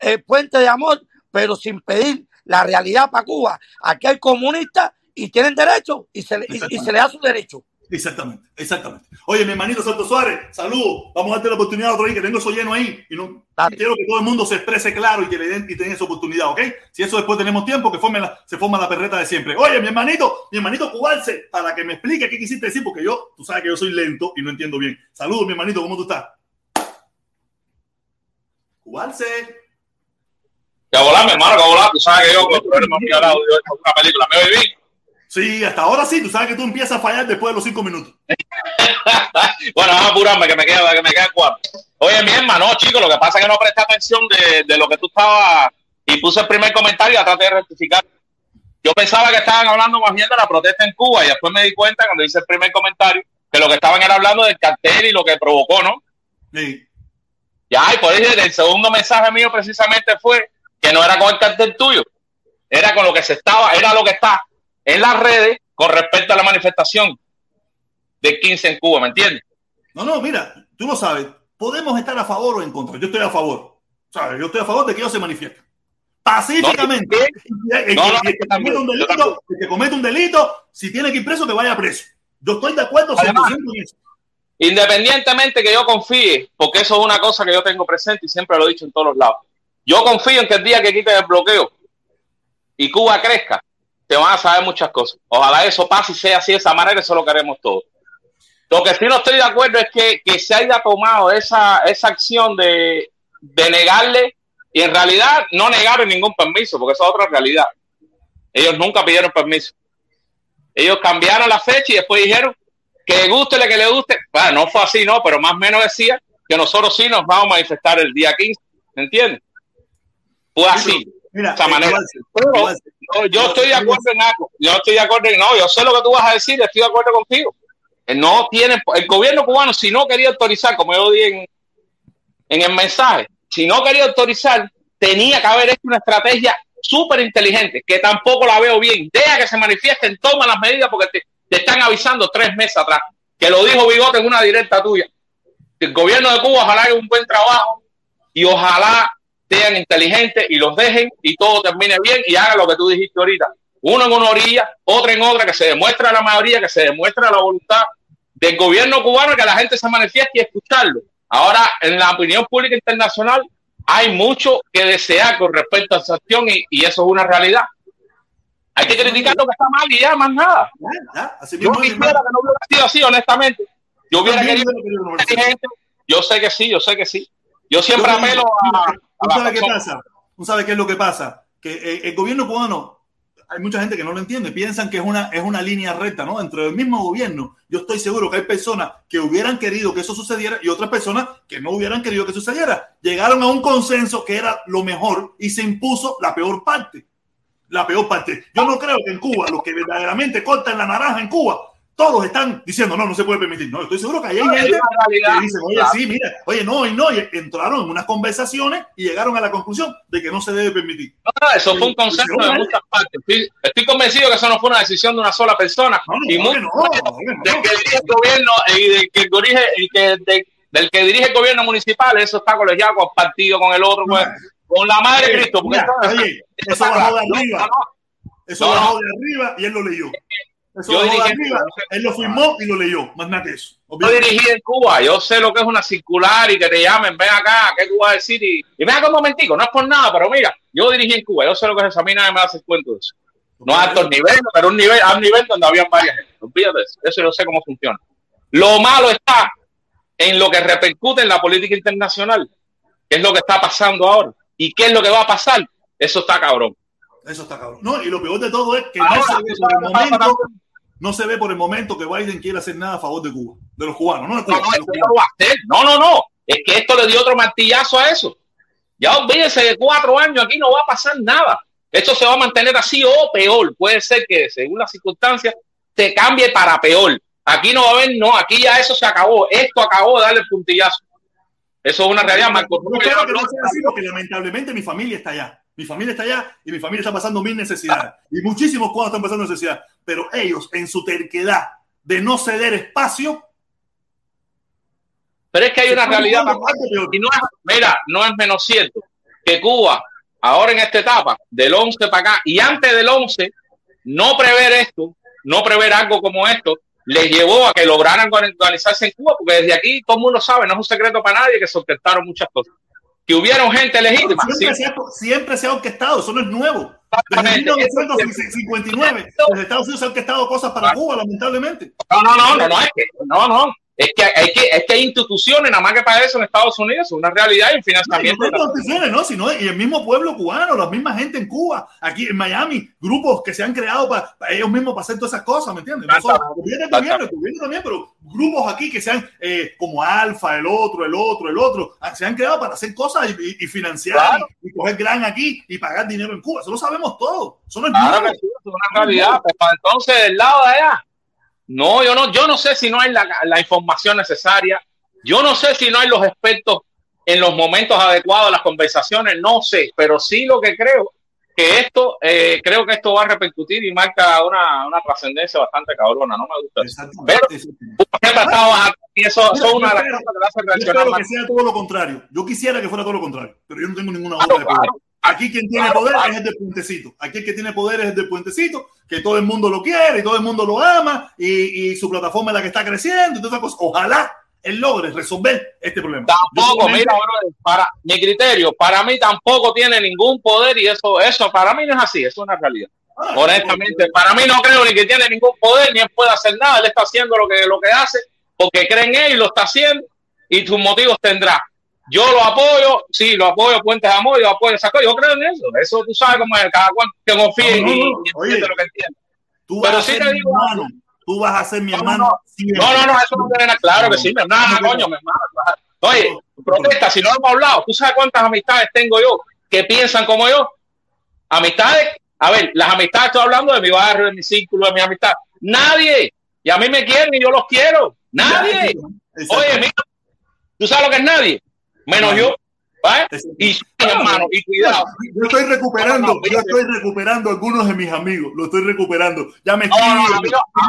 eh, puente de amor, pero sin pedir la realidad para Cuba. Aquí hay comunistas y tienen derecho y se, le- y- y se le da su derecho.
Exactamente, exactamente. Oye, mi hermanito Santo Suárez, saludos. Vamos a darte la oportunidad otro día que tengo eso lleno ahí. Y no
Dale.
quiero que todo el mundo se exprese claro y que le den y tengan esa oportunidad, ¿ok? Si eso después tenemos tiempo, que forme la- se forma la perreta de siempre. Oye, mi hermanito, mi hermanito Cubalce, para que me explique qué quisiste decir, porque yo, tú sabes que yo soy lento y no entiendo bien. Saludos, mi hermanito, ¿cómo tú estás? Cubalce.
Que volar, mi hermano, que volar. Tú sabes que yo, cuando tú eres más al lado, yo he hecho una película. ¿Me oí bien?
Sí, hasta ahora sí, tú sabes que tú empiezas a fallar después de los cinco minutos.
bueno, vamos a apurarme que me queda, que me queda cuatro. Oye, mi hermano, no, chico, lo que pasa es que no presté atención de, de lo que tú estabas y puse el primer comentario y traté de rectificar. Yo pensaba que estaban hablando más bien de la protesta en Cuba y después me di cuenta cuando hice el primer comentario que lo que estaban era hablando del cartel y lo que provocó, ¿no?
Sí.
Ya, y por eso el segundo mensaje mío precisamente fue que no era con el cartel tuyo, era con lo que se estaba, era lo que está en las redes con respecto a la manifestación del 15 en Cuba, ¿me entiendes?
No, no, mira, tú lo sabes. Podemos estar a favor o en contra. Yo estoy a favor. ¿Sabes? Yo estoy a favor de que ellos se manifiesten. Pacíficamente. El, que- comete un delito, si tiene que ir preso, que vaya preso. Yo estoy de acuerdo 100%
Además,
en eso.
Independientemente que yo confíe, porque eso es una cosa que yo tengo presente y siempre lo he dicho en todos los lados. Yo confío en que el día que quiten el bloqueo y Cuba crezca, te van a saber muchas cosas. Ojalá eso pase y sea así de esa manera, eso lo queremos todos. Lo que sí no estoy de acuerdo es que, que se haya tomado esa, esa acción de, de negarle, y en realidad no negaron ningún permiso, porque eso es otra realidad. Ellos nunca pidieron permiso. Ellos cambiaron la fecha y después dijeron que guste que le guste. Bueno, no fue así, no, pero más o menos decía que nosotros sí nos vamos a manifestar el día 15, ¿me entiendes? Fue así,
Mira,
de esa
eh,
manera. Pero no, yo estoy de acuerdo en algo. Yo estoy de acuerdo en no, yo sé lo que tú vas a decir, estoy de acuerdo contigo. Eh, No tienen, el gobierno cubano, si no quería autorizar, como yo dije en, en el mensaje, si no quería autorizar, tenía que haber hecho una estrategia súper inteligente, que tampoco la veo bien. Deja que se manifiesten, toma las medidas porque te, te están avisando tres meses atrás. Que lo dijo Bigote en una directa tuya. El gobierno de Cuba ojalá haga un buen trabajo y ojalá sean inteligentes y los dejen y todo termine bien y haga lo que tú dijiste ahorita. Uno en una orilla, otro en otra, que se demuestre a la mayoría, que se demuestre la voluntad del gobierno cubano que la gente se manifieste y escucharlo. Ahora, en la opinión pública internacional, hay mucho que desear con respecto a esa acción y, y eso es una realidad. Hay que criticar lo que está mal y ya, más nada.
así
Yo quisiera que no hubiera sido así, honestamente. Yo hubiera querido. Yo sé que sí, yo sé que sí. Yo siempre apelo a,
¿Tú sabes qué pasa? ¿Tú sabes qué es lo que pasa? Que eh, el gobierno cubano, hay mucha gente que no lo entiende, piensan que es una, es una línea recta, ¿no? Dentro del mismo gobierno, yo estoy seguro que hay personas que hubieran querido que eso sucediera y otras personas que no hubieran querido que sucediera. Llegaron a un consenso que era lo mejor y se impuso la peor parte. La peor parte. Yo no creo que en Cuba, los que verdaderamente cortan la naranja en Cuba, todos están diciendo, no, no se puede permitir. No, estoy seguro que ahí hay gente que dicen, oye,
Claro.
sí, mira, oye, no, y no, y entraron en unas conversaciones y llegaron a la conclusión de que no se debe permitir.
No, no, eso fue un consenso de muchas partes. Estoy, estoy convencido que eso no fue una decisión de una sola persona.
No,
y mucho
que
dirige el gobierno y del que dirige, y que, de- del que dirige el gobierno municipal, eso está colegiado con el partido, con el otro, con, con la madre de Cristo. Porque
Mira,
eso-
oye,
eso
bajó de arriba. Eso bajó de arriba y él lo leyó. Eso
Yo dirigí-
arriba, él lo firmó y lo leyó. Más nada que eso.
Yo
Olvídate.
dirigí en Cuba, yo sé lo que es una circular y que te llamen, ven acá, ¿qué tú vas a decir? Y, y ven acá un momentico, no es por nada, pero mira, yo dirigí en Cuba, yo sé lo que es eso, a mí nadie me hace cuento de eso. No a altos niveles, pero un nivel, a un nivel donde había varias gente. Olvídate eso, eso yo sé cómo funciona. Lo malo está en lo que repercute en la política internacional, qué es lo que está pasando ahora y qué es lo que va a pasar. Eso está cabrón.
Eso está cabrón. No, y lo peor de todo es que
Ahora,
no se ve
eso
por el
está
momento. No se ve por el momento que Biden quiere hacer nada a favor de Cuba, de los cubanos, no de
No,
Cuba,
no,
de
va a hacer. No, no, no. Es que esto le dio otro martillazo a eso. Ya olvídense de cuatro años, aquí no va a pasar nada. Esto se va a mantener así o peor. Puede ser que, según las circunstancias, te cambie para peor. Aquí no va a haber, no, aquí ya eso se acabó. Esto acabó de darle el puntillazo. Eso es una realidad, Marco
Yo espero que no sea así porque lamentablemente mi familia está allá. Mi familia está allá y mi familia está pasando mil necesidades. Y muchísimos cubanos están pasando necesidades. Pero ellos, en su terquedad de no ceder espacio,
Pero es que hay una realidad. Y no es, mira, no es menos cierto que Cuba, ahora en esta etapa, del 11 para acá, y antes del 11, no prever esto, no prever algo como esto, les llevó a que lograran organizarse en Cuba, porque desde aquí todo el mundo sabe, no es un secreto para nadie, que se muchas cosas. Que hubieron gente legítima.
Siempre,
sí.
se ha, siempre se ha orquestado, eso no es nuevo. Desde
Exactamente.
1959, los Estados Unidos se han orquestado cosas para Cuba, lamentablemente.
No, no, no, no, no, es que, no, no. Es que, hay que, es que hay instituciones, nada más que para eso en Estados Unidos, una realidad y un
No,
financiamiento.
no instituciones, ¿no? Sino y el mismo pueblo cubano, la misma gente en Cuba, aquí en Miami, grupos que se han creado para, para ellos mismos para hacer todas esas cosas, ¿me entiendes? No solo el gobierno también, el también, pero grupos aquí que sean eh, como Alfa, el otro, el otro, el otro, ah, se han creado para hacer cosas y, y- financiar
Claro.
y, y coger gran aquí y pagar dinero en Cuba. Eso lo sabemos todo. Eso no es
Claro una realidad. Para entonces, del lado de allá, no, yo no, yo no sé si no hay la, la información necesaria. Yo no sé si no hay los expertos en los momentos adecuados, las conversaciones, no sé, pero sí lo que creo que esto, eh, creo que esto va a repercutir y marca una, una trascendencia bastante cabrona. No me gusta.
Exactamente. Exactamente.
Ha estado aquí, y eso, eso es una de las
Yo
cosas que le hace
Yo
reaccionar
que sea todo lo contrario. Yo quisiera que fuera todo lo contrario, pero yo no tengo ninguna
Claro,
de poder.
claro.
Aquí quien tiene poder es el del puentecito. Aquí el que tiene poder es el del puentecito, que todo el mundo lo quiere y todo el mundo lo ama y, y su plataforma es la que está creciendo y todas esas cosas. Ojalá él logre resolver este problema.
Tampoco, mira, brother, para mi criterio, para mí tampoco tiene ningún poder y eso, eso para mí no es así, eso es una realidad.
Ah,
Honestamente, para mí no creo ni que tiene ningún poder, ni él puede hacer nada, él está haciendo lo que, lo que hace, porque cree en él y lo está haciendo, y sus motivos tendrá. Yo lo apoyo, sí, lo apoyo, Puentes Amor, yo apoyo esa cosa, yo creo en eso, eso tú sabes cómo es, cada cual que confíe
No, no,
y,
no,
y
oye.
entiende lo que entiende.
Tú
Pero sí te digo
hermano. Tú vas a ser mi
No,
hermano.
no. No, no, eso no tiene nada, claro que sí, mi hermano,
No, no,
coño, mi hermano. Oye, protesta, si no hemos hablado, ¿tú sabes cuántas amistades tengo yo que piensan como yo? Amistades, a ver, las amistades estoy hablando de mi barrio, de mi círculo, de mi amistad. Nadie, y a mí me quieren y yo los quiero. Nadie. Oye, mira, ¿tú sabes lo que es nadie? Menos yo, ¿vale? Y hermano, y cuidado.
Yo estoy recuperando,
No, no,
yo estoy recuperando algunos de mis amigos, lo estoy recuperando. Ya me escriben
no,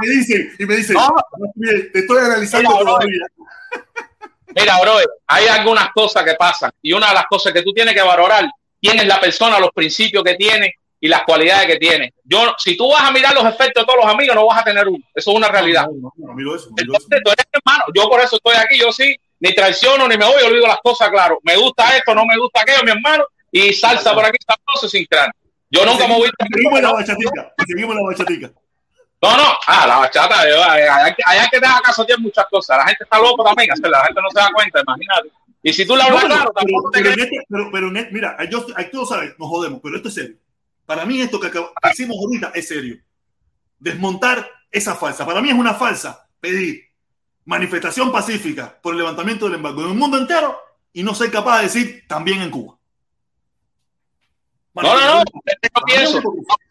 y me dicen, y me dicen,
No.
"Mire, te estoy analizando
Mira, bro.
todavía.
Mira, bro, hay algunas cosas que pasan y una de las cosas que tú tienes que valorar, quién es la persona, los principios que tiene y las cualidades que tiene. Yo, si tú vas a mirar los efectos de todos los amigos, no vas a tener uno. Eso es una realidad.
Eso.
Entonces, tú eres hermano. Yo por eso estoy aquí. Yo sí, ni traiciono, ni me voy, yo digo las cosas claro. Me gusta esto, no me gusta aquello, mi hermano. Y salsa por aquí, sabroso sin cráneo. Yo nunca me voy
Seguimos en la bachatica, seguimos la bachatica.
No, no, ah, la bachata, eh, hay que, hay que dejar caso tiene muchas cosas. La gente está loco también, la gente no se da cuenta, imagínate. Y si tú le hablas
No,
claro,
pero,
tampoco te
pero en
crees.
este- pero- pero en este- mira, yo, aquí tú lo sabes, nos jodemos, pero esto es serio. Para mí esto que, acab- que hicimos ahorita es serio. Desmontar esa falsa. Para mí es una falsa pedir manifestación pacífica por el levantamiento del embargo en el mundo entero y no ser capaz de decir también en Cuba.
No, no, no, yo pienso.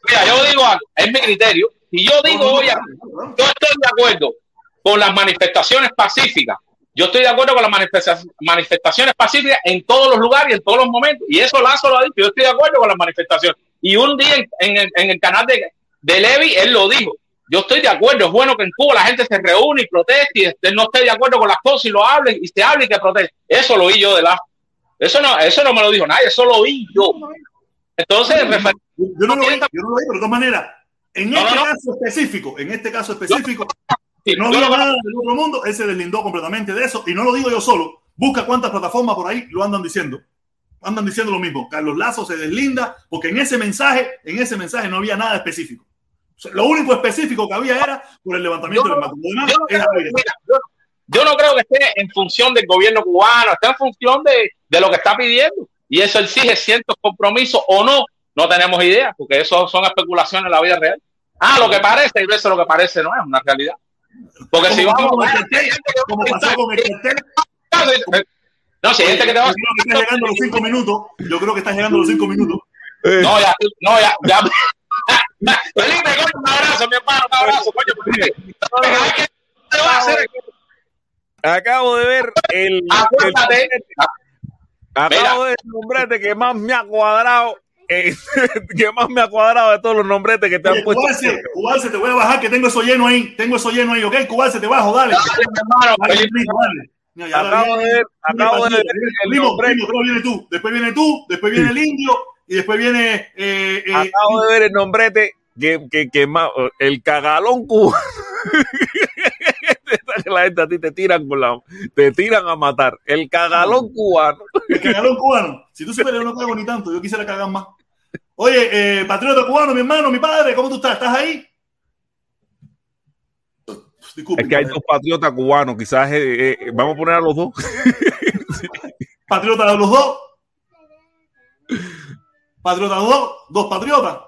Mira, yo digo algo, es mi criterio. Y yo digo, oye, yo estoy de acuerdo con las manifestaciones pacíficas. Yo estoy de acuerdo con las manifesta- manifestaciones pacíficas en todos los lugares y en todos los momentos. Y eso Lazo lo ha dicho. Yo estoy de acuerdo con las manifestaciones. Y un día en, en el, en el canal de, de Levi, él lo dijo. Yo estoy de acuerdo. Es bueno que en Cuba la gente se reúne y proteste y él no esté de acuerdo con las cosas y lo hable y se hable y que proteste. Eso lo oí yo de Lazo. Eso no, eso no me lo dijo nadie, eso lo oí yo. Entonces, refer-
Yo no lo vi, yo no lo vi, pero de todas maneras, en
No,
este
no,
caso específico, en este caso específico,
sí,
no
lo-
nada del otro mundo, él se deslindó completamente de eso, y no lo digo yo solo, busca cuántas plataformas por ahí lo andan diciendo. Andan diciendo lo mismo. Carlos Lazo se deslinda, porque en ese mensaje, en ese mensaje no había nada específico. Lo único específico que había era por el levantamiento
Yo
del demás
yo yo- yo no creo que esté en función del gobierno cubano, está en función de, de lo que está pidiendo. Y eso exige ciertos compromisos o no, no tenemos idea, porque eso son especulaciones en la vida real. Ah, lo que parece, y eso lo que parece no es una realidad. Porque si vamos
con el
a
cartel, como pasó con el cartel,
No, si hay gente que te va a
yo creo que está llegando a los cinco minutos. Yo creo que está llegando a los cinco minutos.
No, ya, no, ya, ya. Felipe, coño, un abrazo, mi hermano, un abrazo, coño, Felipe. ¿Qué vas a hacer?
Acabo de ver el.
Acuérdate.
el- acabo de ver el nombrete que más me ha cuadrado. eh, que más me ha cuadrado de todos los nombretes que te han
Oye,
puesto.
Cubalce, Cubalce, te voy a bajar que tengo eso lleno ahí. Tengo eso lleno ahí, ¿ok? Cubalce, te bajo, dale.
Dale, mi hermano,
Dale, dale. Mira, ya
Acabo de ver, acabo de ver el
Primo, primo, primero viene tú, después viene tú, después viene el indio y después viene eh, eh,
Acabo de ver el nombrete que, que, que más, el cagalón cubano. la gente a ti te tiran con la, te tiran a matar. El cagalón cubano.
el cagalón cubano. Si tú supieras, yo no cago ni tanto, yo quisiera cagar más. Oye, eh, patriota cubano, mi hermano, mi padre, ¿cómo tú estás? ¿Estás ahí? Disculpe.
Es que hay dos patriotas cubanos, quizás eh, eh, vamos a poner a los dos.
Patriotas de los dos. Patriotas dos. Dos patriotas.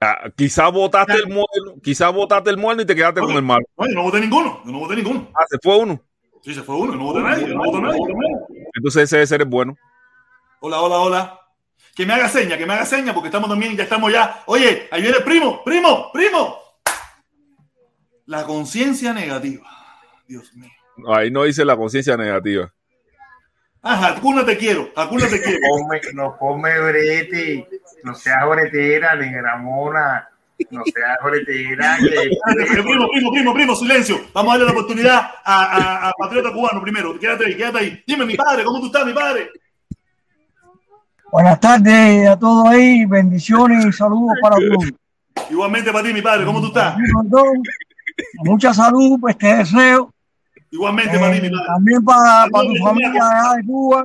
Ah, quizás votaste el muerto, quizás votaste el muerto y te quedaste con el malo.
No, yo no voté ninguno. Yo no voté ninguno.
Ah, se fue uno.
Sí, se fue uno. Yo no voté nadie. No voté nadie.
Entonces ese debe ser el bueno.
Hola, hola, hola. Que me haga seña, que me haga seña, porque estamos también, ya estamos ya. Oye, ahí viene el primo, primo, primo. La conciencia negativa. Dios mío.
Ahí no dice la conciencia negativa.
Ah, Hakuna te quiero, Hakuna te quiero.
Come, no come brete, no seas bretera, negra mona, no seas bretera. que-
primo, primo, primo, primo, silencio. Vamos a darle la oportunidad a, a- a Patriota Cubano primero. Quédate ahí, quédate ahí. Dime, mi padre, ¿cómo tú estás, mi padre?
Buenas tardes a todos ahí, bendiciones y saludos para todos.
Igualmente para ti, mi padre, ¿cómo tú estás?
Mucha salud, pues te deseo.
Igualmente
Eh, también para, para tu familia allá de Cuba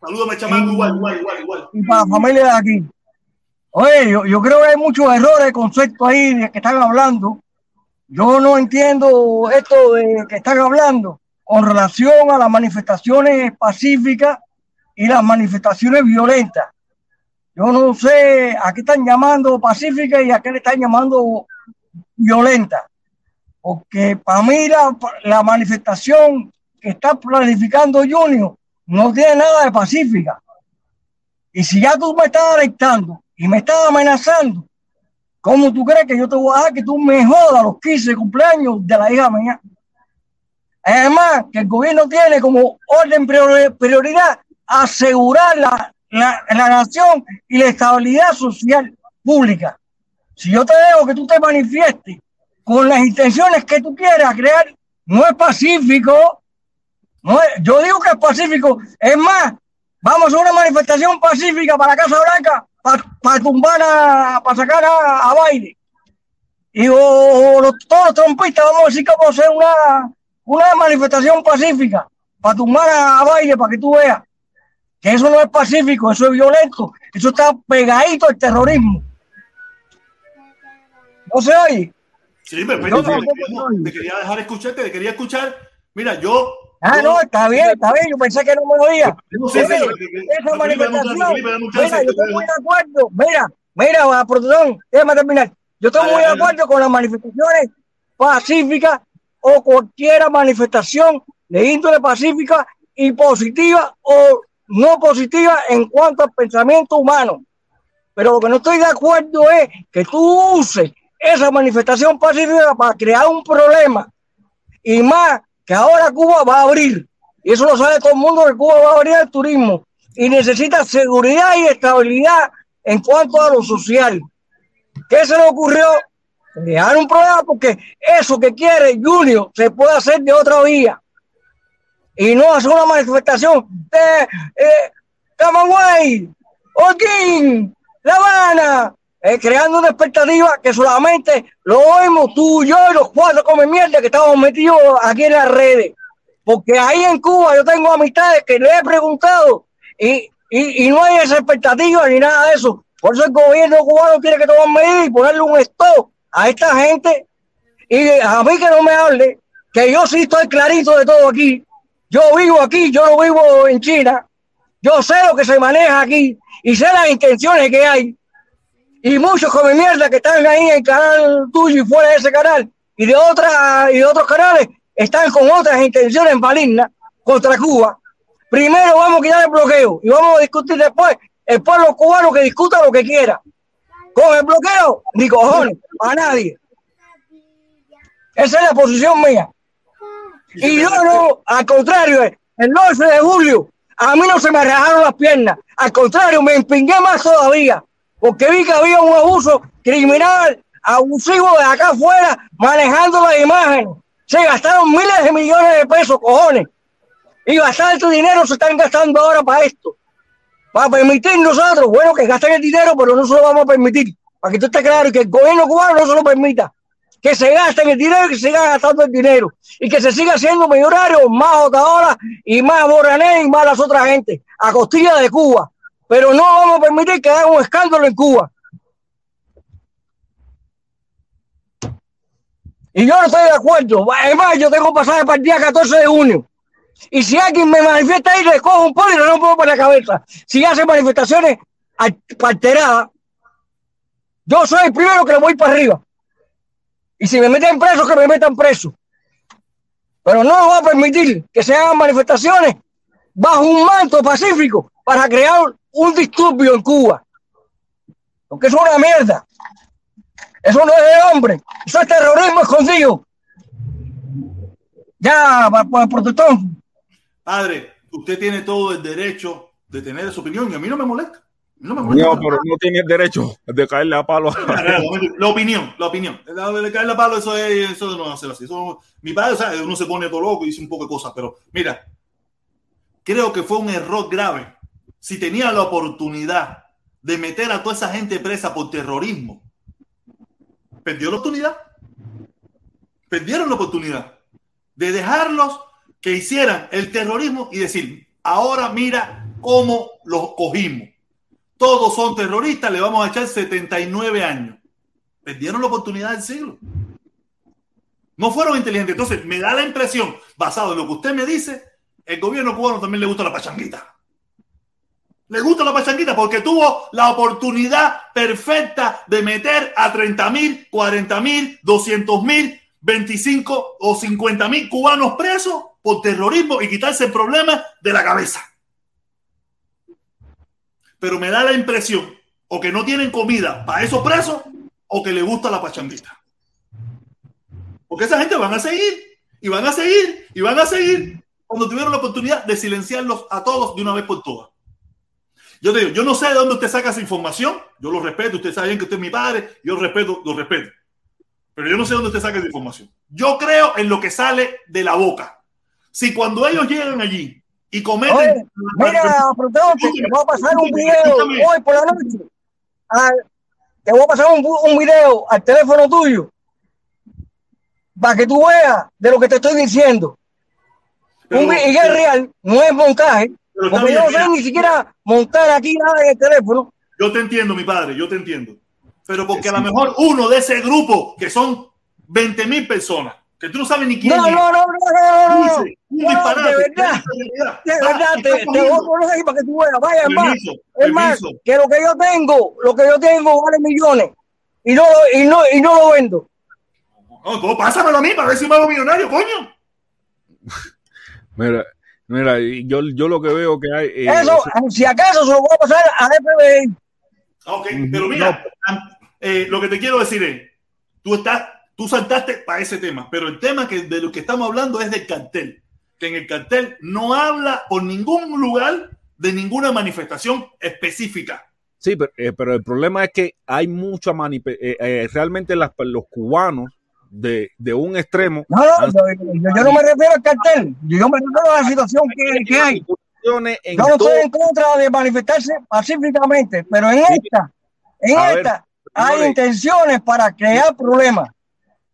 Salúdame, chamaco, igual, igual, igual, igual.
y para la familia de aquí. Oye, yo, yo creo que hay muchos errores de concepto ahí de que están hablando. Yo no entiendo esto de que están hablando con relación a las manifestaciones pacíficas y las manifestaciones violentas. Yo no sé a qué están llamando pacífica y a qué le están llamando violenta. Porque para mí la, la manifestación que está planificando Junior no tiene nada de pacífica. Y si ya tú me estás alertando y me estás amenazando, ¿cómo tú crees que yo te voy a dejar que tú me jodas los 15 cumpleaños de la hija mía? Además, que el gobierno tiene como orden priori- prioridad asegurar la, la, la nación y la estabilidad social pública. Si yo te dejo que tú te manifiestes con las intenciones que tú quieras crear, no es pacífico. No es- yo digo que es pacífico. Es más, vamos a una manifestación pacífica para Casa Blanca, para tumbar a, para sacar a, Biden. Y o, los- todos los trompistas vamos a decir que vamos a hacer una, una manifestación pacífica para tumbar a, a Biden, para que tú veas que eso no es pacífico, eso es violento, eso está pegadito al terrorismo. ¿No se oye?
Sí,
tampoco
quería-
soy.
te quería dejar escucharte, te quería escuchar. Mira, yo.
Ah,
yo-
no, está bien, está bien, yo pensé que no me oía.
No sé, sí,
esa manifestación, mira, yo estoy muy de acuerdo, mira, mira, protección, déjame terminar. Yo estoy muy de acuerdo con las manifestaciones pacíficas o cualquier manifestación de índole pacífica y positiva o no positiva en cuanto al pensamiento humano. Pero lo que no estoy de acuerdo es que tú uses esa manifestación pacífica para crear un problema. Y más que ahora Cuba va a abrir. Y eso lo sabe todo el mundo que Cuba va a abrir el turismo. Y necesita seguridad y estabilidad en cuanto a lo social. ¿Qué se le ocurrió? Crear un problema porque eso que quiere Junior se puede hacer de otra vía. Y no hacer una manifestación de eh, Camagüey, Holguín, La Habana, eh, creando una expectativa que solamente lo oímos tú, yo y los cuatro come mierda que estamos metidos aquí en las redes. Porque ahí en Cuba yo tengo amistades que le he preguntado y, y, y no hay esa expectativa ni nada de eso. Por eso el gobierno cubano tiene que tomar medidas y ponerle un stop a esta gente. Y a mí que no me hable, que yo sí estoy clarito de todo aquí. Yo vivo aquí, yo no vivo en China. Yo sé lo que se maneja aquí y sé las intenciones que hay. Y muchos come mierda que están ahí en el canal tuyo y fuera de ese canal y de otras y de otros canales están con otras intenciones malignas contra Cuba. Primero vamos a quitar el bloqueo y vamos a discutir después el pueblo cubano que discuta lo que quiera. Con el bloqueo, ni cojones, a nadie. Esa es la posición mía. Y yo no, al contrario, el 12 de julio, a mí no se me rajaron las piernas. Al contrario, me empingué más todavía, porque vi que había un abuso criminal, abusivo de acá afuera, manejando las imágenes. Se gastaron miles de millones de pesos, cojones. Y bastante dinero se están gastando ahora para esto. Para permitir nosotros, bueno, que gasten el dinero, pero no se lo vamos a permitir. Para que tú estés claro y que el gobierno cubano no se lo permita que se gasten el dinero y que se siga gastando el dinero y que se siga haciendo millonario más Otaola y más Borané y más las otras gente a costilla de Cuba. Pero no vamos a permitir que haga un escándalo en Cuba. Y yo no estoy de acuerdo. Además, yo tengo pasaje para el día 14 de junio. Y si alguien me manifiesta ahí, le cojo un poli y le rompo por la cabeza. Si hace manifestaciones al- alteradas, yo soy el primero que le voy para arriba. Y si me meten preso, que me metan preso. Pero no voy a permitir que se hagan manifestaciones bajo un manto pacífico para crear un disturbio en Cuba. Porque eso es una mierda. Eso no es de hombre. Eso es terrorismo escondido. Ya, pa- pa- protector.
Padre, usted tiene todo el derecho de tener su opinión y a mí no me molesta. No me molesta.
No, pero no tienes derecho de caerle a palo.
La opinión, la opinión. De caerle a palo, eso, es, eso no va a ser así. Eso- mi padre, o sea, uno se pone todo loco y dice un poco de cosas, pero mira, creo que fue un error grave. Si tenía la oportunidad de meter a toda esa gente presa por terrorismo, perdió la oportunidad. Perdieron la oportunidad de dejarlos que hicieran el terrorismo y decir, ahora mira cómo los cogimos. Todos son terroristas, le vamos a echar 79 años. Perdieron la oportunidad del siglo. No fueron inteligentes. Entonces, me da la impresión, basado en lo que usted me dice, el gobierno cubano también le gusta la pachanguita. Le gusta la pachanguita porque tuvo la oportunidad perfecta de meter a 30 mil, 40 mil, 200 mil, 25 o 50 mil cubanos presos por terrorismo y quitarse el problema de la cabeza. Pero me da la impresión o que no tienen comida para esos presos o que les gusta la pachanguita. Porque esa gente van a seguir y van a seguir y van a seguir cuando tuvieron la oportunidad de silenciarlos a todos de una vez por todas. Yo te digo, yo no sé de dónde usted saca esa información, yo lo respeto, usted sabe bien que usted es mi padre, yo respeto, lo respeto. Pero yo no sé de dónde usted saca esa información. Yo creo en lo que sale de la boca. Si cuando ellos llegan allí y cometen...
Oye, mira, te voy a pasar un video hoy por la noche. Al- te voy a pasar un, un video al teléfono tuyo para que tú veas de lo que te estoy diciendo.
Pero-
Un y es real, no es montaje,
Pero
porque yo no sé ni siquiera montar aquí nada en el teléfono.
Yo te entiendo, mi padre, yo te entiendo. Pero porque a lo mejor uno de ese grupo, que son 20 mil personas, que tú no sabes ni quién
No,
es,
no, no, no, no, no, no.
dice un
No,
disparate,
de verdad,
esa realidad.
de
Ah,
verdad, te, te voy a poner ahí para que tú veas. Vaya, es más,
Permiso,
es más,
permiso.
que lo que yo tengo, lo que yo tengo vale millones y no, y no, y no lo vendo.
No, tú pásamelo a mí para ver si me hago millonario, coño.
Mira, mira, y yo, yo lo que veo que hay. eh,
Eso,
o sea,
si acaso se lo voy a pasar al FBI.
Ok, pero mira, eh, lo que te quiero decir es, tú estás, tú saltaste para ese tema, pero el tema que de lo que estamos hablando es del cartel, que en el cartel no habla por ningún lugar de ninguna manifestación específica.
sí, pero, eh, pero el problema es que hay mucha eh, eh, realmente las- los cubanos de, de un extremo
No, no,
han
yo, no me refiero al cartel, yo, me refiero a la situación que, que hay.
en
Yo no
todo-
estoy en contra de manifestarse pacíficamente, pero en esta, en
A ver,
esta, hay
señores.
intenciones para crear problemas.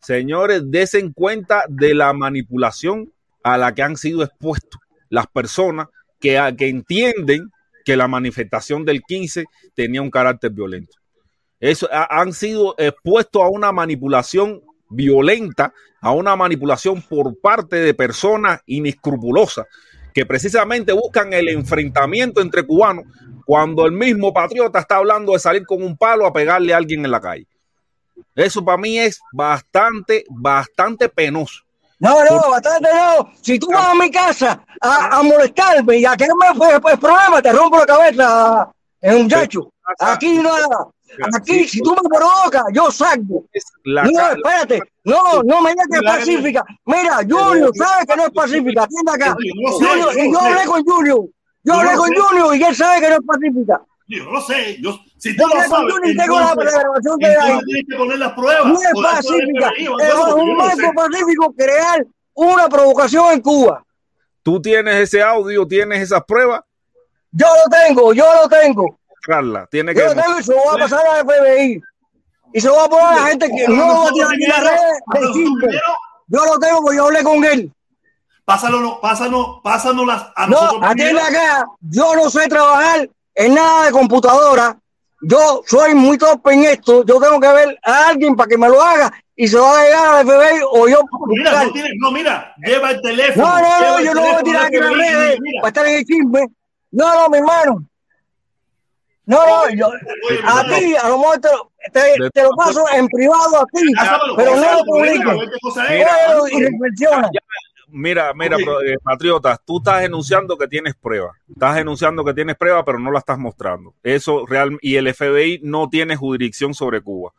Señores, desen cuenta de la manipulación a la que han sido expuestos las personas que, a- que entienden que la manifestación del 15 tenía un carácter violento. Eso, ha- han sido expuestos a una manipulación violenta, a una manipulación por parte de personas inescrupulosas que precisamente buscan el enfrentamiento entre cubanos cuando el mismo patriota está hablando de salir con un palo a pegarle a alguien en la calle. Eso para mí es bastante, bastante penoso.
No, no, bastante no. Si tú vas a mi casa a, a molestarme y a quererme pues, pues, problema, te rompo la cabeza, eh, muchacho. Aquí nada. Aquí, si tú me provocas, yo salgo.
La
No, espérate. No, no me digas que es
La-
pacífica. Mira, Julio, sabe que no es pacífica. Atienda acá.
No
Julio, y
no
yo hablé con Julio. Yo hablé
no
con. Julio y él sabe que no es pacífica.
Yo no lo sé, yo, si tú
Yo
lo
hablé con
sabes,
tengo la, la grabación de
entonces tienes que poner las pruebas.
No es pacífica. Es un
no
marco pacífico crear una provocación en Cuba.
Tú tienes ese audio, tienes esas pruebas,
Yo lo tengo, yo lo tengo.
Carla, tiene que
Yo lo tengo y se lo voy a pasar al FBI. Y se lo voy a poner a la gente que no lo va a tirar ni en las redes de. Yo lo tengo porque yo hablé con él.
Pásalo, no, pásanos, pásanos a
No,
nosotros
atiende
primero.
acá. Yo no sé trabajar en nada de computadora. Yo soy muy torpe en esto. Yo tengo que ver a alguien para que me lo haga y se va a llegar al FBI o yo.
Mira, no, tiene- no, mira, lleva el teléfono.
No, no, no, yo no voy a tirar aquí las redes para estar en el chisme. No, no, mi hermano. No, no, yo, a ti, a lo mejor te, lo- te, te lo paso en privado a ti, pero no lo publiques.
a ver qué cosa es.
Léelo y reflexiona.
Mira, mira, eh, patriotas, tú estás enunciando que tienes pruebas. Estás enunciando que tienes pruebas, pero no la estás mostrando. Eso real y el FBI no tiene jurisdicción sobre Cuba.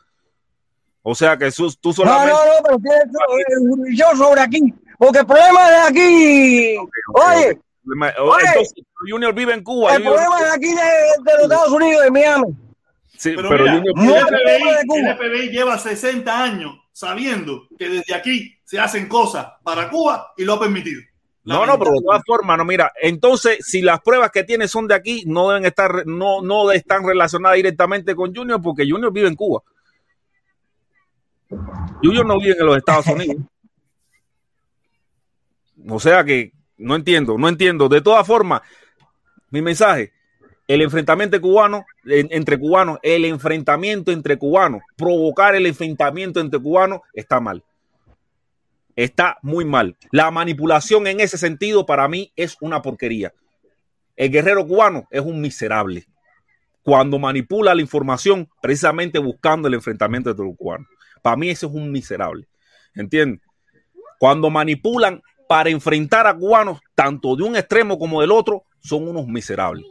O sea que su- tú
No,
solamente
no, no, pero tienes eh, jurisdicción sobre aquí. Porque el problema de aquí, Oye.
Entonces, Junior vive en Cuba.
el
Junior-
problema de aquí de, de los Estados Unidos, de Miami.
sí,
Pero,
pero
mira,
Junior
el,
pero
FBI,
de Cuba.
el FBI lleva 60 años sabiendo que desde aquí se hacen cosas para Cuba y lo ha permitido.
No, no, pero de todas formas, no, mira, entonces, si las pruebas que tiene son de aquí, no deben estar, no, no están relacionadas directamente con Junior, porque Junior vive en Cuba. Junior no vive en los Estados Unidos. O sea que no entiendo, no entiendo. De todas formas, mi mensaje, el enfrentamiento cubano, en- entre cubanos, el enfrentamiento entre cubanos, provocar el enfrentamiento entre cubanos está mal está muy mal. La manipulación en ese sentido para mí es una porquería. El guerrero cubano es un miserable cuando manipula la información precisamente buscando el enfrentamiento entre los cubanos. Para mí ese es un miserable. ¿Entiendes? Cuando manipulan para enfrentar a cubanos, tanto de un extremo como del otro, son unos miserables.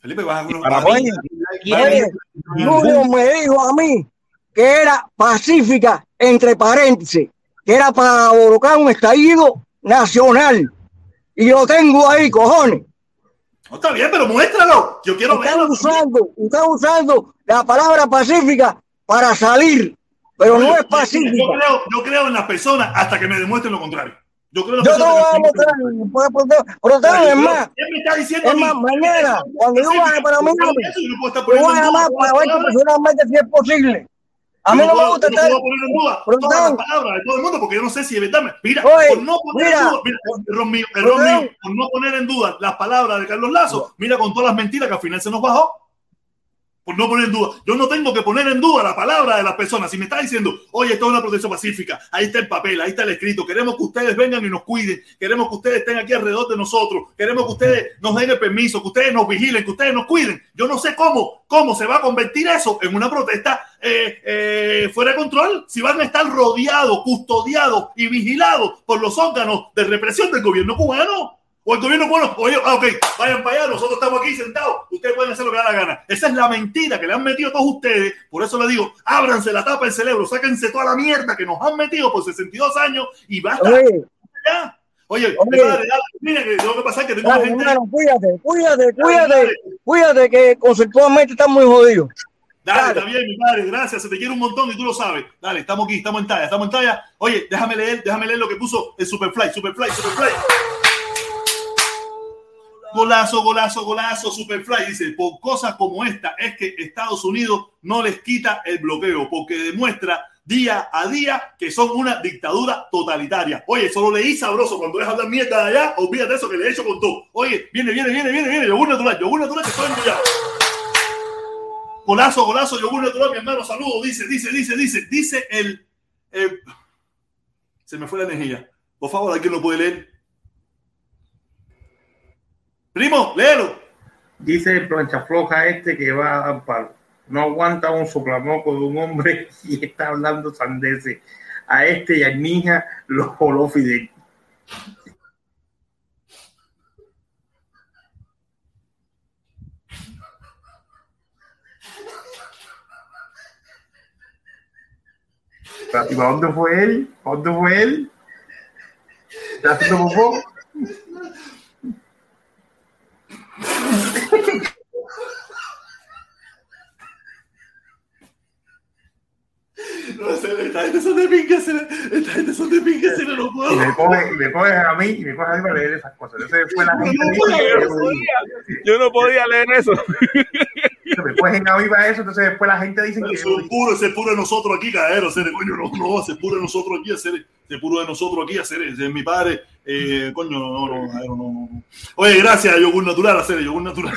Felipe, vas a
para
Oye, Julio me dijo a mí que era pacífica, entre paréntesis, que era para provocar un estallido nacional. Y lo tengo ahí, cojones.
No, está bien, pero muéstralo. Yo quiero
Están
verlo.
usando, están usando la palabra pacífica para salir, pero no es
Yo
pacífica.
creo, yo creo en las personas hasta que me demuestren lo contrario. Yo creo
Yo te voy a mostrar, proteger, es más,
¿Quién me está diciendo
es más, mañana, cuando yo vaya para mí,
Yo yo no
voy a llamar para ver personalmente si es posible. A mí
Yo
no me gusta
yo
estar.
puedo poner en duda
Pero
todas las palabras de todo el mundo porque yo no sé si es verdad. Mira, por no poner en duda, mira, error mío,
Pero
error
tan-
mío, por no poner en duda las palabras de Carlos Lazo, mira con todas las mentiras que al final se nos bajó. Por no poner en duda. Yo no tengo que poner en duda la palabra de las personas. Si me está diciendo, oye, esto es una protección pacífica, ahí está el papel, ahí está el escrito, queremos que ustedes vengan y nos cuiden, queremos que ustedes estén aquí alrededor de nosotros, queremos que ustedes nos den el permiso, que ustedes nos vigilen, que ustedes nos cuiden. Yo no sé cómo, cómo se va a convertir eso en una protesta eh, eh, fuera de control, si van a estar rodeados, custodiados y vigilados por los órganos de represión del gobierno cubano. O el gobierno cubano, oye, ah, ok, vayan para allá, nosotros estamos aquí sentados, ustedes pueden hacer lo que da la gana. Esa es la mentira que le han metido a todos ustedes. Por eso les digo, ábranse la tapa del cerebro, sáquense toda la mierda que nos han metido por 62 años y basta
Oye,
ya. Oye,
Oye.
padre, dale, mira que tengo que pasar que tengo
dale,
gente.
hermano, cuídate, cuídate,
Dale,
cuídate,
dale.
cuídate, que conceptualmente están muy jodidos.
Dale,
Dale.
está bien, mi padre, gracias, se te quiere un montón y tú lo sabes. Dale, estamos aquí, estamos en talla, estamos en talla. Oye, déjame leer, déjame leer lo que puso el Superfly, Superfly, Superfly. Golazo, golazo, golazo, Superfly. Dice, por cosas como esta es que Estados Unidos no les quita el bloqueo, porque demuestra día a día que son una dictadura totalitaria. Oye, solo leí sabroso cuando es hablar mierda de allá, olvídate eso que le he hecho con todo. Oye, viene, viene, viene, viene, viene, yogur natural, yogur natural que estoy enrollado. Golazo, golazo, yogur natural, mi hermano, saludo, dice, dice, dice, dice, dice el, el- Se me fue la energía. Por favor, ¿alguien lo puede leer? Primo, léelo.
Dice el plancha floja este que va al palo. No aguanta un soplamoco de un hombre y está hablando sandeces. A este y a Nija los voló Fidel. ¿Y para dónde fue él? ¿Para dónde fue él?
No sé, esta gente son de pinga, se esta gente son de pinga, se lo puedo.
y me coge, y me coge a mí y me coge a mí para leer esas cosas. Entonces fue la gente
yo no. Yo podía leer eso.
me cogen a mí para eso, entonces después la gente dice que
es puro, puro de nosotros aquí, cadero, ese de coño, no, no, es puro de nosotros aquí, es puro de nosotros aquí, hacer mi padre, eh, coño, no, no, no, no. Oye, gracias, yogur natural, hacer yogur natural.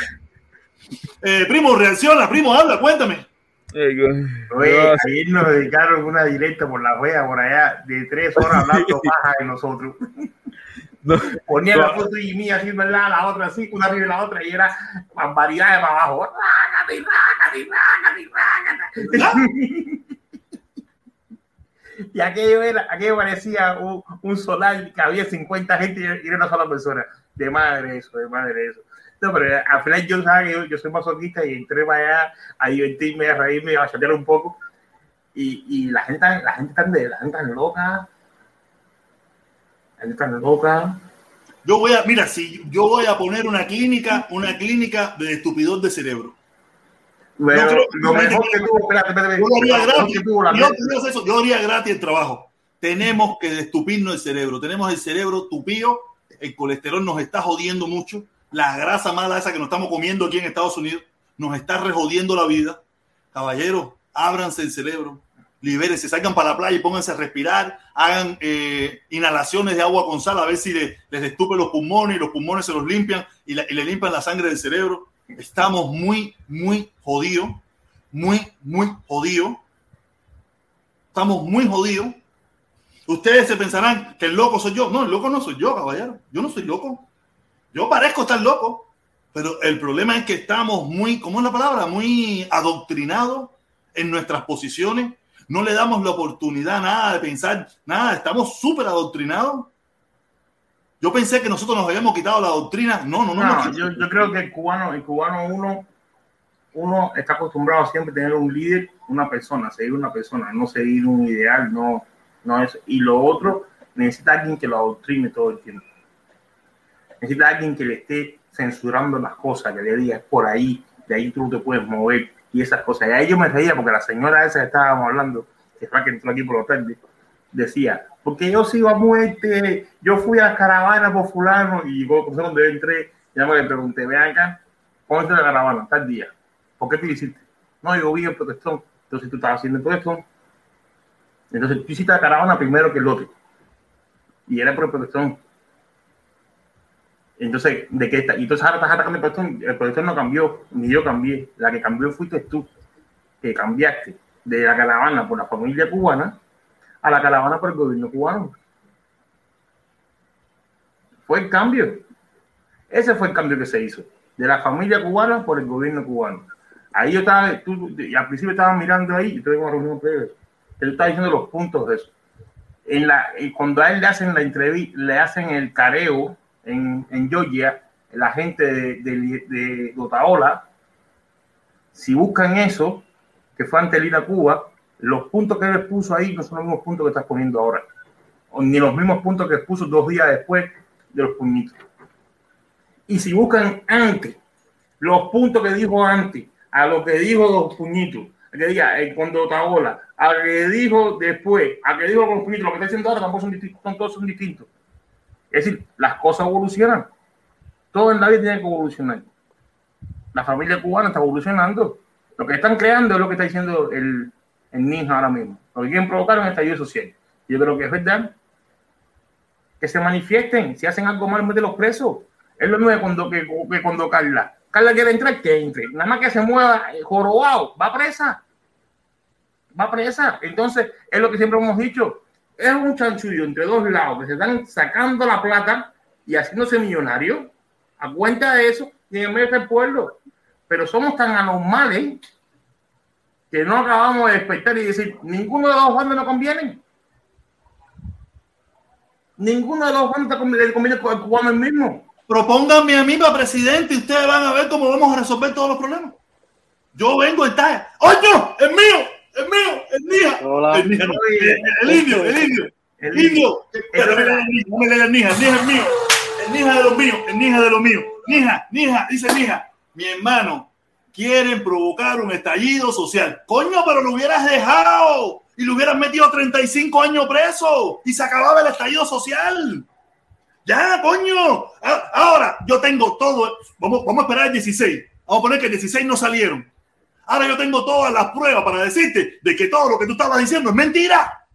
Eh, primo, reacciona, primo, habla, cuéntame.
Oye, ayer nos dedicaron una directa por la wea por allá de tres horas hablando paja de nosotros.
No,
Ponía
no.
la foto y mía así, ¿verdad? La otra así, una arriba y la otra, y era barbaridades para abajo. Rácate, rácate, rácate, rácate. Y aquello era, aquello parecía un, un solar que había 50 gente y era una sola persona. De madre eso, de madre eso. No, pero al final yo yo, yo soy masoquista y entré para allá a divertirme, a reírme, a chatear un poco. Y, y la gente, la gente tan de, la gente tan loca. La gente tan loca.
Yo voy a, mira, si yo voy a poner una clínica, una clínica de estupidez de cerebro. Yo creo-
lo mejor que tuvo, espérate, espérate,
Yo lo haría
lo mejor
gratis.
que tuvo
Yo, haría eso, yo haría gratis el trabajo. Tenemos que estupirnos el cerebro. Tenemos el cerebro tupido. El colesterol nos está jodiendo mucho. La grasa mala esa que nos estamos comiendo aquí en Estados Unidos nos está rejodiendo la vida. Caballeros, ábranse el cerebro. Libérense, salgan para la playa y pónganse a respirar. Hagan eh, inhalaciones de agua con sal a ver si le- les estupe los pulmones y los pulmones se los limpian y, y le limpian la sangre del cerebro. Estamos muy, muy jodidos. Muy, muy jodidos. Estamos muy jodidos. Ustedes se pensarán que el loco soy yo. No, el loco no soy yo, caballero. Yo no soy loco. Yo parezco estar loco. Pero el problema es que estamos muy, ¿cómo es la palabra? Muy adoctrinados en nuestras posiciones. No le damos la oportunidad nada de pensar, nada. Estamos súper adoctrinados. Yo pensé que nosotros nos habíamos quitado la doctrina. No, no, no.
No,
no.
yo, yo creo que el cubano, el cubano uno, uno está acostumbrado siempre a tener un líder, una persona, seguir una persona, no seguir un ideal, no, no eso. Y lo otro, necesita alguien que lo adoctrine todo el tiempo. Necesita alguien que le esté censurando las cosas, que le diga es por ahí, de ahí tú te puedes mover y esas cosas. Y ahí yo me reía porque la señora esa que estábamos hablando, que fue la que entró aquí por la tarde, decía, porque yo sigo a muerte, yo fui a la caravana por fulano y cuando yo entré, ya me le pregunté, ven acá, ¿cómo está la caravana? Tal día. ¿Por qué tú hiciste? No, yo vi el protestón. Entonces tú estabas haciendo el protestón. Entonces tú hiciste la caravana primero que el otro. Y era por el protestón. Entonces, ¿de qué está? Y entonces ahora estás atacando el protestón. El protestón no cambió, ni yo cambié. La que cambió fuiste tú, que cambiaste de la caravana por la familia cubana a la caravana por el gobierno cubano. Fue el cambio. Ese fue el cambio que se hizo. De la familia cubana por el gobierno cubano. Ahí yo estaba, tú, y al principio estaba mirando ahí, y tuve una reunión previa. Él estaba diciendo los puntos de eso. En la, cuando a él le hacen la entrevista, le hacen el careo en, en Georgia, la gente de, de, de Otaola, si buscan eso, que fue ante el ir a Cuba, los puntos que él puso ahí no son los mismos puntos que estás poniendo ahora, ni los mismos puntos que puso dos días después de los puñitos. Y si buscan antes, los puntos que dijo antes, a lo que dijo los puñitos, que diga eh, cuando Otaola, a lo que dijo después, a que dijo con los puñitos, lo que está diciendo ahora tampoco son distintos, son, todos son distintos. Es decir, las cosas evolucionan. Todo en la tiene que evolucionar. La familia cubana está evolucionando. Lo que están creando es lo que está diciendo el, el ninja ahora mismo. Lo que quieren provocar es un estallido social. Yo creo que es verdad. Que se manifiesten. Si hacen algo mal, los presos. Es lo mismo cuando, que, que cuando Carla. Carla quiere entrar, que entre. Nada más que se mueva eh, jorobado, va presa. Va presa. Entonces, es lo que siempre hemos dicho. Es un chanchullo entre dos lados que se están sacando la plata y haciéndose millonarios a cuenta de eso y en medio del pueblo. Pero somos tan anormales que no acabamos de despertar y decir, ninguno de los dos bandos no conviene. Ninguno de los bandos le conviene cubano el mismo.
Propónganme a mí para presidente y ustedes van a ver cómo vamos a resolver todos los problemas. Yo vengo en talla. ¡Oño! ¡Es mío! ¡Es mío! ¡Es mía!
Hola.
El, Nija no. el indio, el indio. El indio. Pero el no me el Nija, el Nija es mío. El Nija de los míos, el Nija de los míos. Nija, Nija, dice Nija. Mi hermano, quieren provocar un estallido social. Coño, pero lo hubieras dejado y lo hubieras metido 35 años preso y se acababa el estallido social. Ya, coño. Ahora, yo tengo todo. Vamos, vamos a esperar el 16. Vamos a poner que el 16 no salieron. Ahora yo tengo todas las pruebas para decirte de que todo lo que tú estabas diciendo es mentira.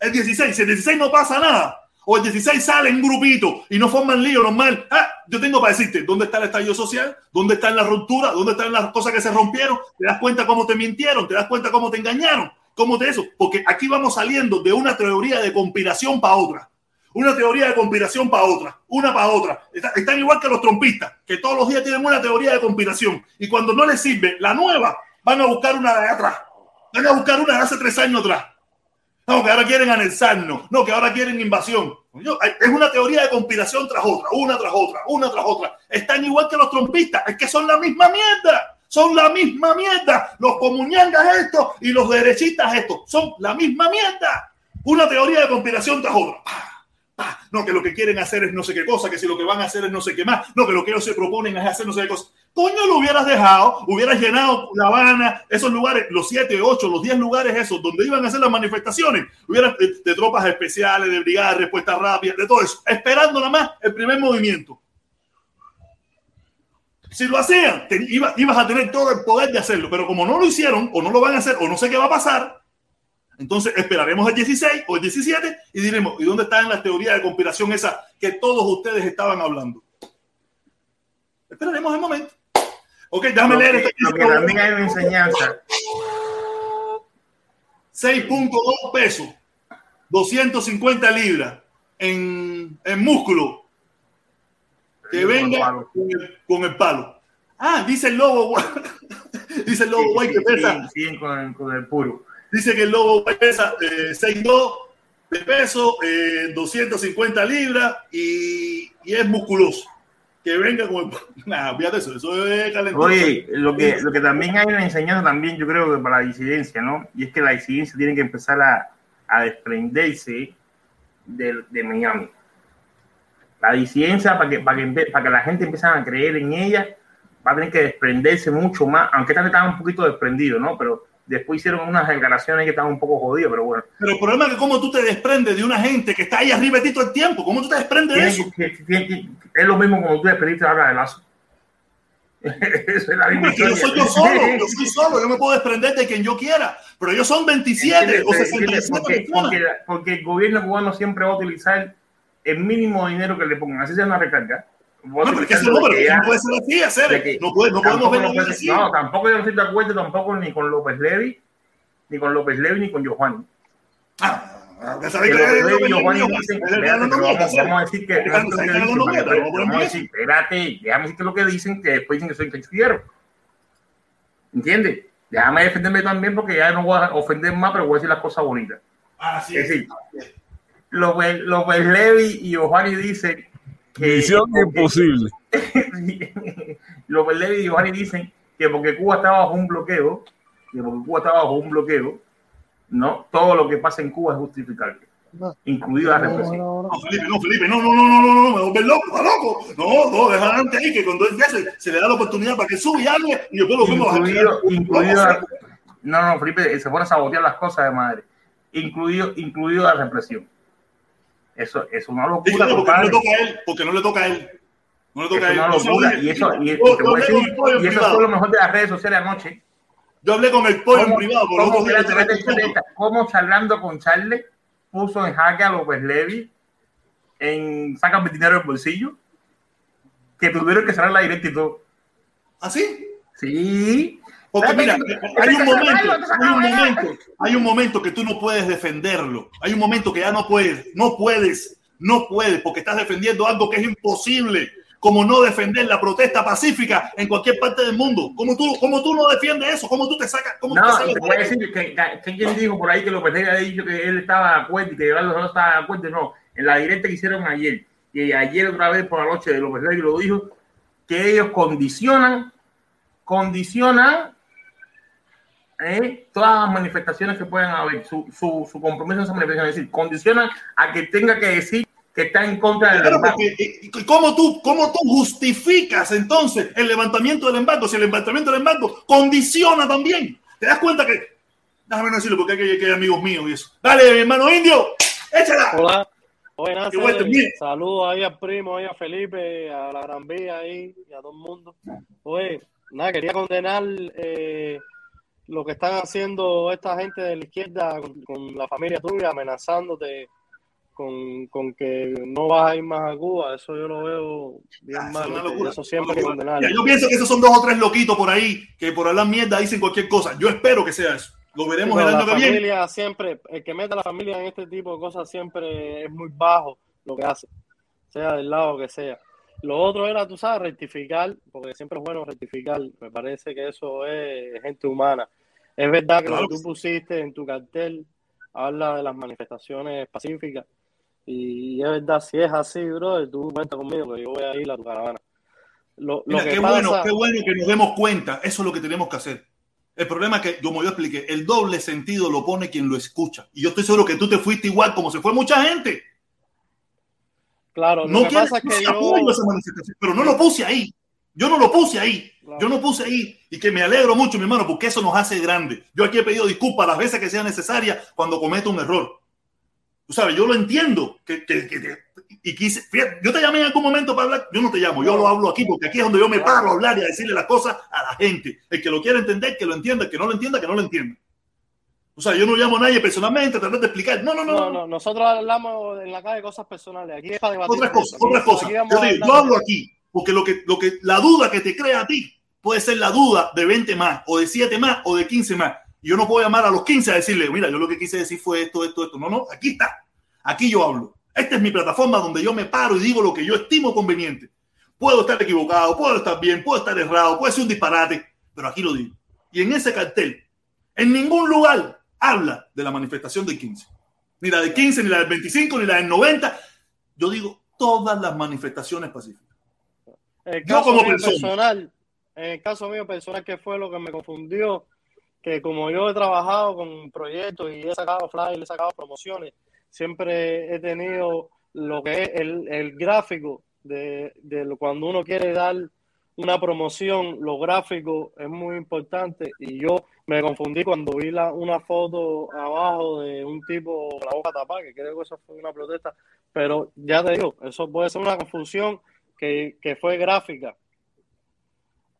El 16, si el 16 no pasa nada. o el 16 sale en grupito y no forman lío normal. Ah, yo tengo para decirte, ¿dónde está el estallido social? ¿Dónde están las rupturas? ¿Dónde están las cosas que se rompieron? ¿Te das cuenta cómo te mintieron? ¿Te das cuenta cómo te engañaron? ¿Cómo te eso? Porque aquí vamos saliendo de una teoría de conspiración para otra. Una teoría de conspiración para otra, una para otra. Está- Están igual que los trompistas, que todos los días tienen una teoría de conspiración. Y cuando no les sirve la nueva, van a buscar una de atrás. Van a buscar una de hace tres años atrás. No, que ahora quieren anexarnos. No, que ahora quieren invasión. Es una teoría de conspiración tras otra, una tras otra, una tras otra. Están igual que los trompistas. Es que son la misma mierda. Son la misma mierda. Los comuñangas estos y los derechistas estos. Son la misma mierda. Una teoría de conspiración tras otra. Pa. No, que lo que quieren hacer es no sé qué cosa, que si lo que van a hacer es no sé qué más. No, que lo que ellos se proponen es hacer no sé qué cosa. Coño, lo hubieras dejado, hubieras llenado La Habana, esos lugares, los 7, 8, los 10 lugares esos, donde iban a hacer las manifestaciones, hubieras de, de tropas especiales, de brigadas, de respuesta rápida, de todo eso, esperando nada más el primer movimiento. Si lo hacían, te- iba- ibas a tener todo el poder de hacerlo, pero como no lo hicieron, o no lo van a hacer, o no sé qué va a pasar, entonces esperaremos el 16 o el 17 y diremos, ¿y dónde están las teorías de conspiración esas que todos ustedes estaban hablando? Esperaremos el momento. Ok, déjame
Lo
leer
que, que también hay una enseñanza.
6.2 pesos, 250 libras en, en músculo. Que venga con el, con el palo. Ah, dice el lobo, dice el lobo guay que pesa,
siguen con, con el puro.
Dice que el lobo pesa eh, 6.2 de peso, eh, 250 libras y, y es musculoso. Que venga con el. Nah, fíjate eso, eso es.
Oye, lo que, lo que también hay una enseñanza también, yo creo que para la disidencia, ¿no? Y es que la disidencia tiene que empezar a, a desprenderse de, de Miami. La disidencia, para que, para, que, para que la gente empiece a creer en ella, va a tener que desprenderse mucho más, aunque vez estaba un poquito desprendido, ¿no? Pero después hicieron unas declaraciones que estaban un poco jodidas, pero bueno.
Pero el problema es que cómo tú te desprendes de una gente que está ahí arriba de ti todo el tiempo. ¿Cómo tú te desprendes de eso?
que- que- que- es lo mismo como tú despediste ahora de lazo. Eso es la misma
yo soy yo solo, yo soy solo, yo me puedo desprender de quien yo quiera, pero ellos son 27
¿Entiendes?
o
¿Entiendes?
67
Porque, porque, porque el gobierno cubano siempre va a utilizar el mínimo dinero que le pongan, así sea una recarga.
No, pero es que eso no, pero no puede ser así, hacer. No, puede, no podemos
ver
verlo así.
No, tampoco yo no estoy de acuerdo tampoco ni con López Levy, ni con López Levy, ni con Giovanni.
Ah,
Que
que que
Giovanni dicen, espérate,
que
pero
no
vamos, a decir que vamos a decir
que
que
no no
espérate, déjame decir que lo que dicen, que después dicen que soy canciller. ¿Entiendes? Déjame defenderme también porque ya no voy a ofender más, pero voy a decir las cosas bonitas.
Así
Es
es.
decir, López, López Levy y Giovanni dicen que.
Misión imposible.
López Levy y Giovanni dicen que porque Cuba estaba bajo un bloqueo, que porque Cuba estaba bajo un bloqueo, no, todo lo que pasa en Cuba es justificable, incluida la represión.
No, Felipe, no, Felipe, no, no, no, no, no, no, me vuelves loco, está loco. No, no, deja adelante ahí que cuando él ya se, se le da la oportunidad para que suba y hable y después lo vemos
Incluido, incluido, no, no, Felipe, se pone a sabotear las cosas de madre, incluido, incluido la represión. Eso es una
porque
locura,
no le toca a él, porque no le toca a él. No le toca a
Es
él.
una
Yo se lo
locura.
dije.
Y eso, y, y te voy a decir, eso fue lo mejor de las redes sociales anoche.
Yo hablé con el pollo en
¿Cómo-
privado por
cómo- cómo charlando con Charles puso en jaque a López Levy en saca dinero del bolsillo que tuvieron que cerrar la directa y todo.
¿Ah, sí?
Sí.
Porque mira, hay un momento, hay un momento, hay un momento que tú no puedes defenderlo. Hay un momento que ya no puedes, no puedes, no puedes, porque estás defendiendo algo que es imposible, como no defender la protesta pacífica en cualquier parte del mundo. ¿Cómo tú, cómo tú no defiendes eso? ¿Cómo tú te sacas? ¿Cómo tú
No,
te
te voy a decir que, que, que quien dijo por ahí que López había dicho que él estaba de acuerdo y que Eduardo no estaba de acuerdo. No, en la directa que hicieron ayer, y ayer otra vez por la noche de López Levy lo dijo, que ellos condicionan, condicionan eh, todas las manifestaciones que puedan haber, su, su, su compromiso en esas manifestaciones, es decir, condicionan a que tenga que decir que está en contra del
Claro,
embargo.
porque, eh, ¿cómo, tú, ¿Cómo tú justificas entonces el levantamiento del embargo? Si el levantamiento del embargo condiciona también. ¿Te das cuenta que.? Déjame no decirlo porque hay que, hay amigos míos y eso. Dale, mi hermano indio, échala.
Hola. Buenas. Saludos ahí al primo, ahí a Felipe, a la Gran Vía ahí y a todo el mundo. Oye, nada, quería condenar eh, lo que están haciendo esta gente de la izquierda con, con la familia tuya, amenazándote con, con que no vas a ir más a Cuba, eso yo lo veo bien
Ah, es
mal. ¿viste?
locura,
eso siempre hay
yo pienso que esos son dos o tres loquitos por ahí que por hablar mierda dicen cualquier cosa. Yo espero que sea eso. Lo veremos el
la
año que viene.
familia siempre, el que mete a la familia en este tipo de cosas siempre es muy bajo lo que hace, sea del lado que sea. Lo otro era, tú sabes, rectificar, porque siempre es bueno rectificar. Me parece que eso es gente humana. Es verdad que lo
Claro
que
que
tú pusiste en tu cartel habla de las manifestaciones pacíficas. Y es verdad, si es así, bro, tú cuenta conmigo que yo voy a ir a tu caravana. Lo, lo
Mira,
que
qué
pasa,
bueno, qué bueno que nos demos cuenta. Eso es lo que tenemos que hacer. El problema es que, como yo expliqué, el doble sentido lo pone quien lo escucha. Y yo estoy seguro que tú te fuiste igual como se fue mucha gente.
Claro, lo
No
que
quiero
pasa es que
yo esa manifestación, pero no lo puse ahí. Yo no lo puse ahí.
Claro.
Yo no puse ahí. Y que me alegro mucho, mi hermano, porque eso nos hace grandes. Yo aquí he pedido disculpas las veces que sea necesaria cuando cometo un error. Tú sabes, yo lo entiendo. Que, que- que- que- y quise, fíjate, yo te llamé en algún momento para hablar. Yo no te llamo, yo lo hablo aquí porque aquí es donde yo me paro a hablar y a decirle las cosas a la gente. El que lo quiera entender, que lo entienda. El que no lo entienda, que no lo entienda. O sea, yo no llamo a nadie personalmente a tratar de explicar. No, no, no.
no, no, nosotros hablamos en la calle de cosas personales. Aquí es para debatir.
Otras cosas, otras cosas. Yo, digo, yo hablo aquí, porque lo que, lo que, la duda que te crea a ti puede ser la duda de 20 más, o de 7 más, o de 15 más. Yo no puedo llamar a los 15 a decirle, mira, yo lo que quise decir fue esto, esto, esto. No, no, aquí está. Aquí yo hablo. Esta es mi plataforma donde yo me paro y digo lo que yo estimo conveniente. Puedo estar equivocado, puedo estar bien, puedo estar errado, puede ser un disparate, pero aquí lo digo. Y en ese cartel, en ningún lugar habla de la manifestación del 15. Ni la del 15, ni la del 25, ni la del 90. Yo digo todas las manifestaciones pacíficas. Yo como persona.
personal, en el caso mío personal, que fue lo que me confundió, que como yo he trabajado con proyectos y he sacado flyers, he sacado promociones, siempre he tenido lo que es el, el gráfico de, de cuando uno quiere dar una promoción, lo gráfico es muy importante y yo me confundí cuando vi la, una foto abajo de un tipo con la boca tapada, que creo que eso fue una protesta, pero ya te digo, eso puede ser una confusión que, que fue gráfica,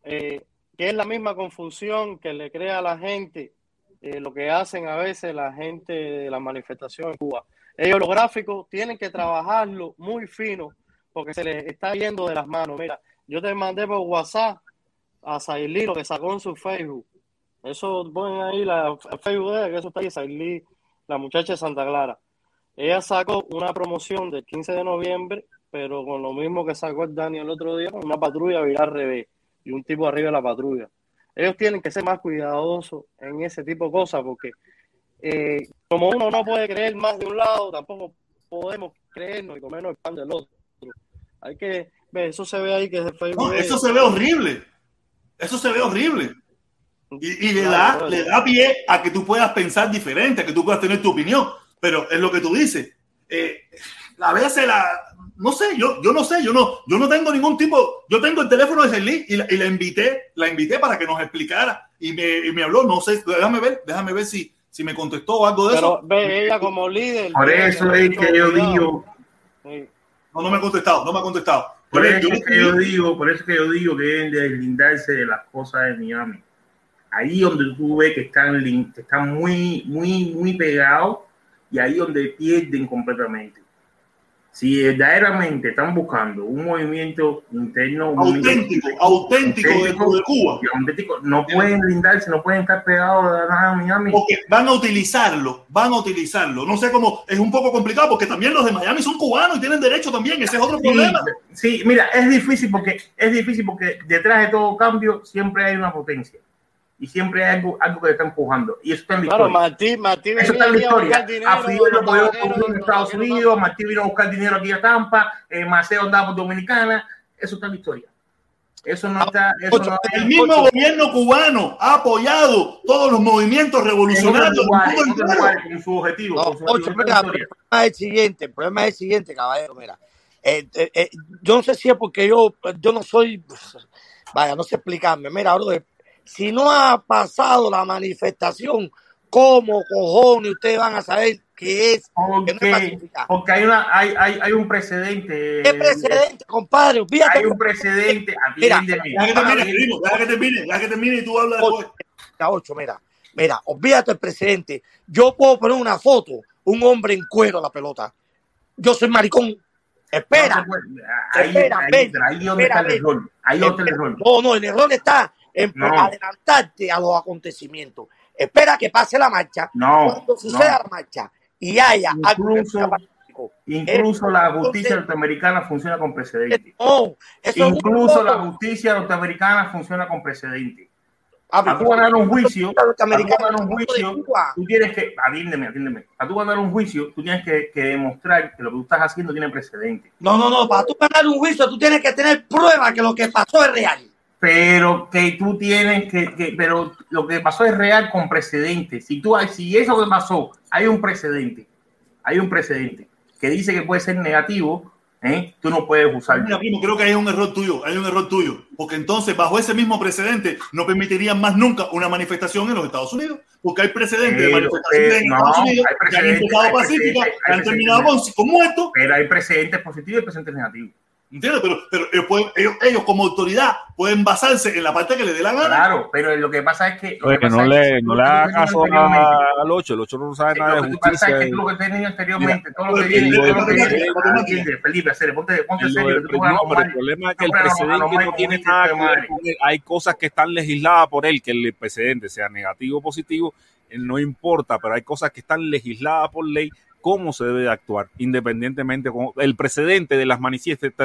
eh, que es la misma confusión que le crea a la gente eh, lo que hacen a veces la gente de la manifestación en Cuba. Ellos los gráficos tienen que trabajarlo muy fino porque se les está yendo de las manos. Mira, yo te mandé por WhatsApp a Sailí lo que sacó en su Facebook. Eso ponen ahí la Facebook de que eso está ahí, Sailí, la muchacha de Santa Clara. Ella sacó una promoción del 15 de noviembre, pero con lo mismo que sacó el Dani el otro día, con una patrulla virar al revés y un tipo arriba de la patrulla. Ellos tienen que ser más cuidadosos en ese tipo de cosas porque eh, como uno no puede creer más de un lado, tampoco podemos creernos y comernos el pan del otro. Hay que eso se ve ahí que es Facebook.
No, eso se ve horrible. Eso se ve horrible. Y, y le, da,
Claro,
le da pie a que tú puedas pensar diferente, a que tú puedas tener tu opinión. Pero es lo que tú dices. Eh, a veces la. No sé, yo, yo no sé, yo no, yo no tengo ningún tipo. Yo tengo el teléfono de Celí y, la, y la invité, la invité para que nos explicara y me, y me habló. No sé, déjame ver, déjame ver si, si me contestó o algo de
Pero
eso.
ve, ella como líder.
Por eso es que yo digo,
Sí.
No, no me ha contestado, no me ha contestado.
Por eso es que yo digo, por eso es que yo digo que deben de deslindarse de las cosas de Miami. Ahí donde tú ves que están, que están muy, muy, muy pegados y ahí donde pierden completamente. Si verdaderamente están buscando un movimiento interno,
auténtico,
movimiento
auténtico dentro de Cuba.
auténtico, no pueden blindarse, no pueden estar pegados a nada a Miami.
porque van a utilizarlo, van a utilizarlo. No sé cómo, es un poco complicado porque también los de Miami son cubanos y tienen derecho también, ese es otro
Sí,
problema.
sí, mira, es difícil porque es difícil porque detrás de todo cambio siempre hay una potencia y siempre hay algo, algo que te está empujando y eso está en la
Claro,
historia.
Martí, Martí
Eso está en la historia.
dinero.
A Fidel lo
vaqueros,
en
los
Estados Unidos, Martí vino a buscar dinero aquí a Tampa, eh, Maceo andaba por Dominicana, eso está en la historia. Eso no está, eso no
El mismo gobierno cubano ha apoyado todos los movimientos revolucionarios.
con su objetivo.
No,
con su
Ocho,
objetivo,
mira, el problema es el siguiente, el problema es el siguiente, caballero, mira. Eh, eh, eh, yo no sé si es porque yo, yo no soy, vaya, no sé explicarme. Mira, brother, si no ha pasado la manifestación, ¿cómo cojones ustedes van a saber que es, que no es
Porque, porque hay, una, hay, hay, hay un precedente.
¿Qué precedente, compadre? Olvídate.
Hay un precedente.
Mira.
Deja que termine, primo, deja que termine, deja que termine y tú hablas después.
Mira, ocho, mira, mira, olvídate el presidente. Yo puedo poner una foto, un hombre en cuero a la pelota. yo soy maricón. Espera,
No ahí,
espera,
ahí,
ven,
ahí donde
espera,
está el
ven.
error. Ahí donde está el error.
No, no, el error está en
No.
adelantarte a los acontecimientos. Espera que pase la marcha.
No,
Cuando suceda
no.
la marcha y haya algo
Incluso-
pacífico,
Incluso la justicia
entonces-
norteamericana funciona con precedentes.
no,
Incluso la justicia norteamericana funciona con precedentes.
Ah,
A tú ganar un juicio, a tú ganar un juicio, tú tienes que, atiéndeme, atiéndeme. A tú ganar un juicio, tú tienes que, que demostrar que lo que tú estás haciendo tiene precedentes.
No, no, no, para tú ganar un juicio tú tienes que tener prueba que lo que pasó es real.
Pero que tú tienes que, que- pero lo que pasó es real con precedentes. Si tú, si eso que pasó, hay un precedente, hay un precedente que dice que puede ser negativo, ¿eh? tú no puedes usarlo.
Mira, primo, creo que hay un error tuyo, hay un error tuyo, porque entonces bajo ese mismo precedente no permitirían más nunca una manifestación en los Estados Unidos, porque hay precedentes de
Pero,
manifestaciones
eh,
en
no,
Estados Unidos
hay
que han empezado
precedentes,
que han terminado con, con muertos,
Pero hay precedentes positivos y precedentes negativos.
¿Entiendes? Pero, pero ellos, pueden- ellos, ellos como autoridad pueden basarse en la parte que les dé la gana.
Claro, pero lo que pasa es que. lo
Oye,
que
no
es
le,
que
no le
tú
haga
tenías
caso a- al 8, el 8 no sabe nada
Lo
de
que pasa es
justicia.
que tú lo que tenías anteriormente, todo lo que viene, lo Felipe, hacer, ponte, ponte serio,
no, pero el problema es que el
lo- lo
precedente no tiene nada que ver con él. Hay cosas que están legisladas por él, que el precedente sea negativo o positivo, no importa, pero hay cosas que están legisladas por ley cómo se debe de actuar, independientemente con el precedente de las,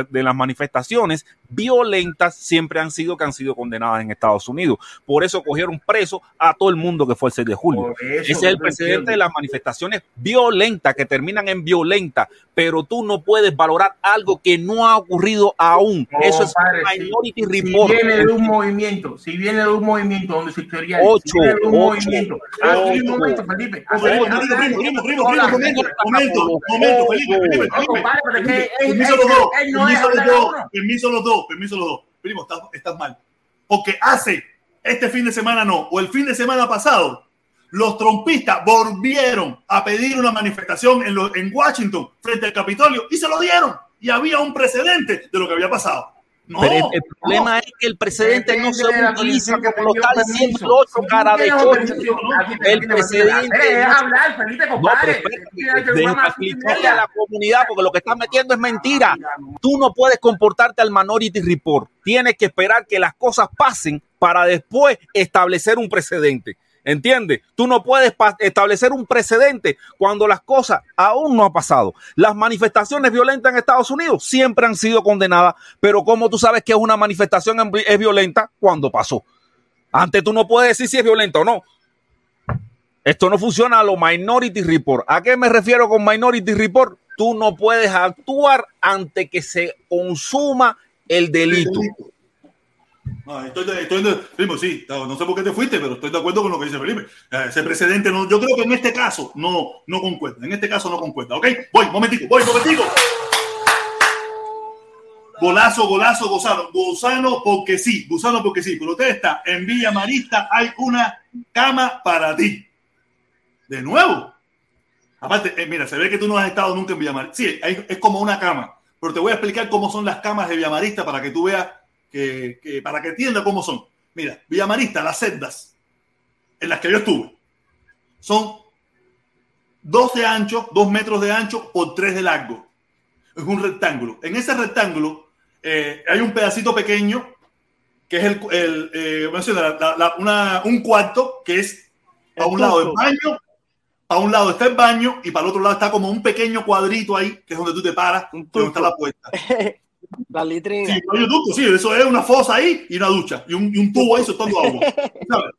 de las manifestaciones violentas siempre han sido que han sido condenadas en Estados Unidos. Por eso cogieron preso a todo el mundo que fue el 6 de julio. Ese es el precedente de las manifestaciones violentas que terminan en violenta, pero tú no puedes valorar algo que no ha ocurrido aún.
No,
Eso es
padre, si-
minority
si
report.
viene de un movimiento, si viene de un movimiento donde su historial,
Ocho,
si viene de un
ocho,
movimiento, Ah,
ocho.
un momento, Felipe,
No, Felipe, primo, primo, primo, primo, primo, momento, momento, Felipe, Felipe, Felipe, permiso los dos, permiso los dos, permiso los dos, permiso los dos. Primo, estás, estás mal. Porque hace este fin de semana no, o el fin de semana pasado, los trompistas volvieron a pedir una manifestación en, lo- en Washington frente al Capitolio y se lo dieron. Y había un precedente de lo que había pasado. No,
Pero el, el problema
no.
es que el precedente no se utiliza como lo está diciendo cara de
te-
El precedente.
Deja
no-
hablar, Felipe, compadre.
deja explicarle a la comunidad, porque lo que estás metiendo es mentira. Tú no puedes comportarte al Minority Report. Tienes que esperar que las cosas pasen para después establecer un precedente. ¿Entiendes? Tú no puedes establecer un precedente cuando las cosas aún no han pasado. Las manifestaciones violentas en Estados Unidos siempre han sido condenadas, pero ¿cómo tú sabes que una manifestación es violenta cuando pasó? Antes tú no puedes decir si es violenta o no. Esto no funciona a lo Minority Report. ¿A qué me refiero con Minority Report? Tú no puedes actuar ante que se consuma el delito.
No, estoy, primo, sí, no sé por qué te fuiste, pero estoy de acuerdo con lo que dice Felipe. Eh, Ese precedente, no, yo creo que en este caso no, no concuerda. En este caso no concuerda. ¿Ok? Voy, momentico, voy, momentico. Golazo, golazo, gozano. Gozano porque sí, gusano porque sí. Protesta. En Villa Marista hay una cama para ti. De nuevo. Aparte, eh, mira, se ve que tú no has estado nunca en Villamarista. Sí, es como una cama. Pero te voy a explicar cómo son las camas de Villamarista para que tú veas, que, que- para que entiendas cómo son. Mira, Villamarista, las celdas en las que yo estuve, son dos de ancho, dos metros de ancho por tres de largo. Es un rectángulo. En ese rectángulo eh, hay un pedacito pequeño que es el, el, eh, una- un cuarto que es a un lado el baño, a un lado está el baño y para el otro lado está como un pequeño cuadrito ahí, que es donde tú te paras, donde está la puerta.
La litrina.
Sí, no, yo ducho, sí, eso es una fosa ahí y una ducha y un, y un tubo ahí soltando agua. ¿sabes?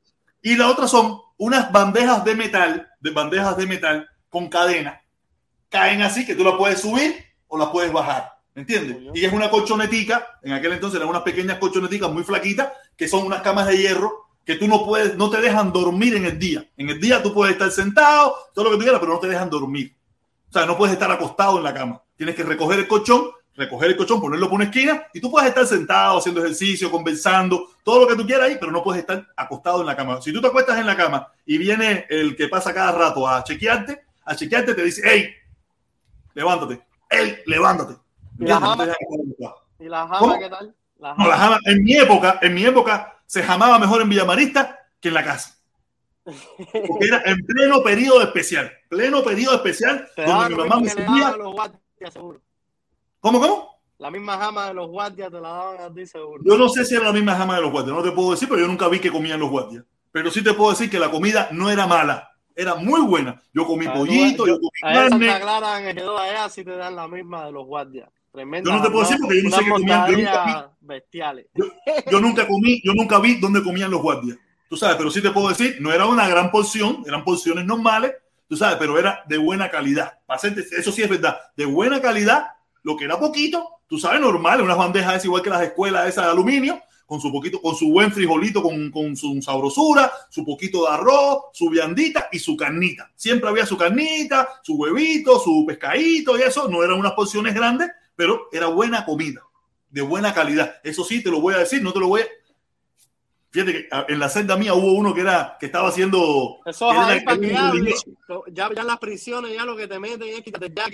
Y la otra son unas bandejas de metal, de bandejas de metal con cadena. Caen así que tú las puedes subir o las puedes bajar. ¿Me entiendes? Y es una colchonetica, en aquel entonces eran unas pequeñas colchoneticas muy flaquitas, que son unas camas de hierro que tú no puedes, no te dejan dormir en el día. En el día tú puedes estar sentado, todo lo que tú quieras, pero no te dejan dormir. O sea, no puedes estar acostado en la cama. Tienes que recoger el colchón, recoger el colchón, ponerlo por una esquina y tú puedes estar sentado haciendo ejercicio, conversando, todo lo que tú quieras ahí, pero no puedes estar acostado en la cama. Si tú te acuestas en la cama y viene el que pasa cada rato a chequearte, a chequearte te dice, hey, levántate, hey, levántate.
¿Y la jama? ¿Y la jama qué tal? La
No, la jama, en mi época, en mi época, se jamaba mejor en Villamarista que en la casa. Porque era en pleno periodo especial, pleno periodo especial, donde mi mamá me
que
¿Cómo, cómo?
La misma jama de los guardias te la daban a ti, seguro.
Yo no sé si era la misma jama de los guardias, no te puedo decir, pero yo nunca vi que comían los guardias. Pero sí te puedo decir que la comida no era mala, era muy buena. Yo comí
tú-
pollito, yo
yo-
comí
en Santa
carne.
Clara, en el allá, sí te dan la misma de los guardias. Tremenda.
Yo no te puedo decir porque yo no sé qué comían, yo nunca vi.
bestiales.
Yo nunca comí, yo nunca vi dónde comían los guardias. Tú sabes, pero sí te puedo decir, no era una gran porción, eran porciones normales, tú sabes, pero era de buena calidad. Pa' hacerte- Eso sí es verdad, de buena calidad, lo que era poquito, tú sabes, normal, unas bandejas es igual que las escuelas esas de aluminio, con su poquito, con su buen frijolito, con, con su sabrosura, su poquito de arroz, su viandita y su carnita. Siempre había su carnita, su huevito, su pescadito y eso, no eran unas porciones grandes, pero era buena comida, de buena calidad. Eso sí, te lo voy a decir, no te lo voy a, Fíjate que en la celda mía hubo uno que era que estaba haciendo.
Eso es
que
que Ya, ya en las prisiones, ya lo que te meten es quítate ya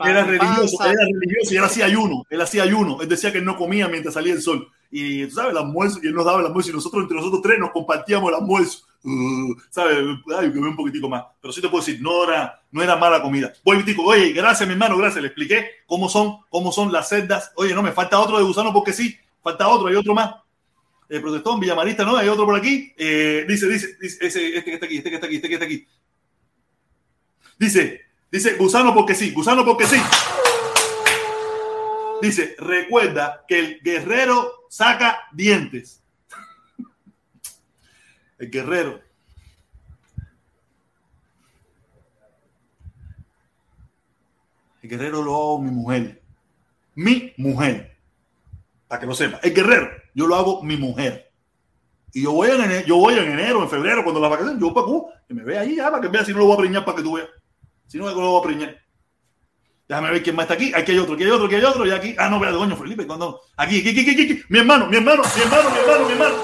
Era religioso,
panza.
era religioso y él hacía ayuno. Él hacía ayuno. Él decía que él no comía mientras salía el sol. Y tú sabes, el almuerzo, y él nos daba el almuerzo y nosotros entre nosotros tres nos compartíamos el almuerzo. Uh, ¿Sabes? Ay, que un poquitico más. Pero sí te puedo decir, no era, no era mala comida. Voy, Vitico, oye, gracias, mi hermano, gracias. Le expliqué cómo son, cómo son las celdas. Oye, no, me falta otro de gusano porque sí. Falta otro, hay otro más. Eh, Protestón, Villamarista, ¿no? Hay otro por aquí. Eh, dice, dice, dice, ese, este que está aquí, este que está aquí, este que está aquí. Dice, dice, gusano porque sí, gusano porque sí. Dice, recuerda que el guerrero saca dientes. El guerrero. El guerrero lo hago mi mujer. Mi mujer. Para que lo sepa. El guerrero, yo lo hago mi mujer. Y yo voy en enero, yo voy en enero, en febrero, cuando la vacaciones, yo para que me vea ahí ya, para que vea si no lo voy a preñar para que tú veas. Si no, no lo voy a preñar. Déjame ver quién más está aquí. Aquí hay otro, aquí hay otro, aquí hay otro. Y aquí. Ah, no, vea, doño Felipe. Cuando... Aquí, aquí, aquí, aquí, aquí. Mi hermano, mi hermano, mi hermano, mi hermano, mi hermano.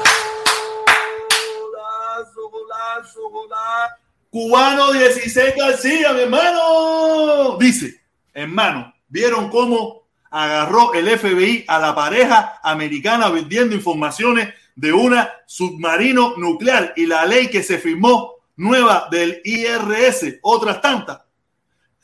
Cubano 16 García, mi hermano. Dice, hermano, ¿vieron cómo agarró el FBI a la pareja americana vendiendo informaciones de una submarino nuclear y la ley que se firmó nueva del IRS, otras tantas?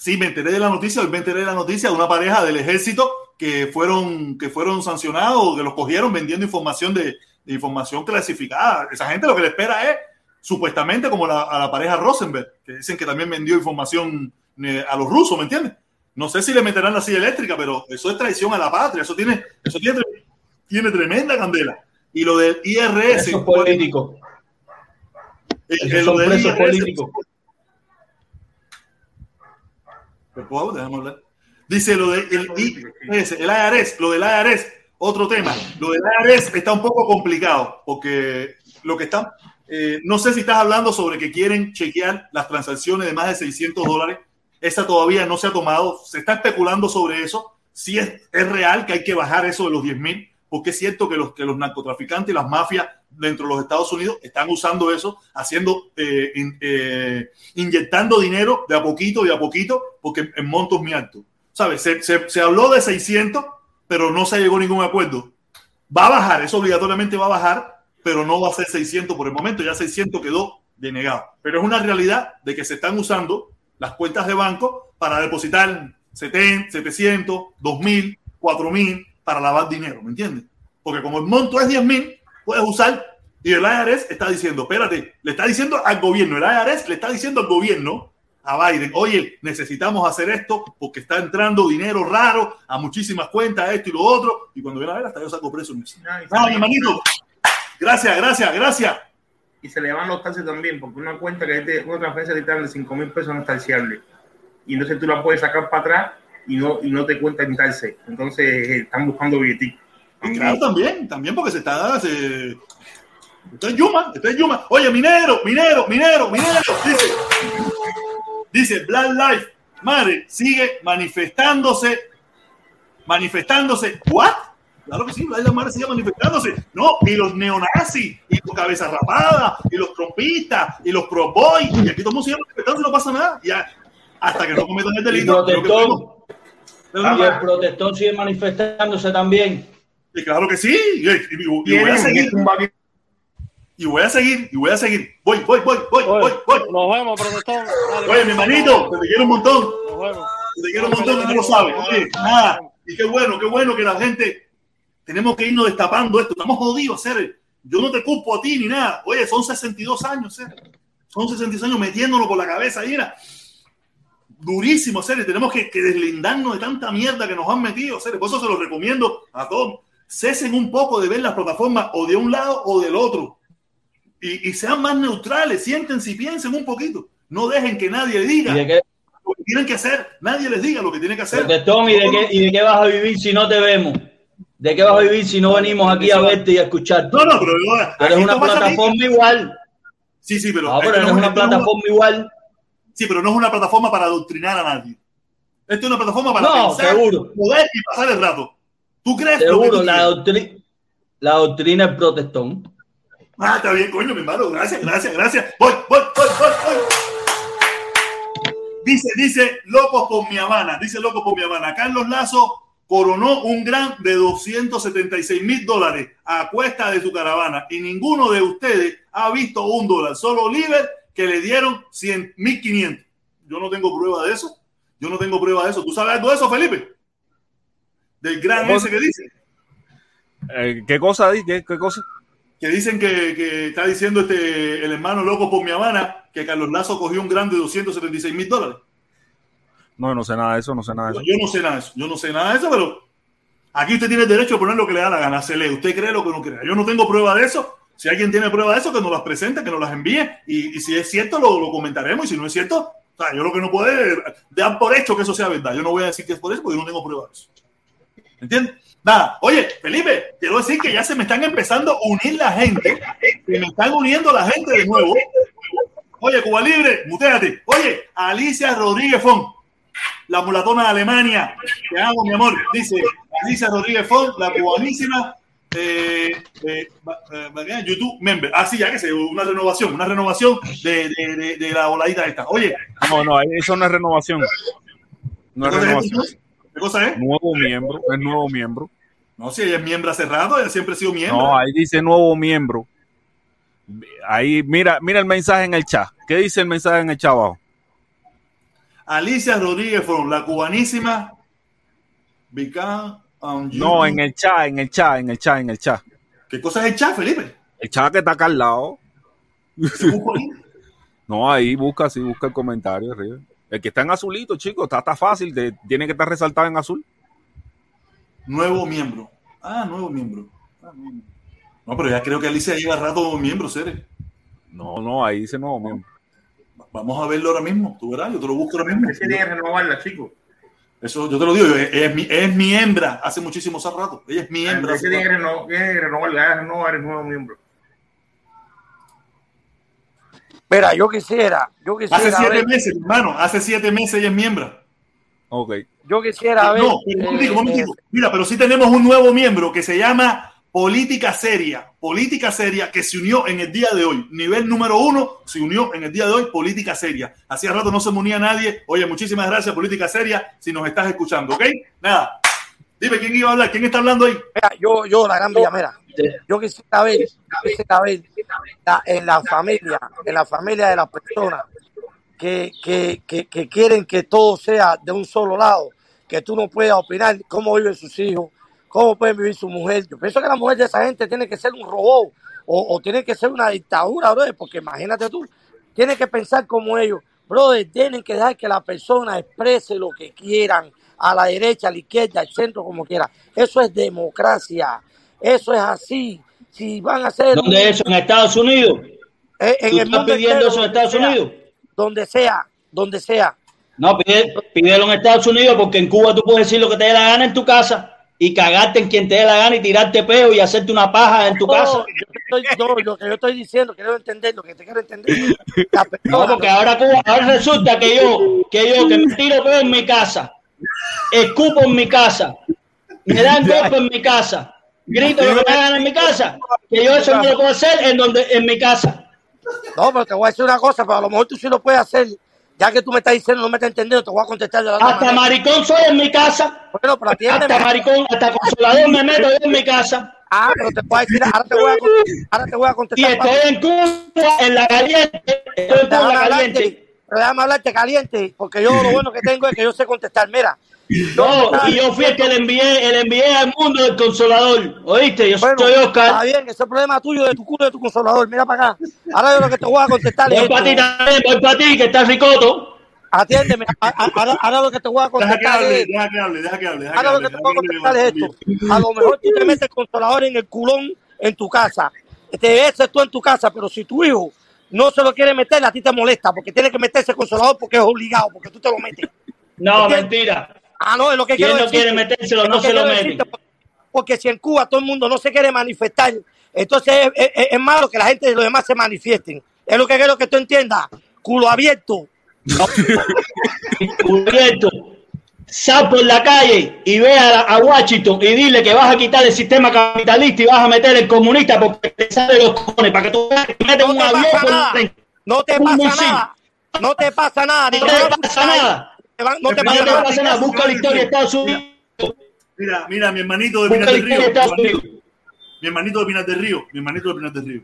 Sí, me enteré de la noticia, hoy me enteré de la noticia de una pareja del ejército que fueron, que fueron sancionados, que los cogieron vendiendo información de, de información clasificada. Esa gente lo que le espera es, supuestamente, como la, a la pareja Rosenberg, que dicen que también vendió información eh, a los rusos, ¿me entiendes? No sé si le meterán la silla eléctrica, pero eso es traición a la patria, eso tiene, eso tiene, tiene tremenda candela. Y lo del IRS.
Presos políticos.
eh,
Esos
eh, lo del IRS,
políticos.
Dice lo del IRS, el IRS, lo del IRS, otro tema. Lo del IRS está un poco complicado porque lo que está, eh, no sé si estás hablando sobre que quieren chequear las transacciones de más de 600 dólares. Esa todavía no se ha tomado. Se está especulando sobre eso. Si es, es real que hay que bajar eso de los 10 mil, porque es cierto que los, que los narcotraficantes y las mafias dentro de los Estados Unidos están usando eso, haciendo, eh, in- eh, inyectando dinero de a poquito, de a poquito, porque en montos muy altos. ¿Sabes? Se, se, se habló de 600, pero no se llegó a ningún acuerdo. Va a bajar, eso obligatoriamente va a bajar, pero no va a ser 600 por el momento, ya 600 quedó denegado. Pero es una realidad de que se están usando las cuentas de banco para depositar 70, 700, 2000, 4000 para lavar dinero, ¿me entiendes? Porque como el monto es 10 mil, puedes usar y el IRS está diciendo, espérate, le está diciendo al gobierno, el IRS le está diciendo al gobierno, a Biden, oye, necesitamos hacer esto porque está entrando dinero raro a muchísimas cuentas, esto y lo otro, y cuando viene a ver, hasta yo saco preso en eso. Ah, mi hermanito, gracias, gracias, gracias.
Y se le van los taxes también, porque una cuenta que es de una transferencia de 5 mil pesos no es taxable. Y entonces tú la puedes sacar para atrás y no, y no te cuenta en taxes. Entonces eh, están buscando billeticos.
Y claro, también, también porque se está. Se... Estoy en Yuma, estoy en Yuma. Oye, minero, minero, minero, minero. Dice, dice Black Life, madre, sigue manifestándose, manifestándose. ¿What? Claro que sí, Black Lives Matter sigue manifestándose. No, y los neonazis, y los cabezas rapadas, y los trompistas, y los pro boys, y aquí todo el mundo sigue manifestándose, no pasa nada. Ya, hasta que no cometan el
Y
delito. que
protestón. Y el protestón sigue manifestándose también.
Y claro que sí. Y, y- y- y voy a seguir. Y voy a seguir, y voy a seguir. Voy, voy, voy, voy, voy, voy.
Nos vemos, protestón. Dale,
Oye, mi hermanito, te quiero un montón.
Nos vemos.
Te quiero un montón, tú lo sabes. Oye, nada. Y qué bueno, qué bueno que la gente. Tenemos que irnos destapando esto. Estamos jodidos, Cere. Yo no te culpo a ti ni nada. Oye, son 62 años, Cere. Son 62 años metiéndolo por la cabeza. Y mira, durísimo, Cere. Tenemos que, que deslindarnos de tanta mierda que nos han metido, Cere. Por eso se los recomiendo a todos. Cesen un poco de ver las plataformas o de un lado o del otro. Y, y sean más neutrales. Siéntense y piensen un poquito. No dejen que nadie diga
¿Y de qué,
lo que tienen que hacer. Nadie les diga lo que tienen que hacer.
protestón, ¿y de, qué, ¿y de qué vas a vivir si no te vemos? ¿De qué vas a vivir si no venimos aquí a verte y a escucharte?
No, no, pero yo-
Pero
aquí
es una plataforma igual.
Sí, sí, pero, esto
no es una plataforma igual.
Sí, pero no es una plataforma para adoctrinar a nadie. Esto es una plataforma para
No,
pensar,
seguro.
poder y pasar el rato. ¿Tú crees
Seguro,
tú
la,
quieres?
doctrina, la doctrina es protestón.
Ah, está bien, coño, mi hermano. Gracias, gracias, gracias. Voy, voy, voy, voy, voy. Dice, dice, locos por mi Habana. Dice, locos por mi Habana. Carlos Lazo coronó un gran de 276 mil dólares a cuesta de su caravana y ninguno de ustedes ha visto un dólar. Solo Oliver que le dieron 100 mil 500. Yo no tengo prueba de eso. Yo no tengo prueba de eso. ¿Tú sabes algo de eso, Felipe? Del gran ese que dice.
Eh, ¿Qué cosa? ¿Qué, qué cosa?
que dicen que, que está diciendo este el hermano loco por mi Habana que Carlos Lazo cogió un gran de 276 mil dólares.
No, no sé nada de eso, no sé nada de eso.
Yo no sé nada de eso, yo no sé nada de eso, pero aquí usted tiene el derecho a poner lo que le da la gana, se lee, usted cree lo que no crea. Yo no tengo prueba de eso. Si alguien tiene prueba de eso, que nos las presente, que nos las envíe. Y, y si es cierto, lo, lo comentaremos. Y si no es cierto, o sea, yo lo que no puedo es dar por hecho que eso sea verdad. Yo no voy a decir que es por eso porque yo no tengo prueba de eso. ¿Entiendes? Nada, oye, Felipe, quiero decir que ya se me están empezando a unir la gente, se me están uniendo la gente de nuevo. Oye, Cuba Libre, muteate. Oye, Alicia Rodríguez Font, la mulatona de Alemania, te amo, mi amor. Dice Alicia Rodríguez Font, la cubanísima, eh, eh, eh, YouTube member. Ah, sí, ya que sé, una renovación, una renovación de, de, de, de la voladita esta. Oye,
No, no, eso no es renovación. No es
¿qué cosa es
renovación.
¿Qué cosa es?
Nuevo miembro, es nuevo miembro.
No, si ella es miembro hace rato, ella siempre ha sido miembro.
No, ahí dice nuevo miembro. Ahí, mira, mira el mensaje en el chat. ¿Qué dice el mensaje en el chat abajo?
Alicia Rodríguez Font, la cubanísima.
No, en el chat, en el chat, en el chat, en el chat.
¿Qué cosa es el chat, Felipe?
El chat que está acá al lado.
¿Qué busco ahí?
No, ahí busca, sí, busca el comentario arriba. El que está en azulito, chicos, está, está fácil, te- tiene que estar resaltado en azul.
Nuevo miembro. Ah, nuevo miembro. Ah, nuevo miembro. No, pero ya creo que Alicia lleva rato miembro, Cere.
No, no, ahí dice nuevo miembro.
Vamos a verlo ahora mismo. Tú verás, yo te lo busco ahora mismo.
Ese tiene que renovarla, chicos.
Eso yo te lo digo, es, mi, es mi hembra hace muchísimos rato. Ella es mi hembra.
Ese
hace
tiene que renovarla, renovar el nuevo miembro.
Mira, yo quisiera, yo
Hace
quisiera
siete
ver,
meses, hermano. Hace siete meses ella es miembra.
Ok.
yo quisiera ver,
No, pero
eh,
un momentico. Mira, pero sí tenemos un nuevo miembro que se llama Política Seria. Política Seria que se unió en el día de hoy. Nivel número uno se unió en el día de hoy. Política Seria. Hacía rato no se me unía nadie. Oye, muchísimas gracias, Política Seria, si nos estás escuchando, ¿ok? Nada. Dime quién iba a hablar. ¿Quién está hablando ahí?
mira, yo, yo, la gran villa, mira, yo quisiera ver, quisiera ver la- en la familia, en la familia de las personas que, que, que, que quieren que todo sea de un solo lado, que tú no puedas opinar cómo viven sus hijos, cómo pueden vivir su mujer. Yo pienso que la mujer de esa gente tiene que ser un robot o, o tiene que ser una dictadura, brother, porque imagínate tú, tiene que pensar como ellos. Brother, tienen que dejar que la persona exprese lo que quieran, a la derecha, a la izquierda, al centro, como quiera. Eso es democracia. Eso es así. Si van a hacer...
¿Dónde es eso? ¿En Estados Unidos?
Eh, en
¿Tú
el
estás pidiendo
entero,
eso en Estados
sea,
Unidos?
Donde sea, donde sea.
No, pide- pídelo en Estados Unidos porque en Cuba tú puedes decir lo que te dé la gana en tu casa y cagarte en quien te dé la gana y tirarte peo y hacerte una paja en tu
No,
casa.
yo te estoy- no, lo que yo estoy diciendo, quiero entender, lo que te quiero entender.
No, porque ahora Cuba, ahora resulta que yo, que yo, que me tiro peo en mi casa, escupo en mi casa, me dan golpe en mi casa, grito lo que me gana en mi casa, que yo eso no lo puedo hacer en donde, en mi casa.
no, pero te voy a decir una cosa, pero a lo mejor tú sí lo puedes hacer. Ya que tú me estás diciendo, no me estás entendiendo, te voy a contestar de la
Hasta
manera.
maricón soy en mi casa.
Bueno, pero atiéndeme.
Hasta maricón, hasta consolador me meto yo en mi casa.
Ah, pero te voy a decir, ahora te voy a contestar, ahora te voy a
Y
contestar.
estoy en Cuba, en la caliente. Estoy en Cuba, en la caliente.
Pero déjame hablarte caliente, porque yo lo bueno que tengo es que yo sé contestar. Mira,
No, y yo fui el que le envié, le envié al mundo del consolador. ¿Oíste? Yo
bueno,
soy
está
Oscar.
bien, ese es el problema tuyo de tu culo de tu consolador. Mira para acá. Ahora yo lo que te voy a contestar es
Voy para ti también, voy para ti, que estás ricoto.
Atiéndeme. a- a- Ahora, ahora lo que te voy a
Deja que
contestar
hable,
es
deja que hable, deja que hable. deja que
Ahora lo que te
que hable,
contestar es esto. A lo mejor tú te metes el consolador en el culón en tu casa. Te ese tú en tu casa, pero si tu hijo no se lo quiere meter, a ti te molesta, porque tiene que meterse el consolador porque es obligado, porque tú te lo metes.
No,
¿Entiendes?
mentira.
Ah, no, es lo que
¿Quién
quiero
no quiere metérselo, no se lo mete?
Porque si en Cuba todo el mundo no se quiere manifestar, entonces es, es- es malo que la gente de los demás se manifiesten. Es lo que quiero que tú entiendas. Culo abierto.
Cubierto. Sal por la calle y ve a, a Washington y dile que vas a quitar el sistema capitalista y vas a meter el comunista porque te sale los cojones para que tú metes
No
un
te
avión
pasa
por
nada.
dentro.
No te pasa
misil.
nada. No te pasa nada.
No
te
pasa nada.
No te pasa nada.
Busca la historia de Estados Unidos.
Mira, mira, mi hermanito de
la
del Río. Mi hermanito, de Pinar del Río. Mi hermanito de Pinar del Río.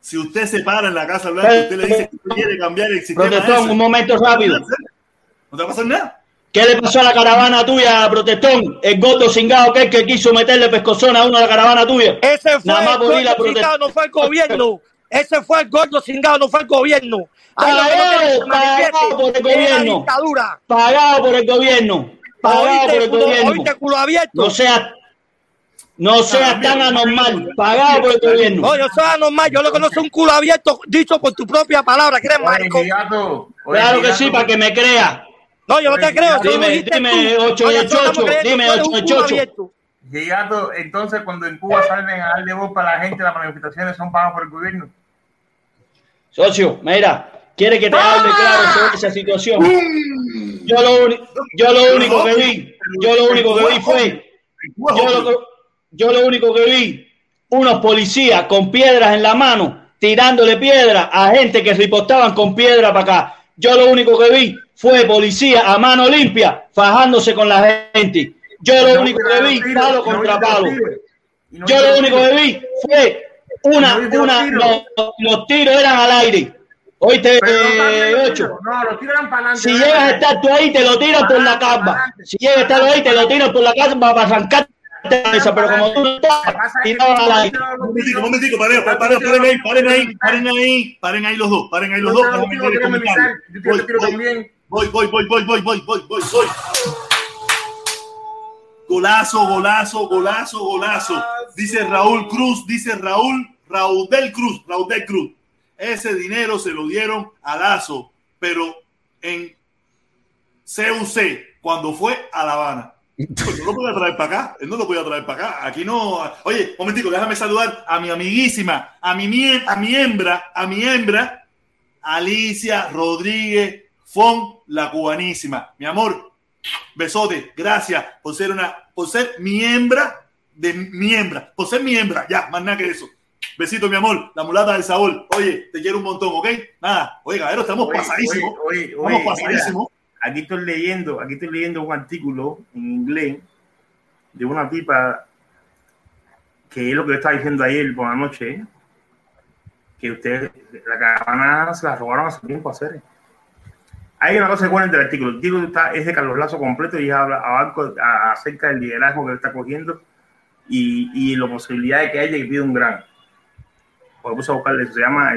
Si usted se para en la Casa Blanca y usted le dice que usted quiere cambiar el sistema
Protestón, un momento rápido.
no te va a pasar nada.
¿Qué le pasó a la caravana tuya, Protestón? El gordo cingado que que quiso meterle pescozón a uno a la caravana tuya.
Ese fue
Nada más
el gordo cingado, no fue el gobierno. Ese fue el gordo cingado, no fue el gobierno.
Pagado, pagado por el
es la
gobierno.
dictadura.
Pagado por el gobierno. Pagado por el
culo,
gobierno.
oíste, culo abierto.
No sea, no sea tan anormal. Pagado por el gobierno.
No, yo soy anormal, yo lo que no soy un culo abierto dicho por tu propia palabra, que eres
Oye,
Claro que sí, para que me crea.
No, yo no te creo,
Dime, dime,
tú.
ocho
No,
de
ya estamos
chocho,
creyendo,
dime,
tú eres
ocho
un
de
culo
chocho.
abierto.
Gigato, entonces cuando en Cuba salen a darle voz para la gente, las manifestaciones son pagadas por el gobierno.
Socio, mira, quiere que te hable claro sobre esa situación. Yo lo, yo lo único que vi, yo lo único que vi fue, yo lo, yo lo único que vi, unos policías con piedras en la mano, tirándole piedra a gente que ripostaban con piedra para acá. Yo lo único que vi fue policía a mano limpia fajándose con la gente. Yo lo único que vi, palo contra palo. Yo lo único que vi fue una, una, los, los tiros eran al aire. Oíste, eh, ocho.
No, los tiran para adelante.
Si llegas a estar tú ahí, te lo tiran por la cama. Si llegas a estar ahí, te lo tiran por la cama para arrancarte cabeza. Pero como tú.
Un momentico, un momentico, paren, paren, paren, ahí, paren ahí, paren ahí, paren ahí los dos, paren ahí los dos. Voy, voy, voy, voy, voy, voy, voy, voy, voy. Golazo, golazo, golazo, golazo. Dice Raúl Cruz, dice Raúl, Raúl del Cruz, Raúl del Cruz. Ese dinero se lo dieron a Lazo, pero en CUC, cuando fue a La Habana. Pues no lo podía traer para acá, él no lo podía traer para acá. Aquí no. Oye, momentico, déjame saludar a mi amiguísima, a mi, mie- a mi hembra, a mi hembra, Alicia Rodríguez Fon, la cubanísima. Mi amor, besote, gracias por ser una, por ser mi hembra de mi hembra, por ser mi hembra, ya, más nada que eso. Besito, mi amor, la mulata del sabor. Oye, te quiero un montón, ¿ok? Nada, oye, cabrero, estamos
Oye,
pasadísimos.
oye, oye,
Estamos pasadísimos.
mira, aquí estoy leyendo, aquí estoy leyendo un artículo en inglés de una tipa que es lo que yo estaba diciendo ayer por la noche, que usted, la caravana se la robaron hace tiempo a hacer. Hay una cosa buena del artículo. El artículo está, es de Carlos Lazo completo y habla a- acerca del liderazgo que él está cogiendo y, y la posibilidad de que haya que pida un gran. Porque puse a buscarle. Se llama,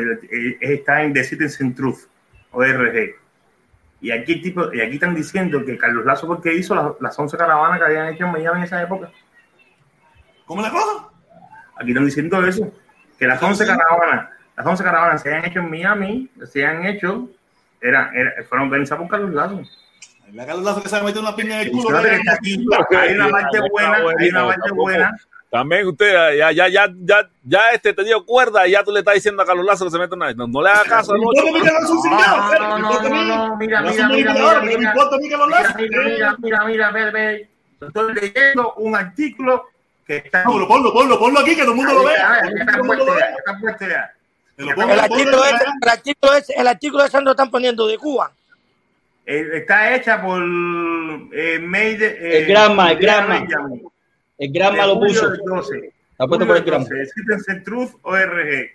está en The Citizen Truth, ORG. Y aquí, tipo, y aquí están diciendo que Carlos Lazo, porque hizo las, las 11 caravanas que habían hecho en Miami en esa época.
¿Cómo la cosa?
Aquí están diciendo eso, que las 11 caravanas, las 11 caravanas se han hecho en Miami, se han hecho, eran, era- fueron organizadas por Carlos Lazo.
La Carlos Lazo que se ha metido una piña en el culo.
Fíjate que está aquí, hay una parte buena, hay una parte buena.
También usted, ya, ya, ya, ya, ya este te dio cuerda y ya tú le estás diciendo a Carlos Lazo que se mete una. No, no le haga caso
No, no, mira, no,
No, no, mira, mira, mira, mira, mira, mira, mira, mira, mira, ve, ve. Estoy leyendo un artículo que está.
Ponlo, ponlo, ponlo, ponlo aquí, que todo el mundo lo vea.
Está puesto ya,
El artículo, ese, el artículo ese, el artículo lo están poniendo de Cuba.
Eh, está hecha por eh, Made, eh,
El Granma, el Granma. El Granma lo puso. Está puesto por el Granma.
Visítense Truth.org.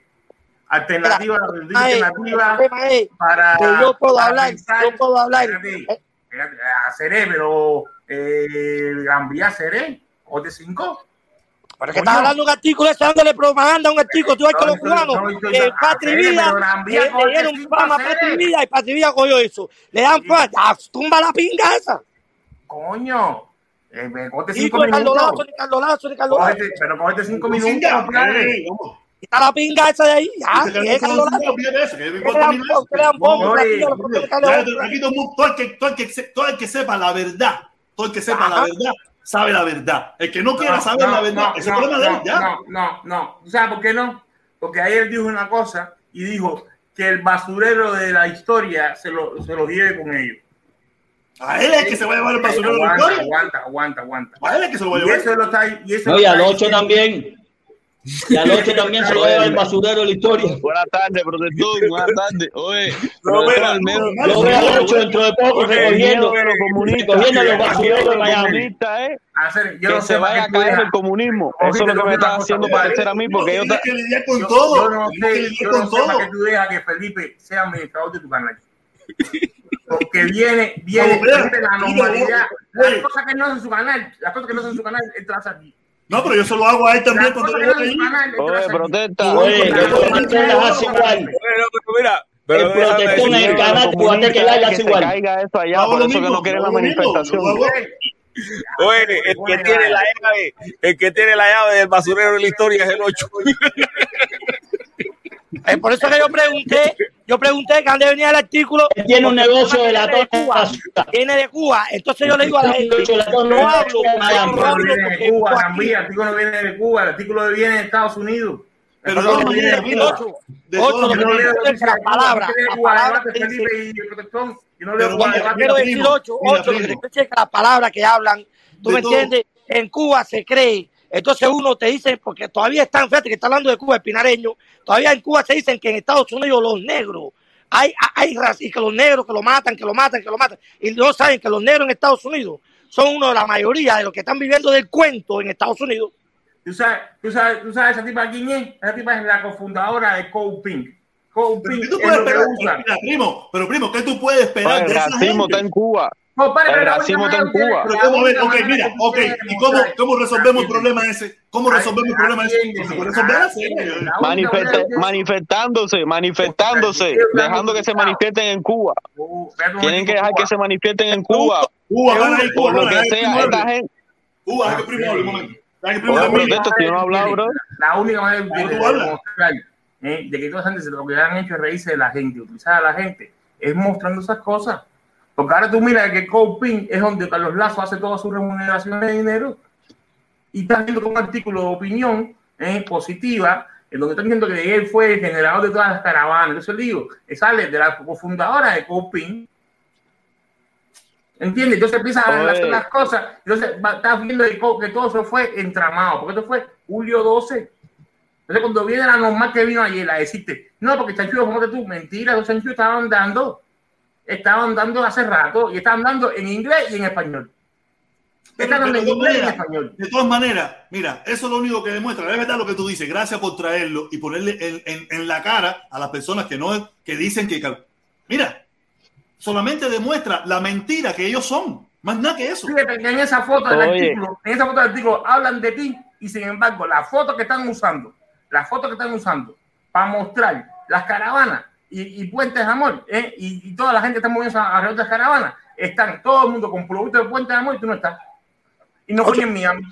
Alternativa, alternativa para.
yo puedo hablar, yo puedo hablar.
Seré, pero. Eh, Gran Vía Seré, o de 5.
Pero que estás hablando de un artículo, estás dándole propaganda a un artículo. Tú ves que los cubanos, eh, Patri
eh,
le dieron fama a Patri y Patri cogió eso. Le dan fama, ah, tumba la pinga esa.
Coño, eh, me coge
Y
5
tú, Ricardo Lazo,
minutos.
Ricardo Lazo, Ricardo Lazo.
Cógete- pero cógete 5
Cinco
minutos,
cinco.
Quita la pinga esa de ahí, ya, que es
carajo
Ricardo
son
Lazo.
cinco, olvídate de eso, que me
Que
importa
le
a
dan
mí
bombo, que le dan
eso.
bombo,
No,
Platillo,
oye,
lo que tiene que darle
Ya,
bombo.
Aquí todo el mundo- todo el que, todo el que, se- todo el que sepa la verdad, todo el que sepa la verdad, sabe la verdad. El que no quiera
No,
saber
no,
la verdad,
no,
ese problema de él,
no,
ya.
No, no, no. ¿Tú ¿Sabes por qué no? Porque ayer dijo una cosa y dijo que el basurero de la historia se lo, se lo lleve con ellos.
A él es que se va a llevar el basurero de la
aguanta,
historia.
aguanta, aguanta, aguanta.
A él es que se lo va a
Y
llevar.
eso lo está y eso
No,
lo
y al 8
diciendo-
también. Y al 8 también se lo lleva el basurero de la historia.
Buenas tardes, protector. Buenas tardes. Oye,
No, mira, no,
Yo veo al 8 dentro de poco recogiendo,
de los comunistas.
recogiendo los basureros
de
Miami.
yo
que
no
se vaya a caer el comunismo. Eso es lo que me está haciendo parecer a mí, porque yo...
Que
Yo, no
que
sé,
lidiar
yo
con
no sé para
todo.
qué tú dejas que Felipe sea administrador de tu canal. Porque viene, viene, viene la normalidad. Las cosas que no hacen su canal, las cosas que no hacen su canal, hace aquí.
No, pero yo se lo hago a él también cuando yo voy
las
Oye, protesta.
Oye, hace igual.
Pero mira, pero
El protector en el canal
comunista,
las
que
hace
se
igual.
caiga eso allá, por eso que no quieren la manifestación.
Oye, el que tiene la llave, el que tiene la llave del basurero de la historia es el 8.
Eh, por eso que yo pregunté, yo pregunté que dónde venía el artículo.
Tiene un negocio de de
Cuba,
basura.
Viene de Cuba. Entonces yo le digo a la gente, no hablo,
de
no
no de Cuba,
aquí.
el artículo no viene de Cuba, el artículo viene de Estados Unidos.
Pero de
artículo
todas
viene de Cuba.
Ocho,
de
no
me
leo
dice
de
es la palabra, la palabra que dice.
Felipe y el protector. Yo no
quiero decir, ocho, ocho, que las palabras que hablan, tú
De
me entiendes, en Cuba se cree. Entonces uno te dice, porque todavía están, fíjate que está hablando de Cuba, el pinareño, todavía en Cuba se dicen que en Estados Unidos los negros, hay, hay y que los negros que lo matan, que lo matan, que lo matan, y no saben que los negros en Estados Unidos son uno de la mayoría de los que están viviendo del cuento en Estados Unidos.
¿Tú sabes, tú sabes, tú sabes esa tipa quién es? Esa tipa es la cofundadora de Code Pink. Code
Pero
Pink
¿qué tú
es
puedes esperar? primo, pero primo, ¿qué tú puedes esperar
El
de esa
racismo está en Cuba.
Compadre,
El racismo está en Cuba.
Pero ¿cómo ves? Ok, mira, ok. ¿Y cómo, cómo resolvemos el problema ese? ¿Cómo resolvemos el problema ese?
Manifesta- manifestándose, manifestándose, dejando que se manifiesten en Cuba.
Un
Tienen que dejar que se manifiesten en Cuba.
Cuba,
Por lo que sea, esta gente.
Cuba, un momento.
Hablado, bro.
La única manera de, demostrar eh, de que toda esa gente se- lo que han hecho es reírse de la gente, utilizar a la gente, es mostrando esas cosas. Porque ahora tú miras que Coping es donde Carlos Lazo hace toda su remuneración de dinero y estás viendo como un artículo de opinión eh, positiva en donde están diciendo que él fue el generador de todas las caravanas. Entonces digo, que sale de la cofundadora de Coping. ¿Entiendes? Entonces empiezas a hacer las cosas. Entonces estás viendo que, todo eso fue entramado. Porque esto fue julio 12. Entonces, cuando viene la normal que vino ayer a decirte, no, porque Chanchuyo, como que tú, mentira, los Chanchuyos estaban dando, estaban dando hace rato y estaban dando en inglés y en español.
Pero-
Estaban
pero
en
de
inglés y en
todas
español.
maneras, de todas maneras, mira, eso es lo único que demuestra. Es verdad lo que tú dices. Gracias por traerlo y ponerle en, en- en la cara a las personas que no que dicen que. Mira, solamente demuestra la mentira que ellos son. Más nada que eso.
Fíjate que en esa foto del
Oye.
artículo, en esa foto del artículo hablan de ti y sin embargo, la foto que están usando, la foto que están usando para mostrar las caravanas y, y puentes de amor, ¿eh? y, y toda la gente está moviendo alrededor de las caravanas, están todo el mundo con productos de puente de amor y tú no estás. Y no fue en Miami.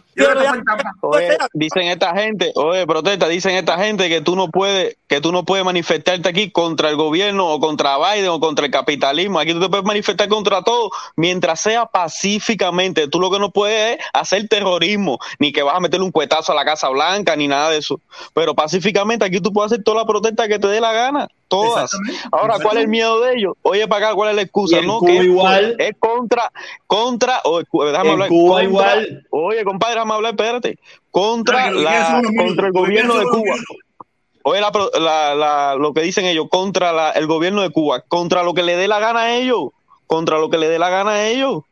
Oye, dicen esta gente, oye, protesta, dicen esta gente que tú no puedes, que tú no puedes manifestarte aquí contra el gobierno o contra Biden o contra el capitalismo. Aquí tú te puedes manifestar contra todo mientras sea pacíficamente. Tú lo que no puedes es hacer terrorismo, ni que vas a meterle un cuetazo a la Casa Blanca, ni nada de eso. Pero pacíficamente aquí tú puedes hacer toda la protesta que te dé la gana. Todas. Ahora, ¿cuál es el miedo de ellos? Oye, para acá, ¿cuál es la excusa? No,
Cuba
que
igual.
es contra, contra, o- déjame
En
hablar,
Cuba
contra-
igual.
Oye, compadre, déjame hablar, espérate. Contra, la, contra el gobierno de Cuba. Oye, la, pro- la- la- lo que dicen ellos, contra la- el gobierno de Cuba, contra lo que le dé la gana a ellos, contra lo que le dé la gana a ellos.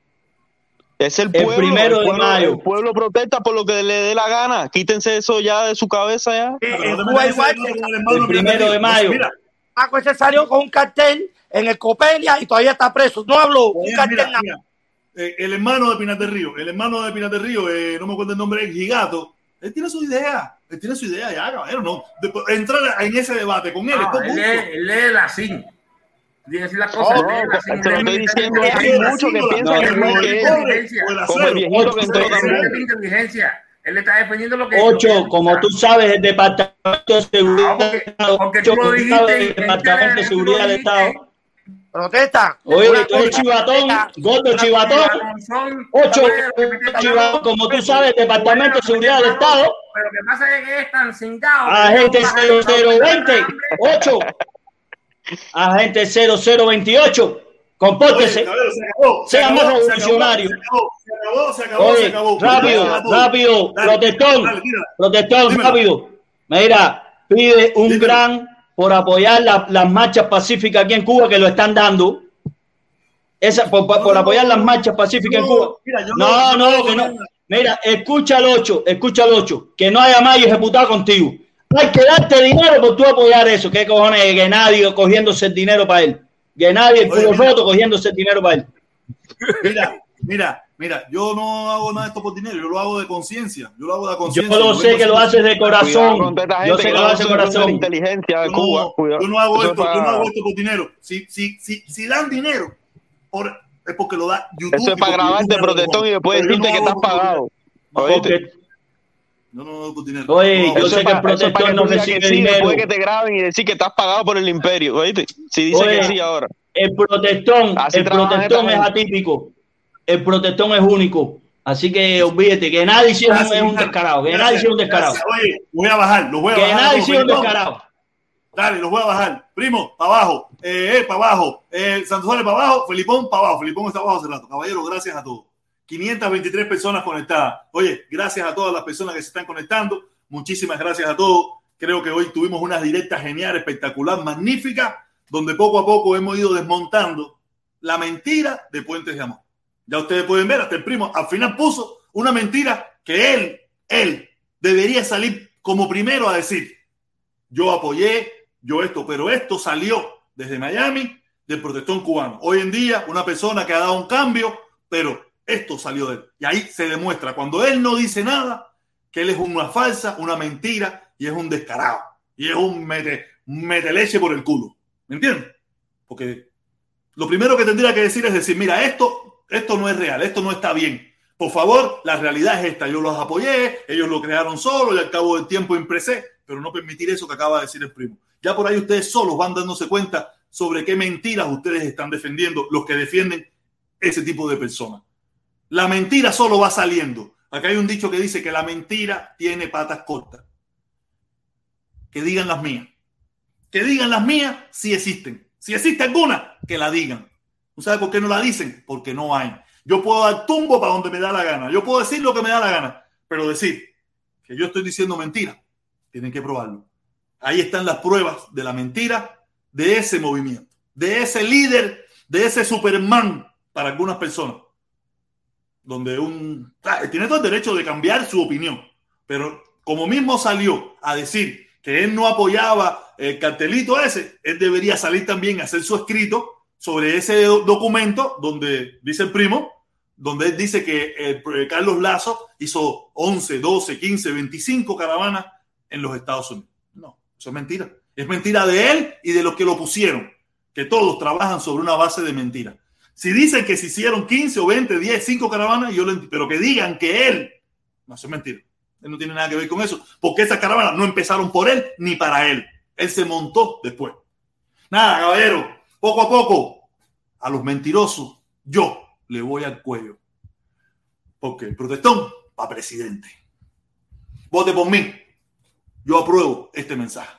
Es el
El
pueblo.
primero
el
de
pueblo,
mayo.
el pueblo protesta por lo que le dé la gana. Quítense eso ya de su cabeza ya.
Sí, en
no te
Cuba igual
el
El primero de mayo.
Mira,
Paco ese salió con un cartel en el Copelia y todavía está preso. No habló, un
mira,
cartel
mira,
nada.
mira. Eh, el hermano de Pinate Río, el hermano de Pinate Río, eh, no me acuerdo el nombre, el Gigato, él tiene su idea, él tiene su idea ya, caballero, no. Entrar en ese debate con él,
No, él
justo.
lee, él lee la SIN. Decir.
No, te lo estoy diciendo, hay muchos que piensan que. Como el viejito que entró también.
inteligencia. Él está defendiendo lo que.
Ocho, como tú sabes, el Departamento de Seguridad
Ah,
del Estado.
porque
Ocho,
tú lo dijiste
el
en
Departamento de Seguridad del. Estado.
Protesta.
Oye, tú eres chivatón, gordo chivatón. Ocho, chivatón, como tú sabes, el Departamento de Seguridad del Estado.
Pero lo que pasa es que es tan cingado.
Agente 0020, 8. Agente 0028, compórtese.
Oye, caballero, se acabó, se
Sea más
acabó, se
revolucionario.
acabó, Se acabó, se acabó, se
Oye,
acabó.
rápido, rápido, protestón, protestón, rápido. Mira, pide un gran por apoyar la- las marchas pacíficas aquí en Cuba que lo están dando. Esa, por, por- por apoyar las marchas pacíficas en Cuba. No, no, que no. Mira, escucha al 8, escucha al 8, que no haya más ejecutado contigo. Hay que darte dinero por tú apoyar eso. ¿Qué cojones? Que nadie cogiéndose el dinero para él. Que nadie, el culo roto, cogiéndose el dinero para él.
Mira, mira, mira, yo no hago nada de esto por dinero, yo lo hago de conciencia. Yo lo hago de
Yo
conciencia.
lo
yo
sé
vengo
que lo haces de corazón. Yo sé que lo haces de corazón.
inteligencia de
Yo
Cuba.
yo no hago esto, yo no hago esto por dinero. Si, si, si, si dan dinero, por, es porque lo da YouTube.
Eso es
y
para grabarte,
lo
protestón, y después decirte
no
que estás pagado.
Yo no por dinero.
oye,
No,
yo sé que el protector
que
no
que
recibe
sí,
dinero.
después que te graben y decir que estás pagado por el imperio, ¿oíste? Si dice
Oye,
que sí ahora.
El protestón,
Así
el protestón es atípico. El protestón es único. Así que olvídate que nadie sí es un, descarado. Que
Gracias,
nadie sí es un descarado.
gracias. Oye, voy a bajar, los voy a
Que
bajar. a
nadie es un descarado.
Dale, los voy a bajar. Primo, para abajo. Eh, eh, para abajo. Eh, Santos para abajo. Felipón para abajo. Felipón está abajo hace rato. Caballero, gracias a todos. 523 personas conectadas. Oye, gracias a todas las personas que se están conectando. Muchísimas gracias a todos. Creo que hoy tuvimos una directa genial, espectacular, magnífica, donde poco a poco hemos ido desmontando la mentira de Puentes de Amor. Ya ustedes pueden ver, hasta el primo al final puso una mentira que él, él, debería salir como primero a decir, yo apoyé, yo esto, pero esto salió desde Miami del protestón cubano. Hoy en día, una persona que ha dado un cambio, pero esto salió de él. Y ahí se demuestra, cuando él no dice nada, que él es una falsa, una mentira y es un descarado. Y es un mete, mete leche por el culo. ¿Me entiendes? Porque lo primero que tendría que decir es decir, mira, esto, esto no es real, esto no está bien. Por favor, la realidad es esta. Yo los apoyé, ellos lo crearon solo y al cabo del tiempo impresé, pero no permitir eso que acaba de decir el primo. Ya por ahí ustedes solos van dándose cuenta sobre qué mentiras ustedes están defendiendo, los que defienden ese tipo de personas. La mentira solo va saliendo. Acá hay un dicho que dice que la mentira tiene patas cortas. Que digan las mías. Que digan las mías si existen. Si existe alguna, que la digan. ¿Tú sabes por qué no la dicen? Porque no hay. Yo puedo dar tumbo para donde me da la gana. Yo puedo decir lo que me da la gana. Pero decir que yo estoy diciendo mentira, tienen que probarlo. Ahí están las pruebas de la mentira de ese movimiento, de ese líder, de ese Superman para algunas personas. Donde un. tiene todo el derecho de cambiar su opinión. Pero como mismo salió a decir que él no apoyaba el cartelito ese, él debería salir también a hacer su escrito sobre ese do- documento donde dice el primo, donde él dice que eh, Carlos Lazo hizo 11, 12, 15, 25 caravanas en los Estados Unidos. No, eso es mentira. Es mentira de él y de los que lo pusieron, que todos trabajan sobre una base de mentira. Si dicen que se hicieron 15 o 20, 10, 5 caravanas, yo lo pero que digan que él, no, eso es mentira. Él no tiene nada que ver con eso, porque esas caravanas no empezaron por él ni para él. Él se montó después. Nada, caballero, poco a poco, a los mentirosos, yo le voy al cuello. Porque el protestón para presidente. Vote por mí. Yo apruebo este mensaje.